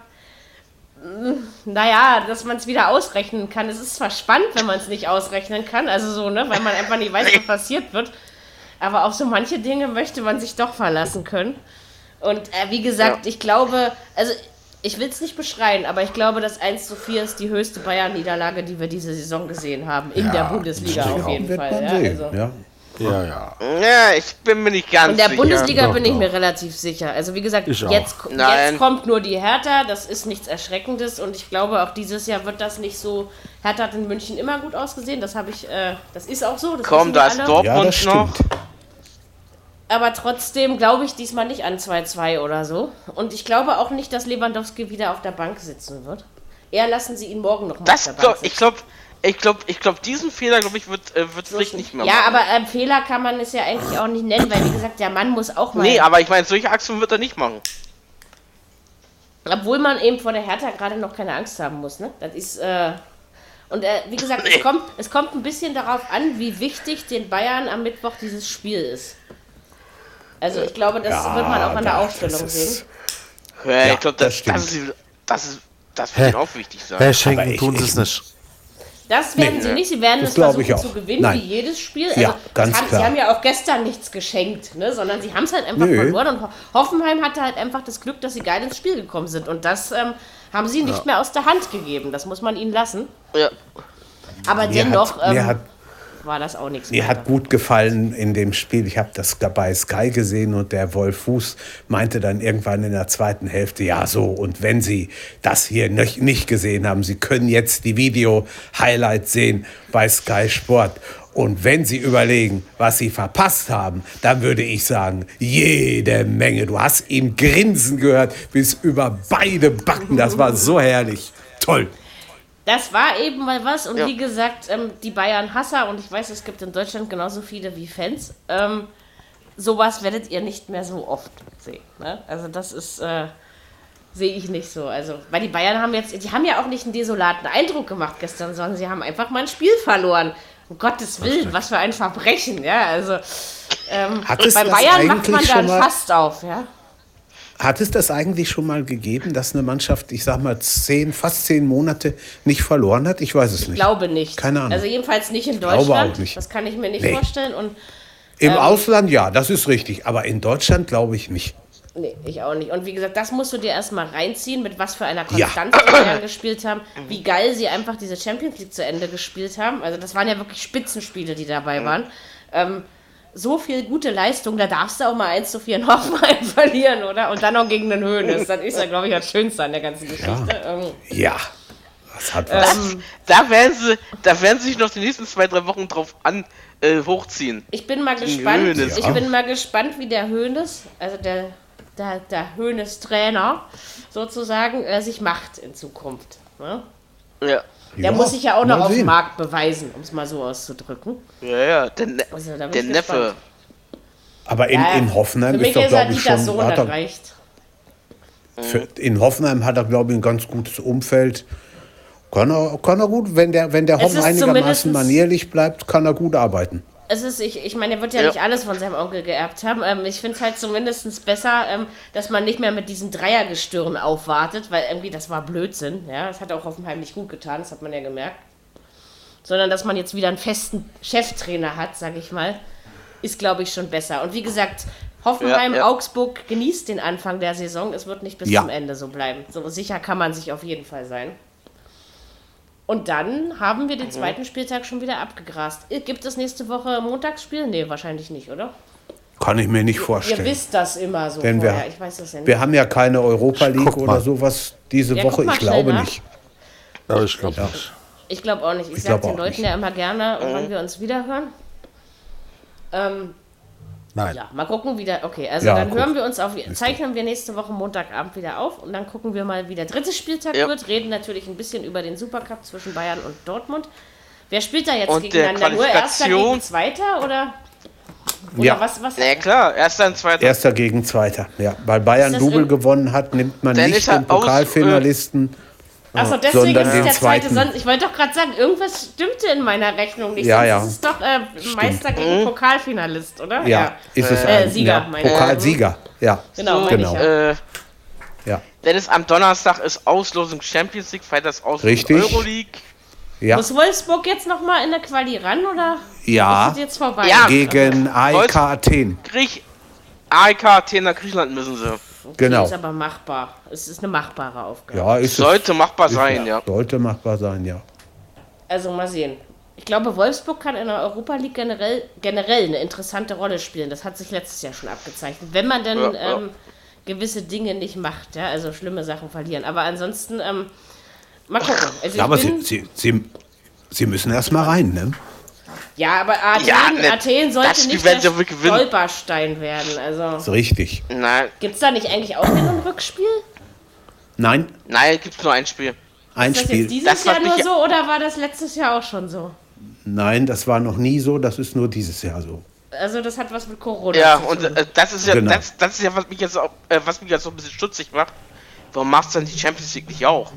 naja, dass man es wieder ausrechnen kann. Es ist zwar spannend, wenn man es nicht ausrechnen kann, also so, ne, weil man einfach nicht weiß, was passiert wird. Aber auf so manche Dinge möchte man sich doch verlassen können. Und äh, wie gesagt, ich glaube, also ich will es nicht beschreien, aber ich glaube, das 1 zu 4 ist die höchste Bayern-Niederlage, die wir diese Saison gesehen haben. In der Bundesliga auf jeden Fall. Ja, also. Ja. Ja, ja. Ja, ich bin mir nicht ganz In der sicher. Bundesliga Doch, bin ich doch. mir relativ sicher. Also wie gesagt, Ich jetzt, jetzt kommt nur die Hertha, das ist nichts Erschreckendes und ich glaube auch dieses Jahr wird das nicht so. Hertha hat in München immer gut ausgesehen, das habe ich, äh, das ist auch so. Das Komm, da ist. Dortmund ja, das noch. Aber trotzdem glaube ich diesmal nicht an 2-2 oder so. Und ich glaube auch nicht, dass Lewandowski wieder auf der Bank sitzen wird. Eher lassen sie ihn morgen noch mal Das auf der glaub, Bank ich glaube, ich glaube, ich glaube, diesen Fehler, glaube ich, wird, äh, wird Flick nicht mehr Ja, machen. aber ähm, Fehler kann man es ja eigentlich auch nicht nennen, weil wie gesagt, der Mann muss auch mal. Nee, aber ich meine, solche Aktionen wird er nicht machen. Obwohl man eben vor der Hertha gerade noch keine Angst haben muss, ne? Das ist, äh, und äh, wie gesagt, Nee. es, kommt, es kommt ein bisschen darauf an, wie wichtig den Bayern am Mittwoch dieses Spiel ist. Also ich glaube, das wird man auch an der Aufstellung sehen. Ja, Ja, ich glaube, das das, das, ist, das, ist, das Hä? wird ihm auch wichtig sein. Herr Schenken Aber ich- tun sie es nicht. Das werden sie nicht, sie werden Das es glaube versuchen ich auch. zu gewinnen, Nein. wie jedes Spiel. Also, Ja, ganz haben, klar. Sie haben ja auch gestern nichts geschenkt, ne? sondern sie haben es halt einfach Nö. verloren. Und Ho- Hoffenheim hatte halt einfach das Glück, dass sie geil ins Spiel gekommen sind. Und das ähm, haben sie nicht mehr aus der Hand gegeben. Das muss man ihnen lassen. Ja. Aber Mir dennoch hat, mir ähm, hat war das auch nichts Mir hat gut gefallen in dem Spiel. Ich habe das bei Sky gesehen und der Wolf Fuß meinte dann irgendwann in der zweiten Hälfte, ja so, und wenn Sie das hier nicht, gesehen haben, Sie können jetzt die Video-Highlights sehen bei Sky Sport. Und wenn Sie überlegen, was Sie verpasst haben, dann würde ich sagen, jede Menge. Du hast ihn grinsen gehört bis über beide Backen. Das war so herrlich. Toll. Das war eben mal was. Und Ja. wie gesagt, ähm, die Bayern-Hasser, und ich weiß, es gibt in Deutschland genauso viele wie Fans, ähm, sowas werdet ihr nicht mehr so oft sehen. Ne? Also das ist, äh, sehe ich nicht so. Also, weil die Bayern haben jetzt, die haben ja auch nicht einen desolaten Eindruck gemacht gestern, sondern sie haben einfach mal ein Spiel verloren. Um Gottes Willen, was für ein Verbrechen, ja. Also ähm, bei Bayern macht man dann fast auf, ja. Hat es das eigentlich schon mal gegeben, dass eine Mannschaft, ich sag mal, zehn, fast zehn Monate nicht verloren hat? Ich weiß es Ich nicht. glaube nicht. Keine Ahnung. Also jedenfalls nicht in Glaube Deutschland. auch nicht. Das kann ich mir nicht Nee. vorstellen. Und Im ähm, Ausland ja, das ist richtig. Aber in Deutschland glaube ich nicht. Nee, ich auch nicht. Und wie gesagt, das musst du dir erstmal reinziehen, mit was für einer Ja. Konstanz die Bayern gespielt haben, wie geil sie einfach diese Champions League zu Ende gespielt haben. Also das waren ja wirklich Spitzenspiele, die dabei waren. Ähm, so viel gute Leistung, da darfst du auch mal 1 zu 4 in Hoffenheim verlieren, oder? Und dann noch gegen den Höhnes. Das ist ja, glaube ich, das Schönste an der ganzen Geschichte. Ähm, Ja, das hat was. ähm, Da werden sie, da werden sie sich noch die nächsten zwei, drei Wochen drauf an äh, hochziehen. ich bin mal Gegen gespannt. Hoeneß. Ich bin mal gespannt, wie der Höhnes, also der, der, der Höhnes-Trainer sozusagen, äh, sich macht in Zukunft. Ne? Ja. Der Ja, muss sich ja auch noch mal auf dem. Markt beweisen, um es mal so auszudrücken. Ja, ja, der, ne Also, der Neffe. gespannt. Aber in, Ja, in Hoffenheim ist doch, er glaube ich, schon. Sohn, Hat er, reicht. für, in Hoffenheim hat er, glaube ich, ein ganz gutes Umfeld. Kann er, kann er gut, wenn der, wenn der Hoffen einigermaßen manierlich bleibt, kann er gut arbeiten. Es ist, ich, ich meine, er wird ja, Ja. nicht alles von seinem Onkel geerbt haben. Ähm, ich finde es halt zumindest besser, ähm, dass man nicht mehr mit diesem Dreiergestirn aufwartet, weil irgendwie das war Blödsinn. Ja, das hat auch Hoffenheim nicht gut getan, das hat man ja gemerkt. Sondern dass man jetzt wieder einen festen Cheftrainer hat, sage ich mal, ist, glaube ich, schon besser. Und wie gesagt, Hoffenheim, Ja, ja. Augsburg genießt den Anfang der Saison. Es wird nicht bis Ja. zum Ende so bleiben. So sicher kann man sich auf jeden Fall sein. Und dann haben wir den zweiten Spieltag schon wieder abgegrast. Äh, Gibt es nächste Woche Montagsspiel? Nee, wahrscheinlich nicht, oder? Kann ich mir nicht Ihr vorstellen. wisst das immer so Denn wir- vorher. Ich weiß das ja nicht. Wir haben ja keine Europa League oder sowas diese Ja, Woche. Ich glaube nach. nicht. Aber ich glaube nicht. Ich glaube auch nicht. Ich, Ich sage den Leuten nicht. Ja immer gerne, wann wir uns wiederhören. Ähm, Nein. ja, mal gucken wieder. Okay, also Ja, dann guck. hören wir uns auf, zeichnen wir nächste Woche Montagabend wieder auf und dann gucken wir mal, wie der dritte Spieltag Ja. wird. Reden natürlich ein bisschen über den Supercup zwischen Bayern und Dortmund. Wer spielt da jetzt Und der gegeneinander? Nur Erster gegen Zweiter oder? Oder Ja. was? was Na ja, klar, erster und zweiter. Erster gegen Zweiter. Ja, weil Bayern Double gewonnen hat, nimmt man Dann nicht den aus- Pokalfinalisten. Achso, deswegen sondern ist es der zweite. Sonst, ich wollte doch gerade sagen, irgendwas stimmte in meiner Rechnung nicht. Ja, ja. ist es doch äh, Meister gegen Pokalfinalist, oder? Ja, ist es Äh, ein Sieger, ja, meine ich. Pokalsieger. Ja, Genau, So, meine genau. ich ja. Äh, ja, denn es am Donnerstag ist Auslosung Champions League, Freitags Auslosung Richtig. Euroleague. ja. Muss Wolfsburg jetzt nochmal in der Quali ran oder Ja, ist es jetzt vorbei? Ja. gegen AEK Athen. Griech, AEK Athen nach Griechenland müssen sie. Genau. Ist aber machbar. Es ist eine machbare Aufgabe. Ja, ist es. Sollte machbar Ist- sein, ja. Sollte machbar sein, ja. Also mal sehen. Ich glaube, Wolfsburg kann in der Europa League generell, generell eine interessante Rolle spielen. Das hat sich letztes Jahr schon abgezeichnet. Wenn man denn Ja, ja. Ähm, gewisse Dinge nicht macht, ja, also schlimme Sachen verlieren. Aber ansonsten, ähm, mal gucken. Also Ja, aber sie, sie, sie, sie müssen erst mal rein, ne? Ja, aber Athen, Ja, ne, Athen sollte nicht werden der. Stolperstein werden. Also Ist richtig. Nein, gibt es da nicht eigentlich auch und Rückspiel? Nein, nein, gibt's nur ein Spiel. ein Ist das Spiel. jetzt dieses Das, Jahr nur so oder war das letztes Jahr auch schon so? Nein, das war noch nie so, das ist nur dieses Jahr so. Also das hat was mit Corona Ja, zu und tun. äh, das ist ja, Genau. das, das ist ja, was mich jetzt auch, äh, was mich jetzt so ein bisschen stutzig macht. Warum machst du denn die Champions League nicht auch?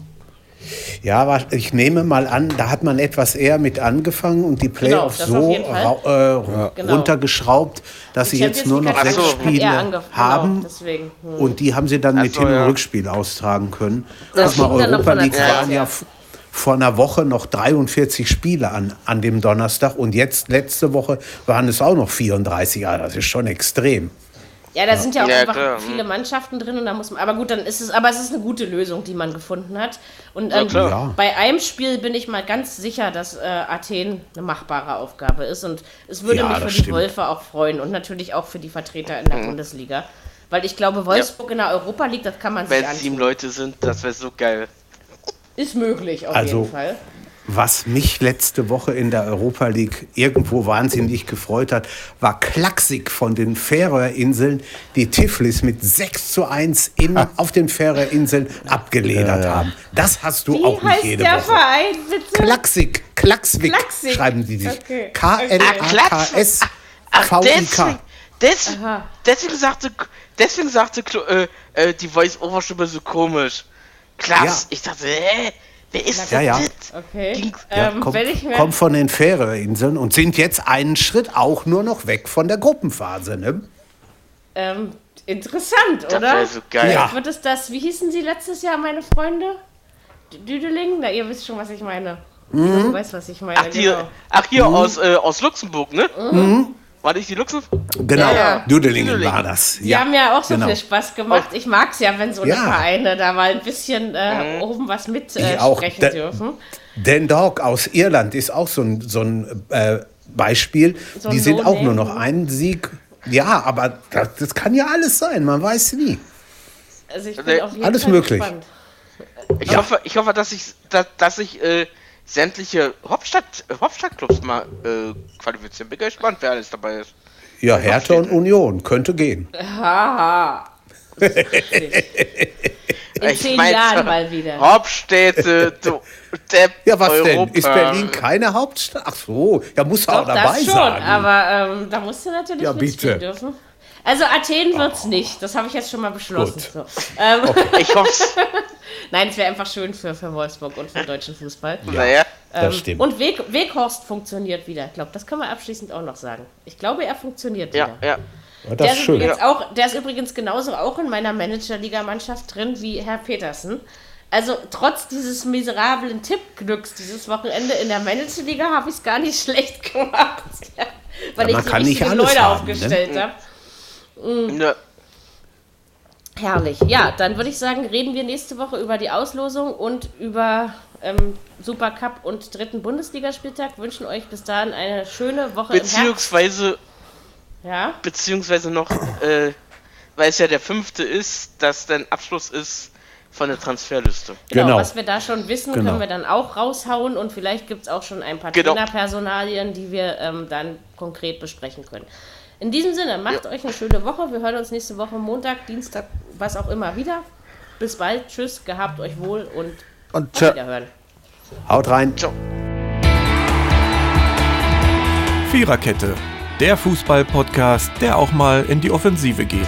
Ja, ich nehme mal an, da hat man etwas eher mit angefangen und die Playoffs auf so äh, Genau. runtergeschraubt, dass sie jetzt nur noch sechs so. Spiele angef- haben. Genau. Hm. Und die haben sie dann mit so, Hin- und ja. Rückspiel austragen können. Das Guck mal, Europa League waren ja vor einer Woche noch 43 Spiele an, an dem Donnerstag und jetzt, letzte Woche, waren es auch noch 34. Ja, das ist schon extrem. Ja, da sind ja auch Ja, einfach klar, viele Mannschaften drin und da muss man. Aber gut, dann ist es, aber es ist eine gute Lösung, die man gefunden hat. Und ähm. Ja. bei einem Spiel bin ich mal ganz sicher, dass äh, Athen eine machbare Aufgabe ist. Und es würde Ja, mich für die stimmt. Wölfe auch freuen und natürlich auch für die Vertreter in der Bundesliga. Weil ich glaube, Wolfsburg in der Europa League, das kann man sich Wenn es sieben. Leute sind, das wäre so geil. Ist möglich, auf Also- jeden Fall. Was mich letzte Woche in der Europa League irgendwo wahnsinnig gefreut hat, war Klaxik von den Färöerinseln, die Tiflis mit 6 zu 1 in, auf den Färöerinseln abgeledert haben. Das hast du Wie auch nicht heißt jede der Woche. Verein, bitte? Klaxik, Klaxvik, Klaxvik. schreiben die sich. Okay. K-L-A-K-S deswegen, V-I-K. des, Aha. deswegen sagte, deswegen sagte äh, äh, die Voice-Over-Stimme so komisch. Klass. Ja. Ich dachte, hä? Wer ist Ja, denn ja. das? Okay. Ging- Ja, ähm, mir, kommt von den Färöerinseln und sind jetzt einen Schritt auch nur noch weg von der Gruppenphase. Ne? ähm, interessant, Das oder? so geil. Ja. Wird es das, wie hießen sie letztes Jahr, meine Freunde? Düdeling? Na, ihr wisst schon, was ich meine. Du weißt, was ich meine. Ach, hier, genau. ach, hier aus, äh, aus Luxemburg, ne? War nicht die Luxemburg? Genau, Ja, ja. Düdelingen. war das. Die haben ja auch so genau. viel Spaß gemacht. Ich mag es ja, wenn so eine Ja. Vereine da mal ein bisschen äh, oben was mit äh, dürfen. Dan Dog aus Irland ist auch so ein, so ein äh, Beispiel. So die sind auch nur noch einen Sieg. Ja, aber das, das kann ja alles sein, man weiß nie. Also ich bin Nee, auf jeden alles Fall möglich. gespannt. Ich hoffe, ich hoffe, dass ich, dass, dass ich äh, sämtliche Hauptstadt, Hauptstadtclubs mal äh, qualifizieren. Bin gespannt, wer alles dabei ist. Ja, Hertha und Union könnte gehen. Haha. In Ich zehn mein, Jahren mal wieder. Hauptstädte, du, der Ja, was Europa. denn? Ist Berlin keine Hauptstadt? Ach so, ja, muss er auch dabei das schon, sein. aber ähm, da musst du natürlich Ja, bitte. dürfen. Also Athen wird's nicht, das habe ich jetzt schon mal beschlossen. Gut. So. Ähm, Ich hoffe Nein, es wäre einfach schön für, für Wolfsburg und für den deutschen Fußball. Naja, das stimmt. Und Weg, Weghorst funktioniert wieder. Ich glaube, das können wir abschließend auch noch sagen. Ich glaube, er funktioniert ja, wieder. ja. ja, Der das ist, ist auch, der ist übrigens genauso auch in meiner Managerliga-Mannschaft drin wie Herr Petersen. Also trotz dieses miserablen Tippglücks dieses Wochenende in der Managerliga habe ich es gar nicht schlecht gemacht. Ja, weil Ja, man ich die kann nicht richtigen Leute haben, ne? aufgestellt habe. Ne, Herrlich. Ja, dann würde ich sagen, reden wir nächste Woche über die Auslosung und über ähm, Supercup und dritten Bundesligaspieltag. Wünschen euch bis dahin eine schöne Woche beziehungsweise, Ja, beziehungsweise noch, äh, weil es ja der fünfte ist, dass dann Abschluss ist von der Transferliste. genau, Genau. Was wir da schon wissen, Genau. können wir dann auch raushauen und vielleicht gibt es auch schon ein paar Genau. Trainerpersonalien, die wir ähm, dann konkret besprechen können. In diesem Sinne, macht euch eine schöne Woche. Wir hören uns nächste Woche Montag, Dienstag, was auch immer wieder. Bis bald, tschüss, gehabt euch wohl und Und tja, Wiederhören. Haut rein. Ciao. Viererkette, der Fußball-Podcast, der auch mal in die Offensive geht.